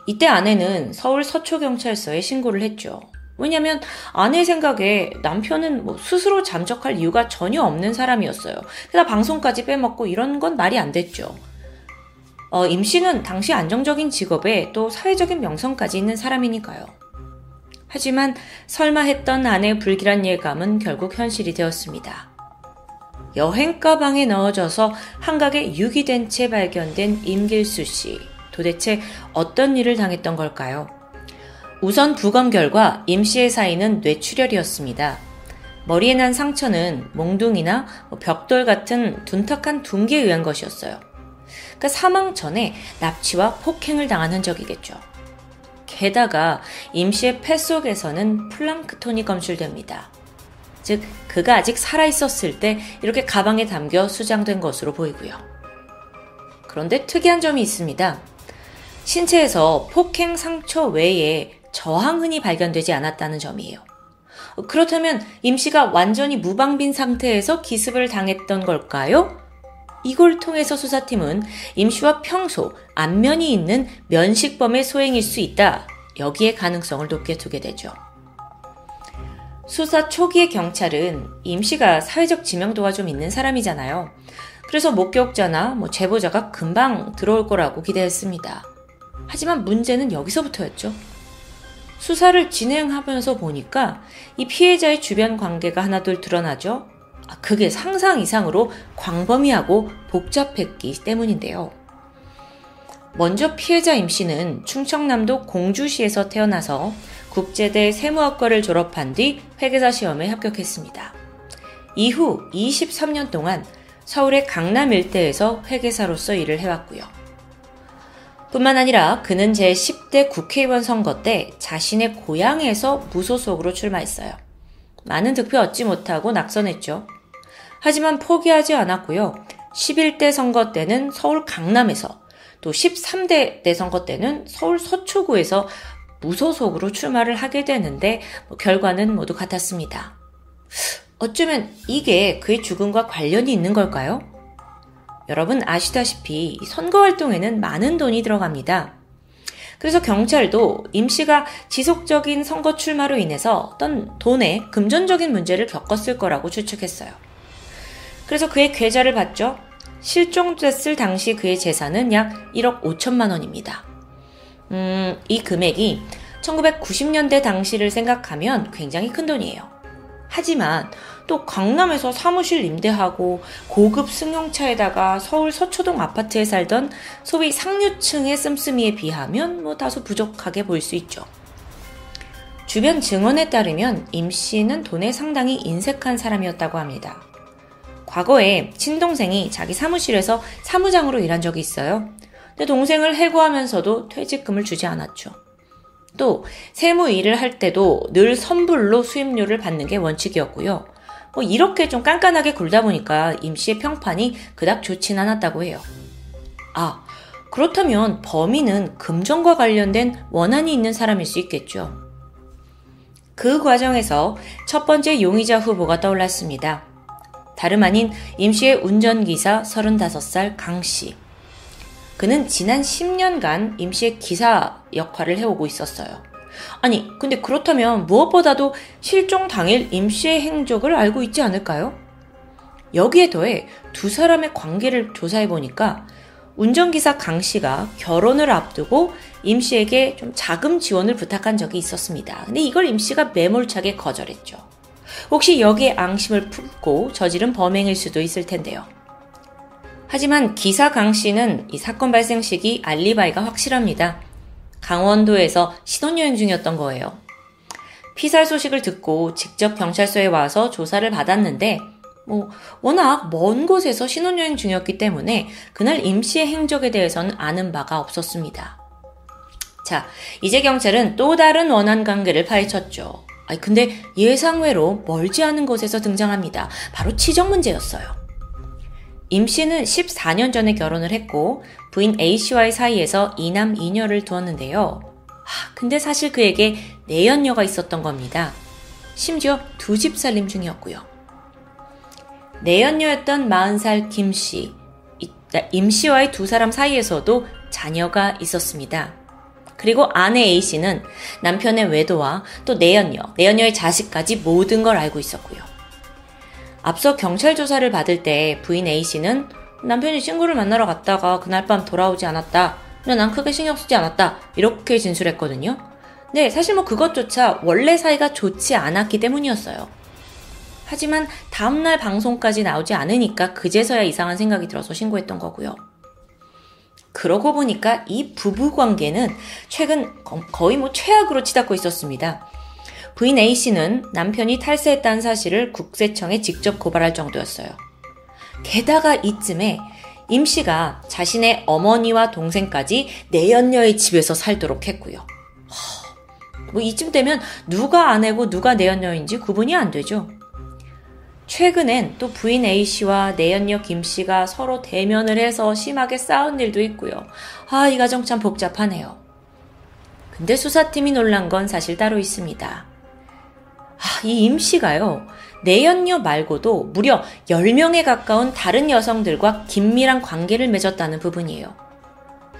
이때 아내는 서울 서초경찰서에 신고를 했죠. 왜냐면 아내 생각에 남편은 뭐 스스로 잠적할 이유가 전혀 없는 사람이었어요. 게다가 방송까지 빼먹고 이런 건 말이 안 됐죠. 어, 임 씨는 당시 안정적인 직업에 또 사회적인 명성까지 있는 사람이니까요. 하지만 설마 했던 아내의 불길한 예감은 결국 현실이 되었습니다. 여행 가방에 넣어져서 한각에 유기된 채 발견된 임길수 씨. 도대체 어떤 일을 당했던 걸까요? 우선 부검 결과 임 씨의 사인은 뇌출혈이었습니다. 머리에 난 상처는 몽둥이나 뭐 벽돌 같은 둔탁한 둔기에 의한 것이었어요. 그러니까 사망 전에 납치와 폭행을 당한 흔적이겠죠. 게다가 임 씨의 폐 속에서는 플랑크톤이 검출됩니다. 즉, 그가 아직 살아있었을 때 이렇게 가방에 담겨 수장된 것으로 보이고요. 그런데 특이한 점이 있습니다. 신체에서 폭행 상처 외에 저항흔이 발견되지 않았다는 점이에요. 그렇다면 임 씨가 완전히 무방빈 상태에서 기습을 당했던 걸까요? 이걸 통해서 수사팀은 임 씨와 평소 안면이 있는 면식범의 소행일 수 있다. 여기에 가능성을 높게 두게 되죠. 수사 초기의 경찰은 임 씨가 사회적 지명도가 좀 있는 사람이잖아요. 그래서 목격자나 뭐 제보자가 금방 들어올 거라고 기대했습니다. 하지만 문제는 여기서부터였죠. 수사를 진행하면서 보니까 이 피해자의 주변 관계가 하나둘 드러나죠. 아, 그게 상상 이상으로 광범위하고 복잡했기 때문인데요. 먼저 피해자 임 씨는 충청남도 공주시에서 태어나서 국제대 세무학과를 졸업한 뒤 회계사 시험에 합격했습니다. 이후 23년 동안 서울의 강남 일대에서 회계사로서 일을 해왔고요. 뿐만 아니라 그는 제10대 국회의원 선거 때 자신의 고향에서 무소속으로 출마했어요. 많은 득표 얻지 못하고 낙선했죠. 하지만 포기하지 않았고요. 11대 선거 때는 서울 강남에서 또 13대 대선거 때는 서울 서초구에서 무소속으로 출마를 하게 되는데 뭐 결과는 모두 같았습니다. 어쩌면 이게 그의 죽음과 관련이 있는 걸까요? 여러분 아시다시피 선거 활동에는 많은 돈이 들어갑니다. 그래서 경찰도 임 씨가 지속적인 선거 출마로 인해서 어떤 돈의 금전적인 문제를 겪었을 거라고 추측했어요. 그래서 그의 계좌를 봤죠. 실종됐을 당시 그의 재산은 약 1억 5천만 원입니다. 음, 이 금액이 1990년대 당시를 생각하면 굉장히 큰 돈이에요. 하지만 또 강남에서 사무실 임대하고 고급 승용차에다가 서울 서초동 아파트에 살던 소위 상류층의 씀씀이에 비하면 뭐 다소 부족하게 보일 수 있죠. 주변 증언에 따르면 임 씨는 돈에 상당히 인색한 사람이었다고 합니다. 과거에 친동생이 자기 사무실에서 사무장으로 일한 적이 있어요. 근데 동생을 해고하면서도 퇴직금을 주지 않았죠. 또 세무 일을 할 때도 늘 선불로 수임료를 받는 게 원칙이었고요. 뭐 이렇게 좀 깐깐하게 굴다 보니까 임 씨의 평판이 그닥 좋진 않았다고 해요. 아, 그렇다면 범인은 금전과 관련된 원한이 있는 사람일 수 있겠죠. 그 과정에서 첫 번째 용의자 후보가 떠올랐습니다. 다름 아닌 임 씨의 운전기사 35살 강 씨. 그는 지난 10년간 임 씨의 기사 역할을 해오고 있었어요. 아니, 근데 그렇다면 무엇보다도 실종 당일 임 씨의 행적을 알고 있지 않을까요? 여기에 더해 두 사람의 관계를 조사해 보니까 운전기사 강 씨가 결혼을 앞두고 임 씨에게 좀 자금 지원을 부탁한 적이 있었습니다. 근데 이걸 임 씨가 매몰차게 거절했죠. 혹시 여기에 앙심을 품고 저지른 범행일 수도 있을 텐데요. 하지만 기사 강 씨는 이 사건 발생 시기 알리바이가 확실합니다. 강원도에서 신혼여행 중이었던 거예요. 피살 소식을 듣고 직접 경찰서에 와서 조사를 받았는데 뭐 워낙 먼 곳에서 신혼여행 중이었기 때문에 그날 임 씨의 행적에 대해서는 아는 바가 없었습니다. 자, 이제 경찰은 또 다른 원한 관계를 파헤쳤죠. 아니, 근데 예상외로 멀지 않은 곳에서 등장합니다. 바로 치정 문제였어요. 임 씨는 14년 전에 결혼을 했고 부인 A 씨와의 사이에서 이남 이녀를 두었는데요. 하, 근데 사실 그에게 내연녀가 있었던 겁니다. 심지어 두 집 살림 중이었고요. 내연녀였던 40살 김 씨, 임 씨와의 두 사람 사이에서도 자녀가 있었습니다. 그리고 아내 A 씨는 남편의 외도와 또 내연녀, 내연녀의 자식까지 모든 걸 알고 있었고요. 앞서 경찰 조사를 받을 때 부인 A 씨는 남편이 친구를 만나러 갔다가 그날 밤 돌아오지 않았다. 난 크게 신경 쓰지 않았다. 이렇게 진술했거든요. 네, 사실 뭐 그것조차 원래 사이가 좋지 않았기 때문이었어요. 하지만 다음날 방송까지 나오지 않으니까 그제서야 이상한 생각이 들어서 신고했던 거고요. 그러고 보니까 이 부부 관계는 최근 거의 뭐 최악으로 치닫고 있었습니다. 부인 A씨는 남편이 탈세했다는 사실을 국세청에 직접 고발할 정도였어요. 게다가 이쯤에 임 씨가 자신의 어머니와 동생까지 내연녀의 집에서 살도록 했고요. 뭐 이쯤 되면 누가 아내고 누가 내연녀인지 구분이 안 되죠. 최근엔 또 부인 A씨와 내연녀 김씨가 서로 대면을 해서 심하게 싸운 일도 있고요. 아, 이 가정 참 복잡하네요. 근데 수사팀이 놀란 건 사실 따로 있습니다. 아, 이 임씨가요. 내연녀 말고도 무려 10명에 가까운 다른 여성들과 긴밀한 관계를 맺었다는 부분이에요.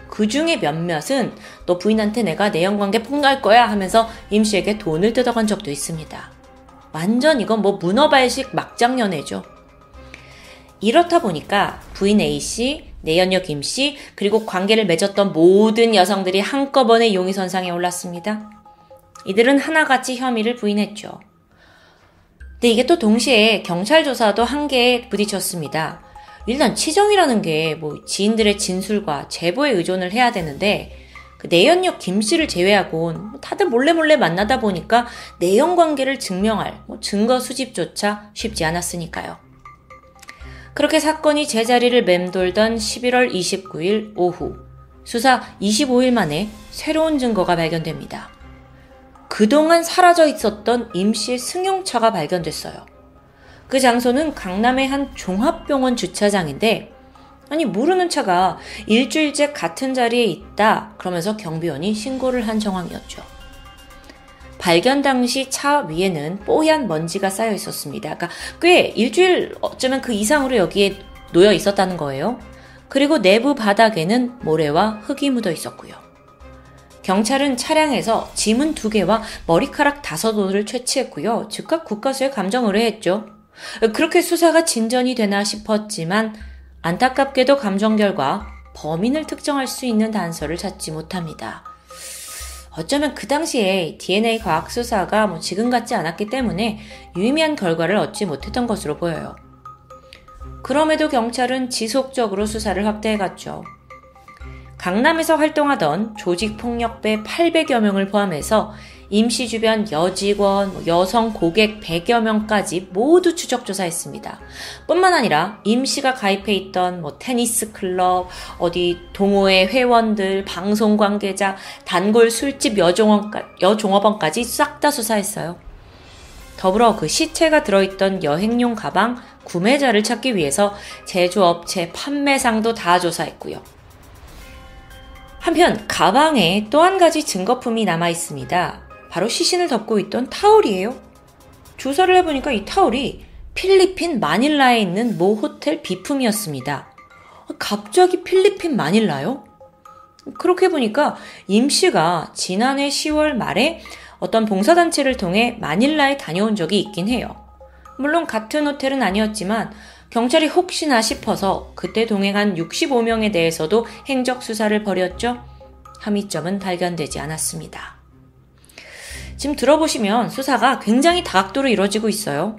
그 중에 몇몇은 너 부인한테 내가 내연관계 폭로할 거야 하면서 임씨에게 돈을 뜯어간 적도 있습니다. 완전 이건 뭐 문어발식 막장 연애죠. 이렇다 보니까 부인 A씨, 내연녀 김씨, 그리고 관계를 맺었던 모든 여성들이 한꺼번에 용의선상에 올랐습니다. 이들은 하나같이 혐의를 부인했죠. 근데 이게 또 동시에 경찰 조사도 한계에 부딪혔습니다. 일단 치정이라는 게 뭐 지인들의 진술과 제보에 의존을 해야 되는데 그 내연녀 김 씨를 제외하곤 뭐 다들 몰래 몰래 만나다 보니까 내연 관계를 증명할 뭐 증거 수집조차 쉽지 않았으니까요. 그렇게 사건이 제자리를 맴돌던 11월 29일 오후 수사 25일 만에 새로운 증거가 발견됩니다. 그동안 사라져 있었던 임 씨의 승용차가 발견됐어요. 그 장소는 강남의 한 종합병원 주차장인데 아니 모르는 차가 일주일째 같은 자리에 있다 그러면서 경비원이 신고를 한 정황이었죠. 발견 당시 차 위에는 뽀얀 먼지가 쌓여 있었습니다. 그러니까 꽤 일주일 어쩌면 그 이상으로 여기에 놓여 있었다는 거예요. 그리고 내부 바닥에는 모래와 흙이 묻어 있었고요. 경찰은 차량에서 지문 두 개와 머리카락 다섯 옷을 채취했고요. 즉각 국가수에 감정 의뢰했죠. 그렇게 수사가 진전이 되나 싶었지만 안타깝게도 감정 결과 범인을 특정할 수 있는 단서를 찾지 못합니다. 어쩌면 그 당시에 DNA 과학 수사가 뭐 지금 같지 않았기 때문에 유의미한 결과를 얻지 못했던 것으로 보여요. 그럼에도 경찰은 지속적으로 수사를 확대해갔죠. 강남에서 활동하던 조직폭력배 800여 명을 포함해서 임시 주변 여직원, 뭐 여성 고객 100여 명까지 모두 추적 조사했습니다. 뿐만 아니라 임시가 가입해 있던 뭐 테니스 클럽, 어디 동호회 회원들, 방송 관계자, 단골 술집 여종업원까지 싹 다 수사했어요. 더불어 그 시체가 들어있던 여행용 가방 구매자를 찾기 위해서 제조업체 판매상도 다 조사했고요. 한편 가방에 또 한 가지 증거품이 남아 있습니다. 바로 시신을 덮고 있던 타올이에요. 조사를 해보니까 이 타올이 필리핀 마닐라에 있는 모 호텔 비품이었습니다. 갑자기 필리핀 마닐라요? 그렇게 보니까 임 씨가 지난해 10월 말에 어떤 봉사단체를 통해 마닐라에 다녀온 적이 있긴 해요. 물론 같은 호텔은 아니었지만 경찰이 혹시나 싶어서 그때 동행한 65명에 대해서도 행적 수사를 벌였죠. 함의점은 발견되지 않았습니다. 지금 들어보시면 수사가 굉장히 다각도로 이루어지고 있어요.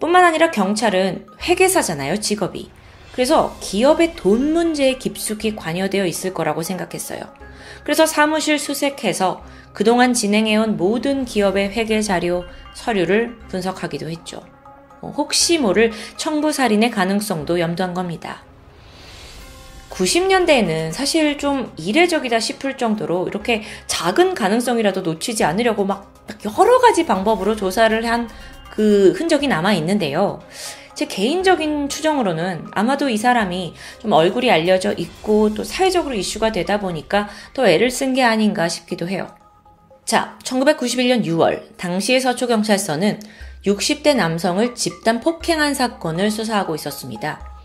뿐만 아니라 경찰은 회계사잖아요, 직업이. 그래서 기업의 돈 문제에 깊숙이 관여되어 있을 거라고 생각했어요. 그래서 사무실 수색해서 그동안 진행해온 모든 기업의 회계 자료, 서류를 분석하기도 했죠. 뭐 혹시 모를 청부살인의 가능성도 염두한 겁니다. 90년대에는 사실 좀 이례적이다 싶을 정도로 이렇게 작은 가능성이라도 놓치지 않으려고 막 여러 가지 방법으로 조사를 한 그 흔적이 남아 있는데요. 제 개인적인 추정으로는 아마도 이 사람이 좀 얼굴이 알려져 있고 또 사회적으로 이슈가 되다 보니까 더 애를 쓴 게 아닌가 싶기도 해요. 자, 1991년 6월, 당시의 서초경찰서는 60대 남성을 집단 폭행한 사건을 수사하고 있었습니다.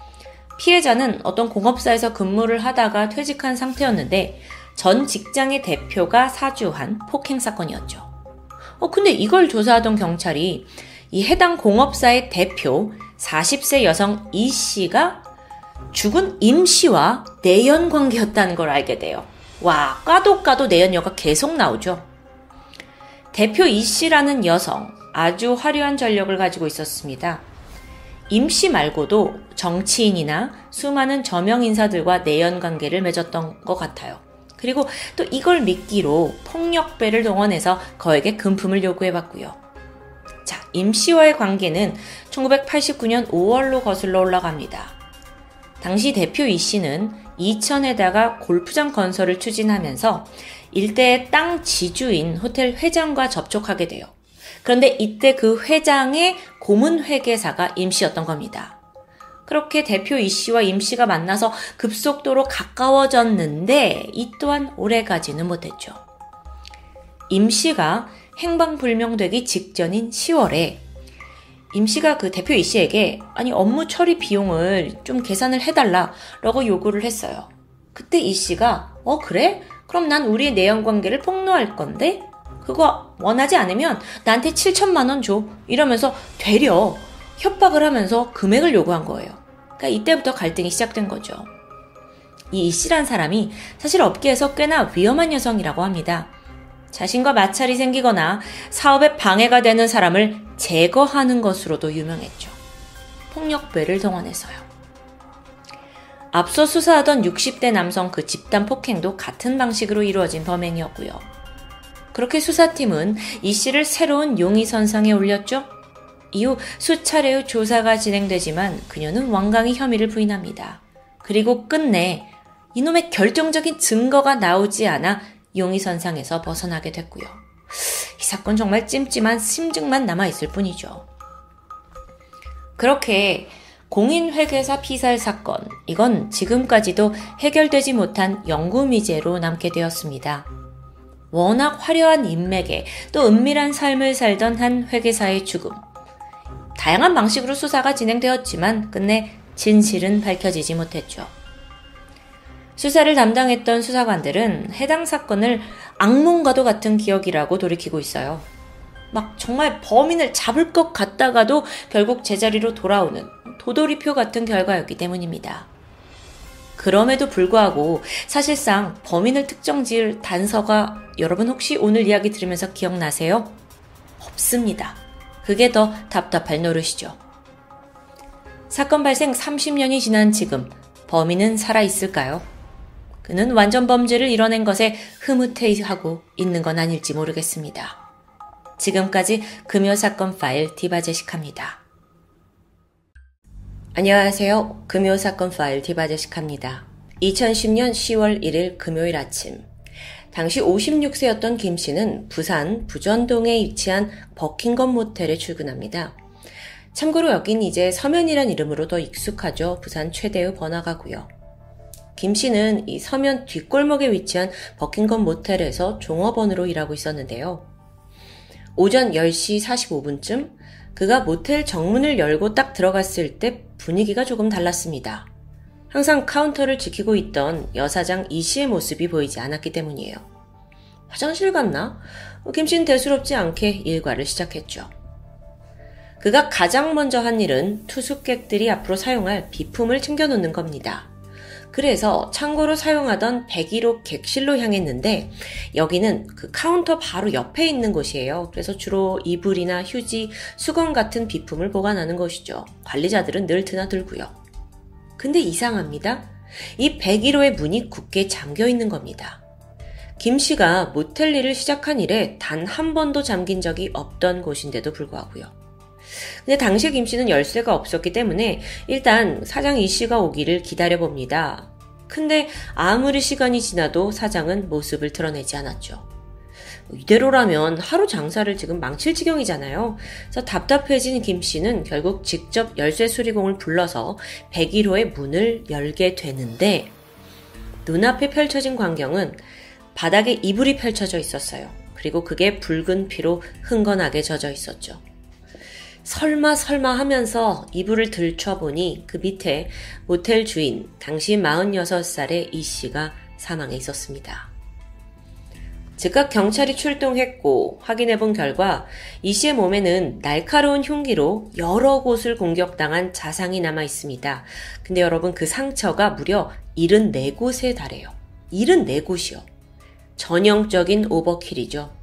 피해자는 어떤 공업사에서 근무를 하다가 퇴직한 상태였는데 전 직장의 대표가 사주한 폭행 사건이었죠. 어, 근데 이걸 조사하던 경찰이 이 해당 공업사의 대표 40세 여성 이 씨가 죽은 임 씨와 내연 관계였다는 걸 알게 돼요. 와, 까도 까도 내연녀가 계속 나오죠. 대표 이 씨라는 여성, 아주 화려한 전력을 가지고 있었습니다. 임씨 말고도 정치인이나 수많은 저명 인사들과 내연 관계를 맺었던 것 같아요. 그리고 또 이걸 미끼로 폭력배를 동원해서 거액의 금품을 요구해봤고요. 자, 임 씨와의 관계는 1989년 5월로 거슬러 올라갑니다. 당시 대표 이 씨는 이천에다가 골프장 건설을 추진하면서 일대의 땅 지주인 호텔 회장과 접촉하게 돼요. 그런데 이때 그 회장의 고문 회계사가 임 씨였던 겁니다. 그렇게 대표 이 씨와 임 씨가 만나서 급속도로 가까워졌는데 이 또한 오래 가지는 못했죠. 임 씨가 행방불명되기 직전인 10월에 임 씨가 그 대표 이 씨에게 아니 업무 처리 비용을 좀 계산을 해달라라고 요구를 했어요. 그때 이 씨가 어 그래? 그럼 난 우리의 내연 관계를 폭로할 건데 그거 원하지 않으면 나한테 7천만 원 줘. 이러면서 되려 협박을 하면서 금액을 요구한 거예요. 그러니까 이때부터 갈등이 시작된 거죠. 이 이씨란 사람이 사실 업계에서 꽤나 위험한 여성이라고 합니다. 자신과 마찰이 생기거나 사업에 방해가 되는 사람을 제거하는 것으로도 유명했죠. 폭력배를 동원해서요. 앞서 수사하던 60대 남성 그 집단 폭행도 같은 방식으로 이루어진 범행이었고요. 그렇게 수사팀은 이 씨를 새로운 용의선상에 올렸죠. 이후 수차례의 조사가 진행되지만 그녀는 완강히 혐의를 부인합니다. 그리고 끝내 이놈의 결정적인 증거가 나오지 않아 용의선상에서 벗어나게 됐고요. 이 사건 정말 찜찜한 심증만 남아있을 뿐이죠. 그렇게 공인회계사 피살 사건, 이건 지금까지도 해결되지 못한 영구미제로 남게 되었습니다. 워낙 화려한 인맥에 또 은밀한 삶을 살던 한 회계사의 죽음. 다양한 방식으로 수사가 진행되었지만 끝내 진실은 밝혀지지 못했죠. 수사를 담당했던 수사관들은 해당 사건을 악몽과도 같은 기억이라고 돌이키고 있어요. 막 정말 범인을 잡을 것 같다가도 결국 제자리로 돌아오는 도돌이표 같은 결과였기 때문입니다. 그럼에도 불구하고 사실상 범인을 특정 지을 단서가 여러분 혹시 오늘 이야기 들으면서 기억나세요? 없습니다. 그게 더 답답할 노릇이죠. 사건 발생 30년이 지난 지금 범인은 살아있을까요? 그는 완전 범죄를 이뤄낸 것에 흐뭇해하고 있는 건 아닐지 모르겠습니다. 지금까지 금요 사건 파일 디바제식합니다. 안녕하세요. 금요 사건 파일 디바제식합니다. 2010년 10월 1일 금요일 아침. 당시 56세였던 김 씨는 부산 부전동에 위치한 버킹건 모텔에 출근합니다. 참고로 여긴 이제 서면이란 이름으로 더 익숙하죠. 부산 최대의 번화가고요. 김 씨는 이 서면 뒷골목에 위치한 버킹검 모텔에서 종업원으로 일하고 있었는데요. 오전 10시 45분쯤 그가 모텔 정문을 열고 딱 들어갔을 때 분위기가 조금 달랐습니다. 항상 카운터를 지키고 있던 여사장 이 씨의 모습이 보이지 않았기 때문이에요. 화장실 갔나? 김 씨는 대수롭지 않게 일과를 시작했죠. 그가 가장 먼저 한 일은 투숙객들이 앞으로 사용할 비품을 챙겨놓는 겁니다. 그래서 창고로 사용하던 101호 객실로 향했는데 여기는 그 카운터 바로 옆에 있는 곳이에요. 그래서 주로 이불이나 휴지, 수건 같은 비품을 보관하는 곳이죠. 관리자들은 늘 드나들고요. 근데 이상합니다. 이 101호의 문이 굳게 잠겨 있는 겁니다. 김 씨가 모텔 일을 시작한 이래 단 한 번도 잠긴 적이 없던 곳인데도 불구하고요. 근데 당시 김 씨는 열쇠가 없었기 때문에 일단 사장 이 씨가 오기를 기다려 봅니다. 근데 아무리 시간이 지나도 사장은 모습을 드러내지 않았죠. 이대로라면 하루 장사를 지금 망칠 지경이잖아요. 그래서 답답해진 김 씨는 결국 직접 열쇠 수리공을 불러서 101호의 문을 열게 되는데 눈앞에 펼쳐진 광경은 바닥에 이불이 펼쳐져 있었어요. 그리고 그게 붉은 피로 흥건하게 젖어 있었죠. 설마 설마 하면서 이불을 들춰보니 그 밑에 모텔 주인, 당시 46살의 이 씨가 사망해 있었습니다. 즉각 경찰이 출동했고 확인해 본 결과 이 씨의 몸에는 날카로운 흉기로 여러 곳을 공격당한 자상이 남아 있습니다. 근데 여러분 그 상처가 무려 74곳에 달해요. 74곳이요. 전형적인 오버킬이죠.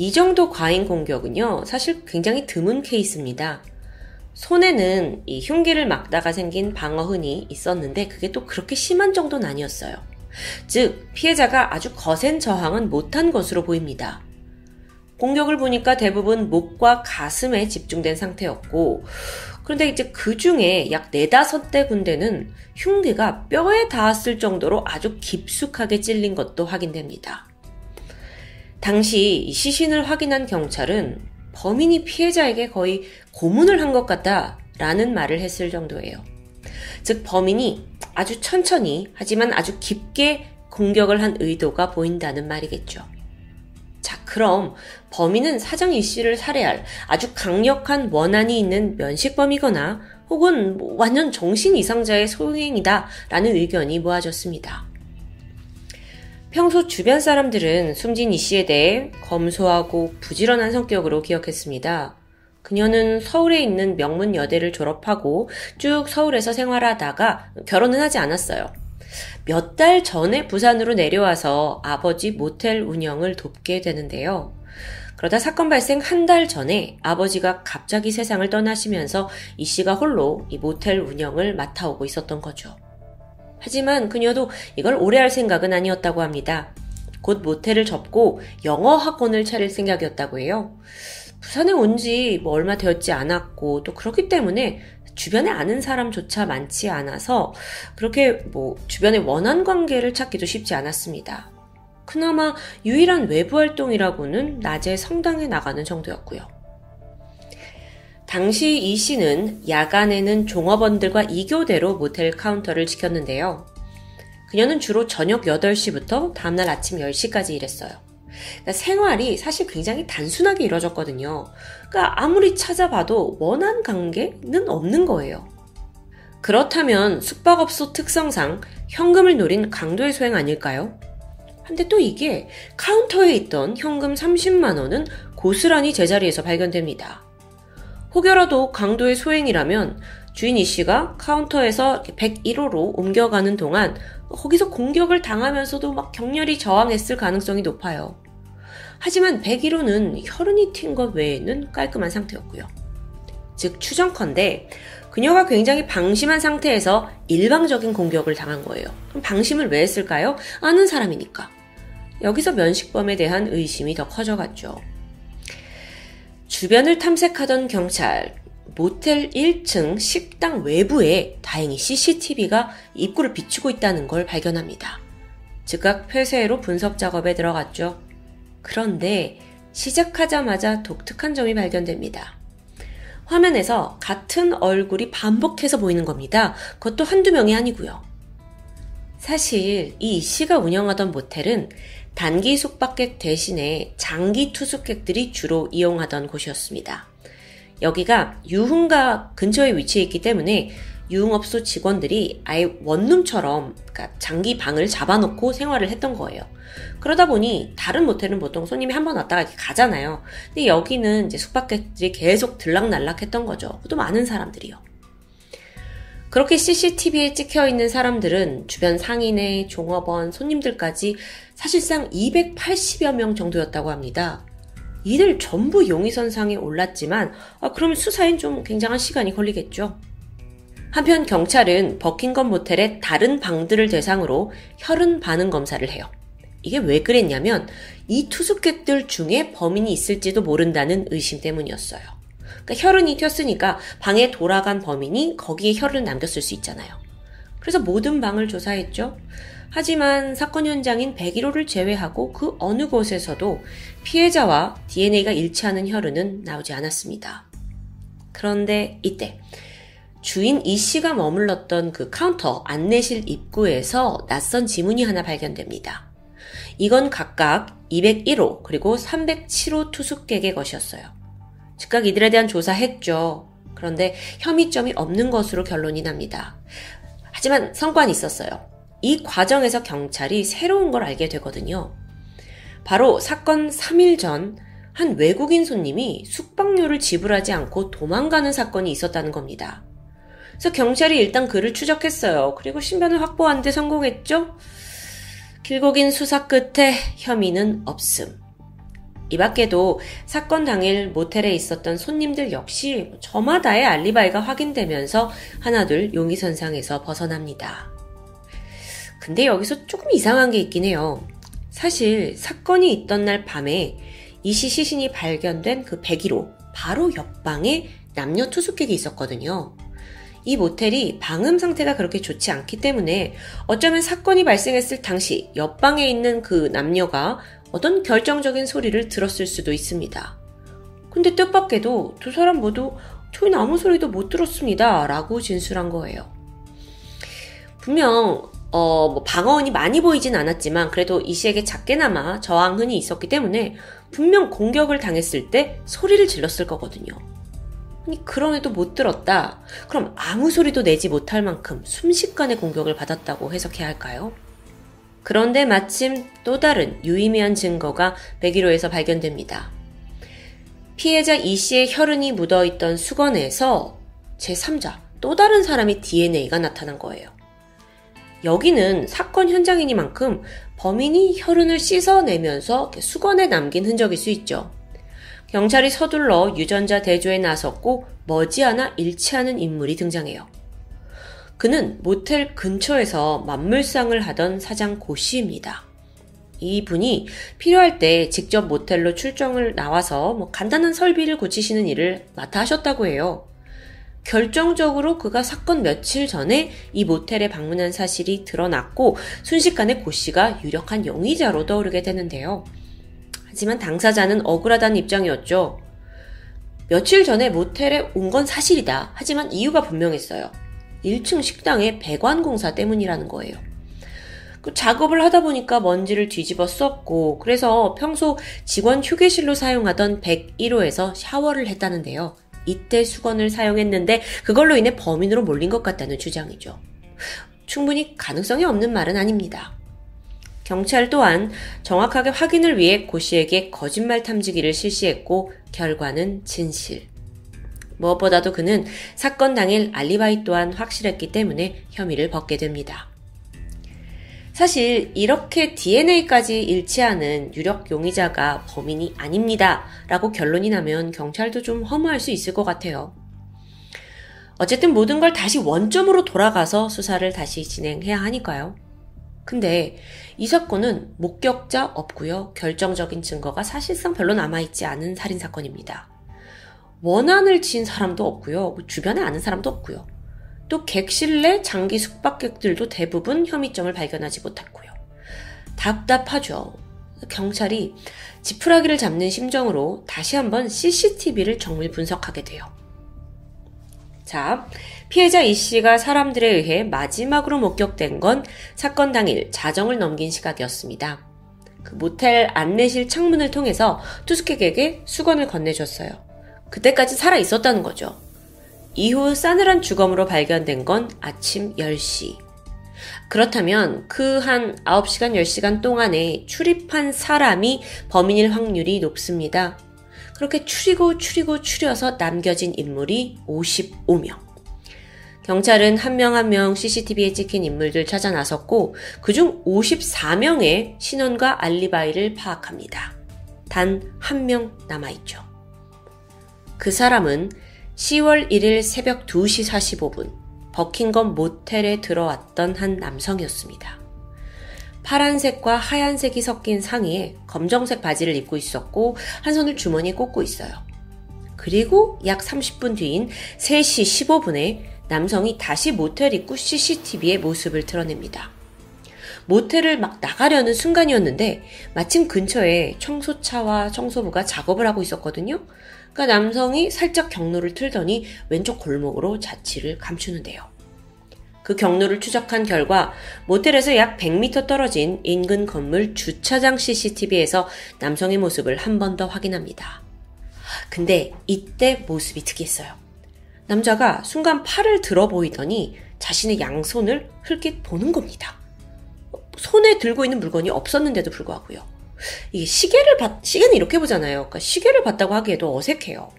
이 정도 과잉 공격은요, 사실 굉장히 드문 케이스입니다. 손에는 이 흉기를 막다가 생긴 방어흔이 있었는데 그게 또 그렇게 심한 정도는 아니었어요. 즉, 피해자가 아주 거센 저항은 못한 것으로 보입니다. 공격을 보니까 대부분 목과 가슴에 집중된 상태였고, 그런데 이제 그 중에 약 네다섯 대 군데는 흉기가 뼈에 닿았을 정도로 아주 깊숙하게 찔린 것도 확인됩니다. 당시 시신을 확인한 경찰은 범인이 피해자에게 거의 고문을 한 것 같다라는 말을 했을 정도예요. 즉, 범인이 아주 천천히 하지만 아주 깊게 공격을 한 의도가 보인다는 말이겠죠. 자, 그럼 범인은 사장 이 씨를 살해할 아주 강력한 원한이 있는 면식범이거나 혹은 뭐 완전 정신 이상자의 소행이다 라는 의견이 모아졌습니다. 평소 주변 사람들은 숨진 이 씨에 대해 검소하고 부지런한 성격으로 기억했습니다. 그녀는 서울에 있는 명문 여대를 졸업하고 쭉 서울에서 생활하다가 결혼은 하지 않았어요. 몇 달 전에 부산으로 내려와서 아버지 모텔 운영을 돕게 되는데요. 그러다 사건 발생 한 달 전에 아버지가 갑자기 세상을 떠나시면서 이 씨가 홀로 이 모텔 운영을 맡아오고 있었던 거죠. 하지만 그녀도 이걸 오래 할 생각은 아니었다고 합니다. 곧 모텔을 접고 영어 학원을 차릴 생각이었다고 해요. 부산에 온 지 뭐 얼마 되었지 않았고 또 그렇기 때문에 주변에 아는 사람조차 많지 않아서 그렇게 뭐 주변에 원한 관계를 찾기도 쉽지 않았습니다. 그나마 유일한 외부 활동이라고는 낮에 성당에 나가는 정도였고요. 당시 이 씨는 야간에는 종업원들과 이교대로 모텔 카운터를 지켰는데요. 그녀는 주로 저녁 8시부터 다음날 아침 10시까지 일했어요. 그러니까 생활이 사실 굉장히 단순하게 이루어졌거든요. 그러니까 아무리 찾아봐도 원한 관계는 없는 거예요. 그렇다면 숙박업소 특성상 현금을 노린 강도의 소행 아닐까요? 근데 또 이게 카운터에 있던 현금 30만원은 고스란히 제자리에서 발견됩니다. 혹여라도 강도의 소행이라면 주인 이 씨가 카운터에서 101호로 옮겨가는 동안 거기서 공격을 당하면서도 막 격렬히 저항했을 가능성이 높아요. 하지만 101호는 혈흔이 튄 것 외에는 깔끔한 상태였고요. 즉 추정컨대 그녀가 굉장히 방심한 상태에서 일방적인 공격을 당한 거예요. 그럼 방심을 왜 했을까요? 아는 사람이니까. 여기서 면식범에 대한 의심이 더 커져갔죠. 주변을 탐색하던 경찰, 모텔 1층 식당 외부에 다행히 CCTV가 입구를 비추고 있다는 걸 발견합니다. 즉각 폐쇄로 분석 작업에 들어갔죠. 그런데 시작하자마자 독특한 점이 발견됩니다. 화면에서 같은 얼굴이 반복해서 보이는 겁니다. 그것도 한두 명이 아니고요. 사실 이 씨가 운영하던 모텔은 단기 숙박객 대신에 장기 투숙객들이 주로 이용하던 곳이었습니다. 여기가 유흥가 근처에 위치해 있기 때문에 유흥업소 직원들이 아예 원룸처럼 그러니까 장기 방을 잡아놓고 생활을 했던 거예요. 그러다 보니 다른 모텔은 보통 손님이 한 번 왔다가 이렇게 가잖아요. 근데 여기는 이제 숙박객들이 계속 들락날락 했던 거죠. 또 많은 사람들이요. 그렇게 CCTV에 찍혀 있는 사람들은 주변 상인의 종업원, 손님들까지 사실상 280여 명 정도였다고 합니다. 이들 전부 용의선상에 올랐지만, 아, 그럼 수사엔 좀 굉장한 시간이 걸리겠죠. 한편 경찰은 버킹엄 모텔의 다른 방들을 대상으로 혈흔 반응 검사를 해요. 이게 왜 그랬냐면 이 투숙객들 중에 범인이 있을지도 모른다는 의심 때문이었어요. 그러니까 혈흔이 튀었으니까 방에 돌아간 범인이 거기에 혈을 남겼을 수 있잖아요. 그래서 모든 방을 조사했죠. 하지만 사건 현장인 101호를 제외하고 그 어느 곳에서도 피해자와 DNA가 일치하는 혈흔은 나오지 않았습니다. 그런데 이때 주인 이 씨가 머물렀던 그 카운터 안내실 입구에서 낯선 지문이 하나 발견됩니다. 이건 각각 201호 그리고 307호 투숙객의 것이었어요. 즉각 이들에 대한 조사했죠. 그런데 혐의점이 없는 것으로 결론이 납니다. 하지만 성과는 있었어요. 이 과정에서 경찰이 새로운 걸 알게 되거든요. 바로 사건 3일 전 한 외국인 손님이 숙박료를 지불하지 않고 도망가는 사건이 있었다는 겁니다. 그래서 경찰이 일단 그를 추적했어요. 그리고 신변을 확보하는데 성공했죠? 길고 긴 수사 끝에 혐의는 없음. 이 밖에도 사건 당일 모텔에 있었던 손님들 역시 저마다의 알리바이가 확인되면서 하나둘 용의선상에서 벗어납니다. 근데 여기서 조금 이상한 게 있긴 해요. 사실 사건이 있던 날 밤에 이시 시신이 발견된 그 101호 바로 옆방에 남녀 투숙객이 있었거든요. 이 모텔이 방음 상태가 그렇게 좋지 않기 때문에 어쩌면 사건이 발생했을 당시 옆방에 있는 그 남녀가 어떤 결정적인 소리를 들었을 수도 있습니다. 근데 뜻밖에도 두 사람 모두 저희는 아무 소리도 못 들었습니다. 라고 진술한 거예요. 분명, 어, 뭐 방어원이 많이 보이진 않았지만 그래도 이 씨에게 작게나마 저항흔이 있었기 때문에 분명 공격을 당했을 때 소리를 질렀을 거거든요. 아니, 그럼에도 못 들었다. 그럼 아무 소리도 내지 못할 만큼 순식간에 공격을 받았다고 해석해야 할까요? 그런데 마침 또 다른 유의미한 증거가 101호에서 발견됩니다. 피해자 이 씨의 혈흔이 묻어있던 수건에서 제3자, 또 다른 사람의 DNA가 나타난 거예요. 여기는 사건 현장이니만큼 범인이 혈흔을 씻어내면서 수건에 남긴 흔적일 수 있죠. 경찰이 서둘러 유전자 대조에 나섰고 머지않아 일치하는 인물이 등장해요. 그는 모텔 근처에서 만물상을 하던 사장 고 씨입니다. 이분이 필요할 때 직접 모텔로 출정을 나와서 뭐 간단한 설비를 고치시는 일을 맡아 하셨다고 해요. 결정적으로 그가 사건 며칠 전에 이 모텔에 방문한 사실이 드러났고 순식간에 고 씨가 유력한 용의자로 떠오르게 되는데요. 하지만 당사자는 억울하다는 입장이었죠. 며칠 전에 모텔에 온 건 사실이다. 하지만 이유가 분명했어요. 1층 식당의 배관 공사 때문이라는 거예요. 그 작업을 하다 보니까 먼지를 뒤집어 썼고, 그래서 평소 직원 휴게실로 사용하던 101호에서 샤워를 했다는데요. 이때 수건을 사용했는데 그걸로 인해 범인으로 몰린 것 같다는 주장이죠. 충분히 가능성이 없는 말은 아닙니다. 경찰 또한 정확하게 확인을 위해 고 씨에게 거짓말 탐지기를 실시했고 결과는 진실. 무엇보다도 그는 사건 당일 알리바이 또한 확실했기 때문에 혐의를 벗게 됩니다. 사실 이렇게 DNA까지 일치하는 유력 용의자가 범인이 아닙니다. 라고 결론이 나면 경찰도 좀 허무할 수 있을 것 같아요. 어쨌든 모든 걸 다시 원점으로 돌아가서 수사를 다시 진행해야 하니까요. 근데 이 사건은 목격자 없고요. 결정적인 증거가 사실상 별로 남아있지 않은 살인사건입니다. 원한을 친 사람도 없고요. 뭐 주변에 아는 사람도 없고요. 또 객실 내 장기 숙박객들도 대부분 혐의점을 발견하지 못했고요. 답답하죠. 경찰이 지푸라기를 잡는 심정으로 다시 한번 CCTV를 정밀 분석하게 돼요. 자, 피해자 이 씨가 사람들에 의해 마지막으로 목격된 건 사건 당일 자정을 넘긴 시각이었습니다. 그 모텔 안내실 창문을 통해서 투스객에게 수건을 건네줬어요. 그때까지 살아 있었다는 거죠. 이후 싸늘한 주검으로 발견된 건 아침 10시. 그렇다면 그 한 9시간, 10시간 동안에 출입한 사람이 범인일 확률이 높습니다. 그렇게 추리고 추리고 추려서 남겨진 인물이 55명. 경찰은 한 명 한명 CCTV에 찍힌 인물들 찾아 나섰고 그중 54명의 신원과 알리바이를 파악합니다. 단 한 명 남아있죠. 그 사람은 10월 1일 새벽 2시 45분 버킹엄 모텔에 들어왔던 한 남성이었습니다. 파란색과 하얀색이 섞인 상의에 검정색 바지를 입고 있었고 한 손을 주머니에 꽂고 있어요. 그리고 약 30분 뒤인 3시 15분에 남성이 다시 모텔 입구 CCTV의 모습을 드러냅니다. 모텔을 막 나가려는 순간이었는데 마침 근처에 청소차와 청소부가 작업을 하고 있었거든요. 그러니까 남성이 살짝 경로를 틀더니 왼쪽 골목으로 자취를 감추는데요. 그 경로를 추적한 결과 모텔에서 약 100m 떨어진 인근 건물 주차장 CCTV에서 남성의 모습을 한 번 더 확인합니다. 근데 이때 모습이 특이했어요. 남자가 순간 팔을 들어 보이더니 자신의 양손을 흘끗 보는 겁니다. 손에 들고 있는 물건이 없었는데도 불구하고요. 이게 시계를 봤, 시계는 이렇게 보잖아요. 그러니까 시계를 봤다고 하기에도 어색해요.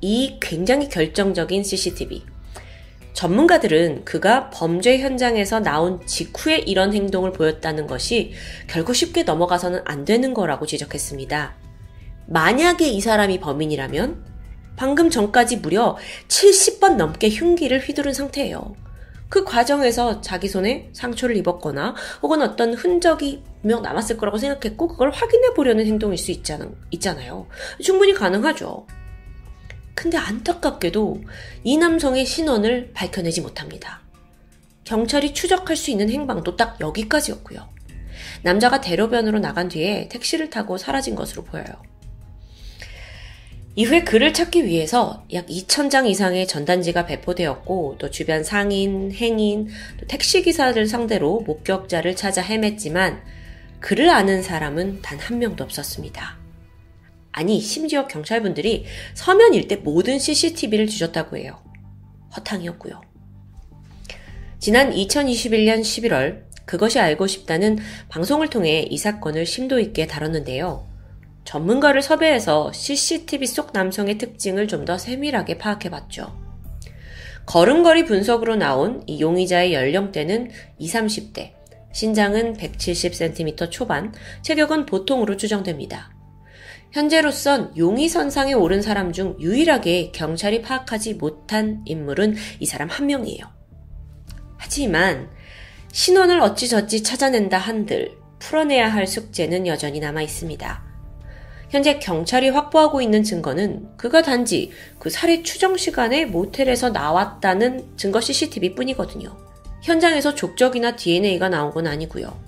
이 굉장히 결정적인 CCTV. 전문가들은 그가 범죄 현장에서 나온 직후에 이런 행동을 보였다는 것이 결코 쉽게 넘어가서는 안 되는 거라고 지적했습니다. 만약에 이 사람이 범인이라면 방금 전까지 무려 70번 넘게 흉기를 휘두른 상태예요. 그 과정에서 자기 손에 상처를 입었거나 혹은 어떤 흔적이 분명 남았을 거라고 생각했고 그걸 확인해 보려는 행동일 수 있잖아, 있잖아요. 충분히 가능하죠. 근데 안타깝게도 이 남성의 신원을 밝혀내지 못합니다. 경찰이 추적할 수 있는 행방도 딱 여기까지였고요. 남자가 대로변으로 나간 뒤에 택시를 타고 사라진 것으로 보여요. 이후에 그를 찾기 위해서 약 2,000장 이상의 전단지가 배포되었고 또 주변 상인, 행인, 또 택시기사를 상대로 목격자를 찾아 헤맸지만 그를 아는 사람은 단 한 명도 없었습니다. 아니, 심지어 경찰분들이 서면 일대 모든 CCTV를 뒤졌다고 해요. 허탕이었고요. 지난 2021년 11월 그것이 알고 싶다는 방송을 통해 이 사건을 심도 있게 다뤘는데요. 전문가를 섭외해서 CCTV 속 남성의 특징을 좀 더 세밀하게 파악해봤죠. 걸음걸이 분석으로 나온 이 용의자의 연령대는 20, 30대, 신장은 170cm 초반, 체격은 보통으로 추정됩니다. 현재로선 용의선상에 오른 사람 중 유일하게 경찰이 파악하지 못한 인물은 이 사람 한 명이에요. 하지만 신원을 어찌저찌 찾아낸다 한들 풀어내야 할 숙제는 여전히 남아 있습니다. 현재 경찰이 확보하고 있는 증거는 그가 단지 그 살해 추정 시간에 모텔에서 나왔다는 증거 CCTV 뿐이거든요. 현장에서 족적이나 DNA가 나온 건 아니고요.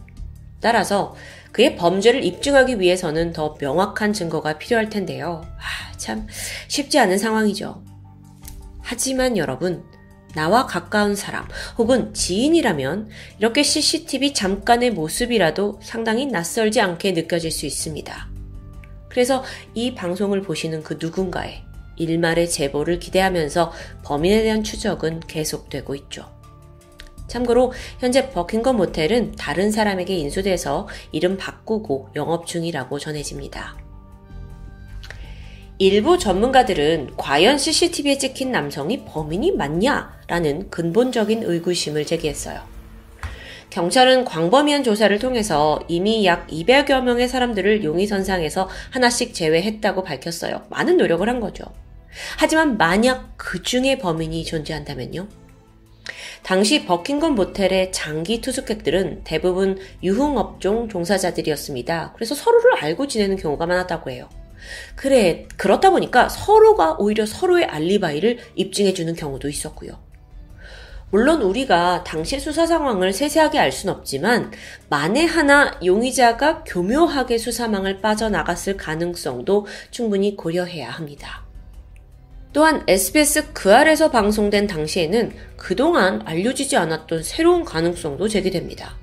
따라서 그의 범죄를 입증하기 위해서는 더 명확한 증거가 필요할 텐데요. 아, 참 쉽지 않은 상황이죠. 하지만 여러분, 나와 가까운 사람 혹은 지인이라면 이렇게 CCTV 잠깐의 모습이라도 상당히 낯설지 않게 느껴질 수 있습니다. 그래서 이 방송을 보시는 그 누군가의 일말의 제보를 기대하면서 범인에 대한 추적은 계속되고 있죠. 참고로 현재 버킹엄 모텔은 다른 사람에게 인수돼서 이름 바꾸고 영업 중이라고 전해집니다. 일부 전문가들은 과연 CCTV에 찍힌 남성이 범인이 맞냐라는 근본적인 의구심을 제기했어요. 경찰은 광범위한 조사를 통해서 이미 약 200여 명의 사람들을 용의선상에서 하나씩 제외했다고 밝혔어요. 많은 노력을 한 거죠. 하지만 만약 그 중에 범인이 존재한다면요? 당시 버킹엄 모텔의 장기 투숙객들은 대부분 유흥업종 종사자들이었습니다. 그래서 서로를 알고 지내는 경우가 많았다고 해요. 그래, 그렇다 보니까 서로가 오히려 서로의 알리바이를 입증해주는 경우도 있었고요. 물론 우리가 당시 수사 상황을 세세하게 알 수는 없지만 만에 하나 용의자가 교묘하게 수사망을 빠져나갔을 가능성도 충분히 고려해야 합니다. 또한 SBS 그 아래서 방송된 당시에는 그동안 알려지지 않았던 새로운 가능성도 제기됩니다.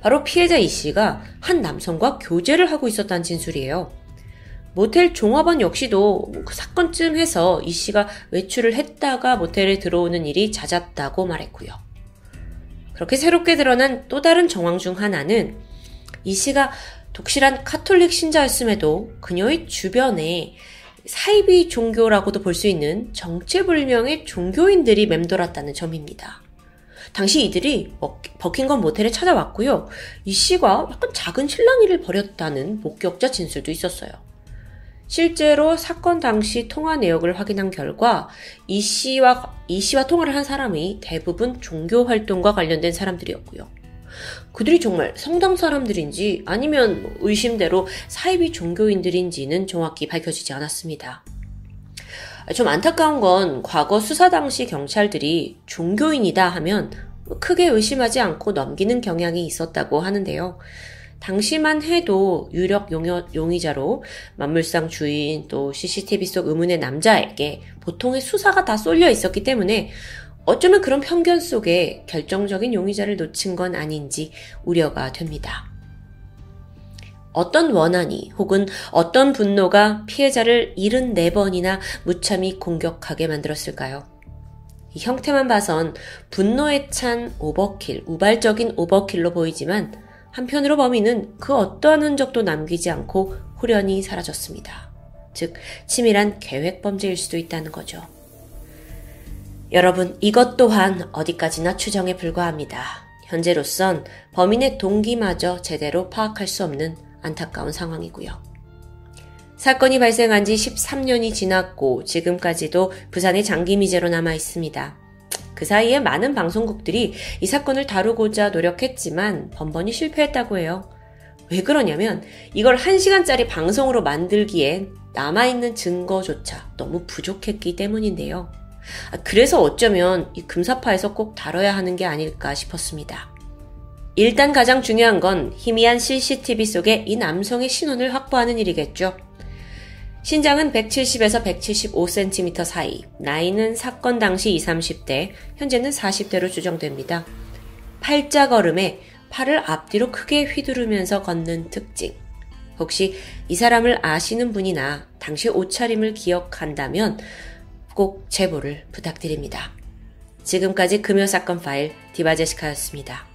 바로 피해자 이 씨가 한 남성과 교제를 하고 있었다는 진술이에요. 모텔 종업원 역시도 그 사건쯤 해서 이 씨가 외출을 했다가 모텔에 들어오는 일이 잦았다고 말했고요. 그렇게 새롭게 드러난 또 다른 정황 중 하나는 이 씨가 독실한 카톨릭 신자였음에도 그녀의 주변에 사이비 종교라고도 볼 수 있는 정체불명의 종교인들이 맴돌았다는 점입니다. 당시 이들이 버킹건 모텔에 찾아왔고요. 이 씨가 약간 작은 실랑이를 벌였다는 목격자 진술도 있었어요. 실제로 사건 당시 통화 내역을 확인한 결과 이 씨와 이 씨와 통화를 한 사람이 대부분 종교 활동과 관련된 사람들이었고요. 그들이 정말 성당 사람들인지 아니면 의심대로 사이비 종교인들인지는 정확히 밝혀지지 않았습니다. 좀 안타까운 건 과거 수사 당시 경찰들이 종교인이다 하면 크게 의심하지 않고 넘기는 경향이 있었다고 하는데요. 당시만 해도 유력 용의자로 만물상 주인 또 CCTV 속 의문의 남자에게 보통의 수사가 다 쏠려 있었기 때문에 어쩌면 그런 편견 속에 결정적인 용의자를 놓친 건 아닌지 우려가 됩니다. 어떤 원한이 혹은 어떤 분노가 피해자를 74번이나 무참히 공격하게 만들었을까요? 이 형태만 봐선 분노에 찬 오버킬, 우발적인 오버킬로 보이지만 한편으로 범인은 그 어떠한 흔적도 남기지 않고 후련히 사라졌습니다. 즉, 치밀한 계획 범죄일 수도 있다는 거죠. 여러분, 이것 또한 어디까지나 추정에 불과합니다. 현재로선 범인의 동기마저 제대로 파악할 수 없는 안타까운 상황이고요. 사건이 발생한 지 13년이 지났고 지금까지도 부산의 장기 미제로 남아 있습니다. 그 사이에 많은 방송국들이 이 사건을 다루고자 노력했지만 번번이 실패했다고 해요. 왜 그러냐면 이걸 1시간짜리 방송으로 만들기엔 남아있는 증거조차 너무 부족했기 때문인데요. 아, 그래서 어쩌면 이 금사파에서 꼭 다뤄야 하는 게 아닐까 싶었습니다. 일단 가장 중요한 건 희미한 CCTV 속에 이 남성의 신원을 확보하는 일이겠죠. 신장은 170에서 175cm 사이, 나이는 사건 당시 20, 30대, 현재는 40대로 추정됩니다. 팔자 걸음에 팔을 앞뒤로 크게 휘두르면서 걷는 특징. 혹시 이 사람을 아시는 분이나 당시 옷차림을 기억한다면 꼭 제보를 부탁드립니다. 지금까지 금요사건 파일 디바제시카였습니다.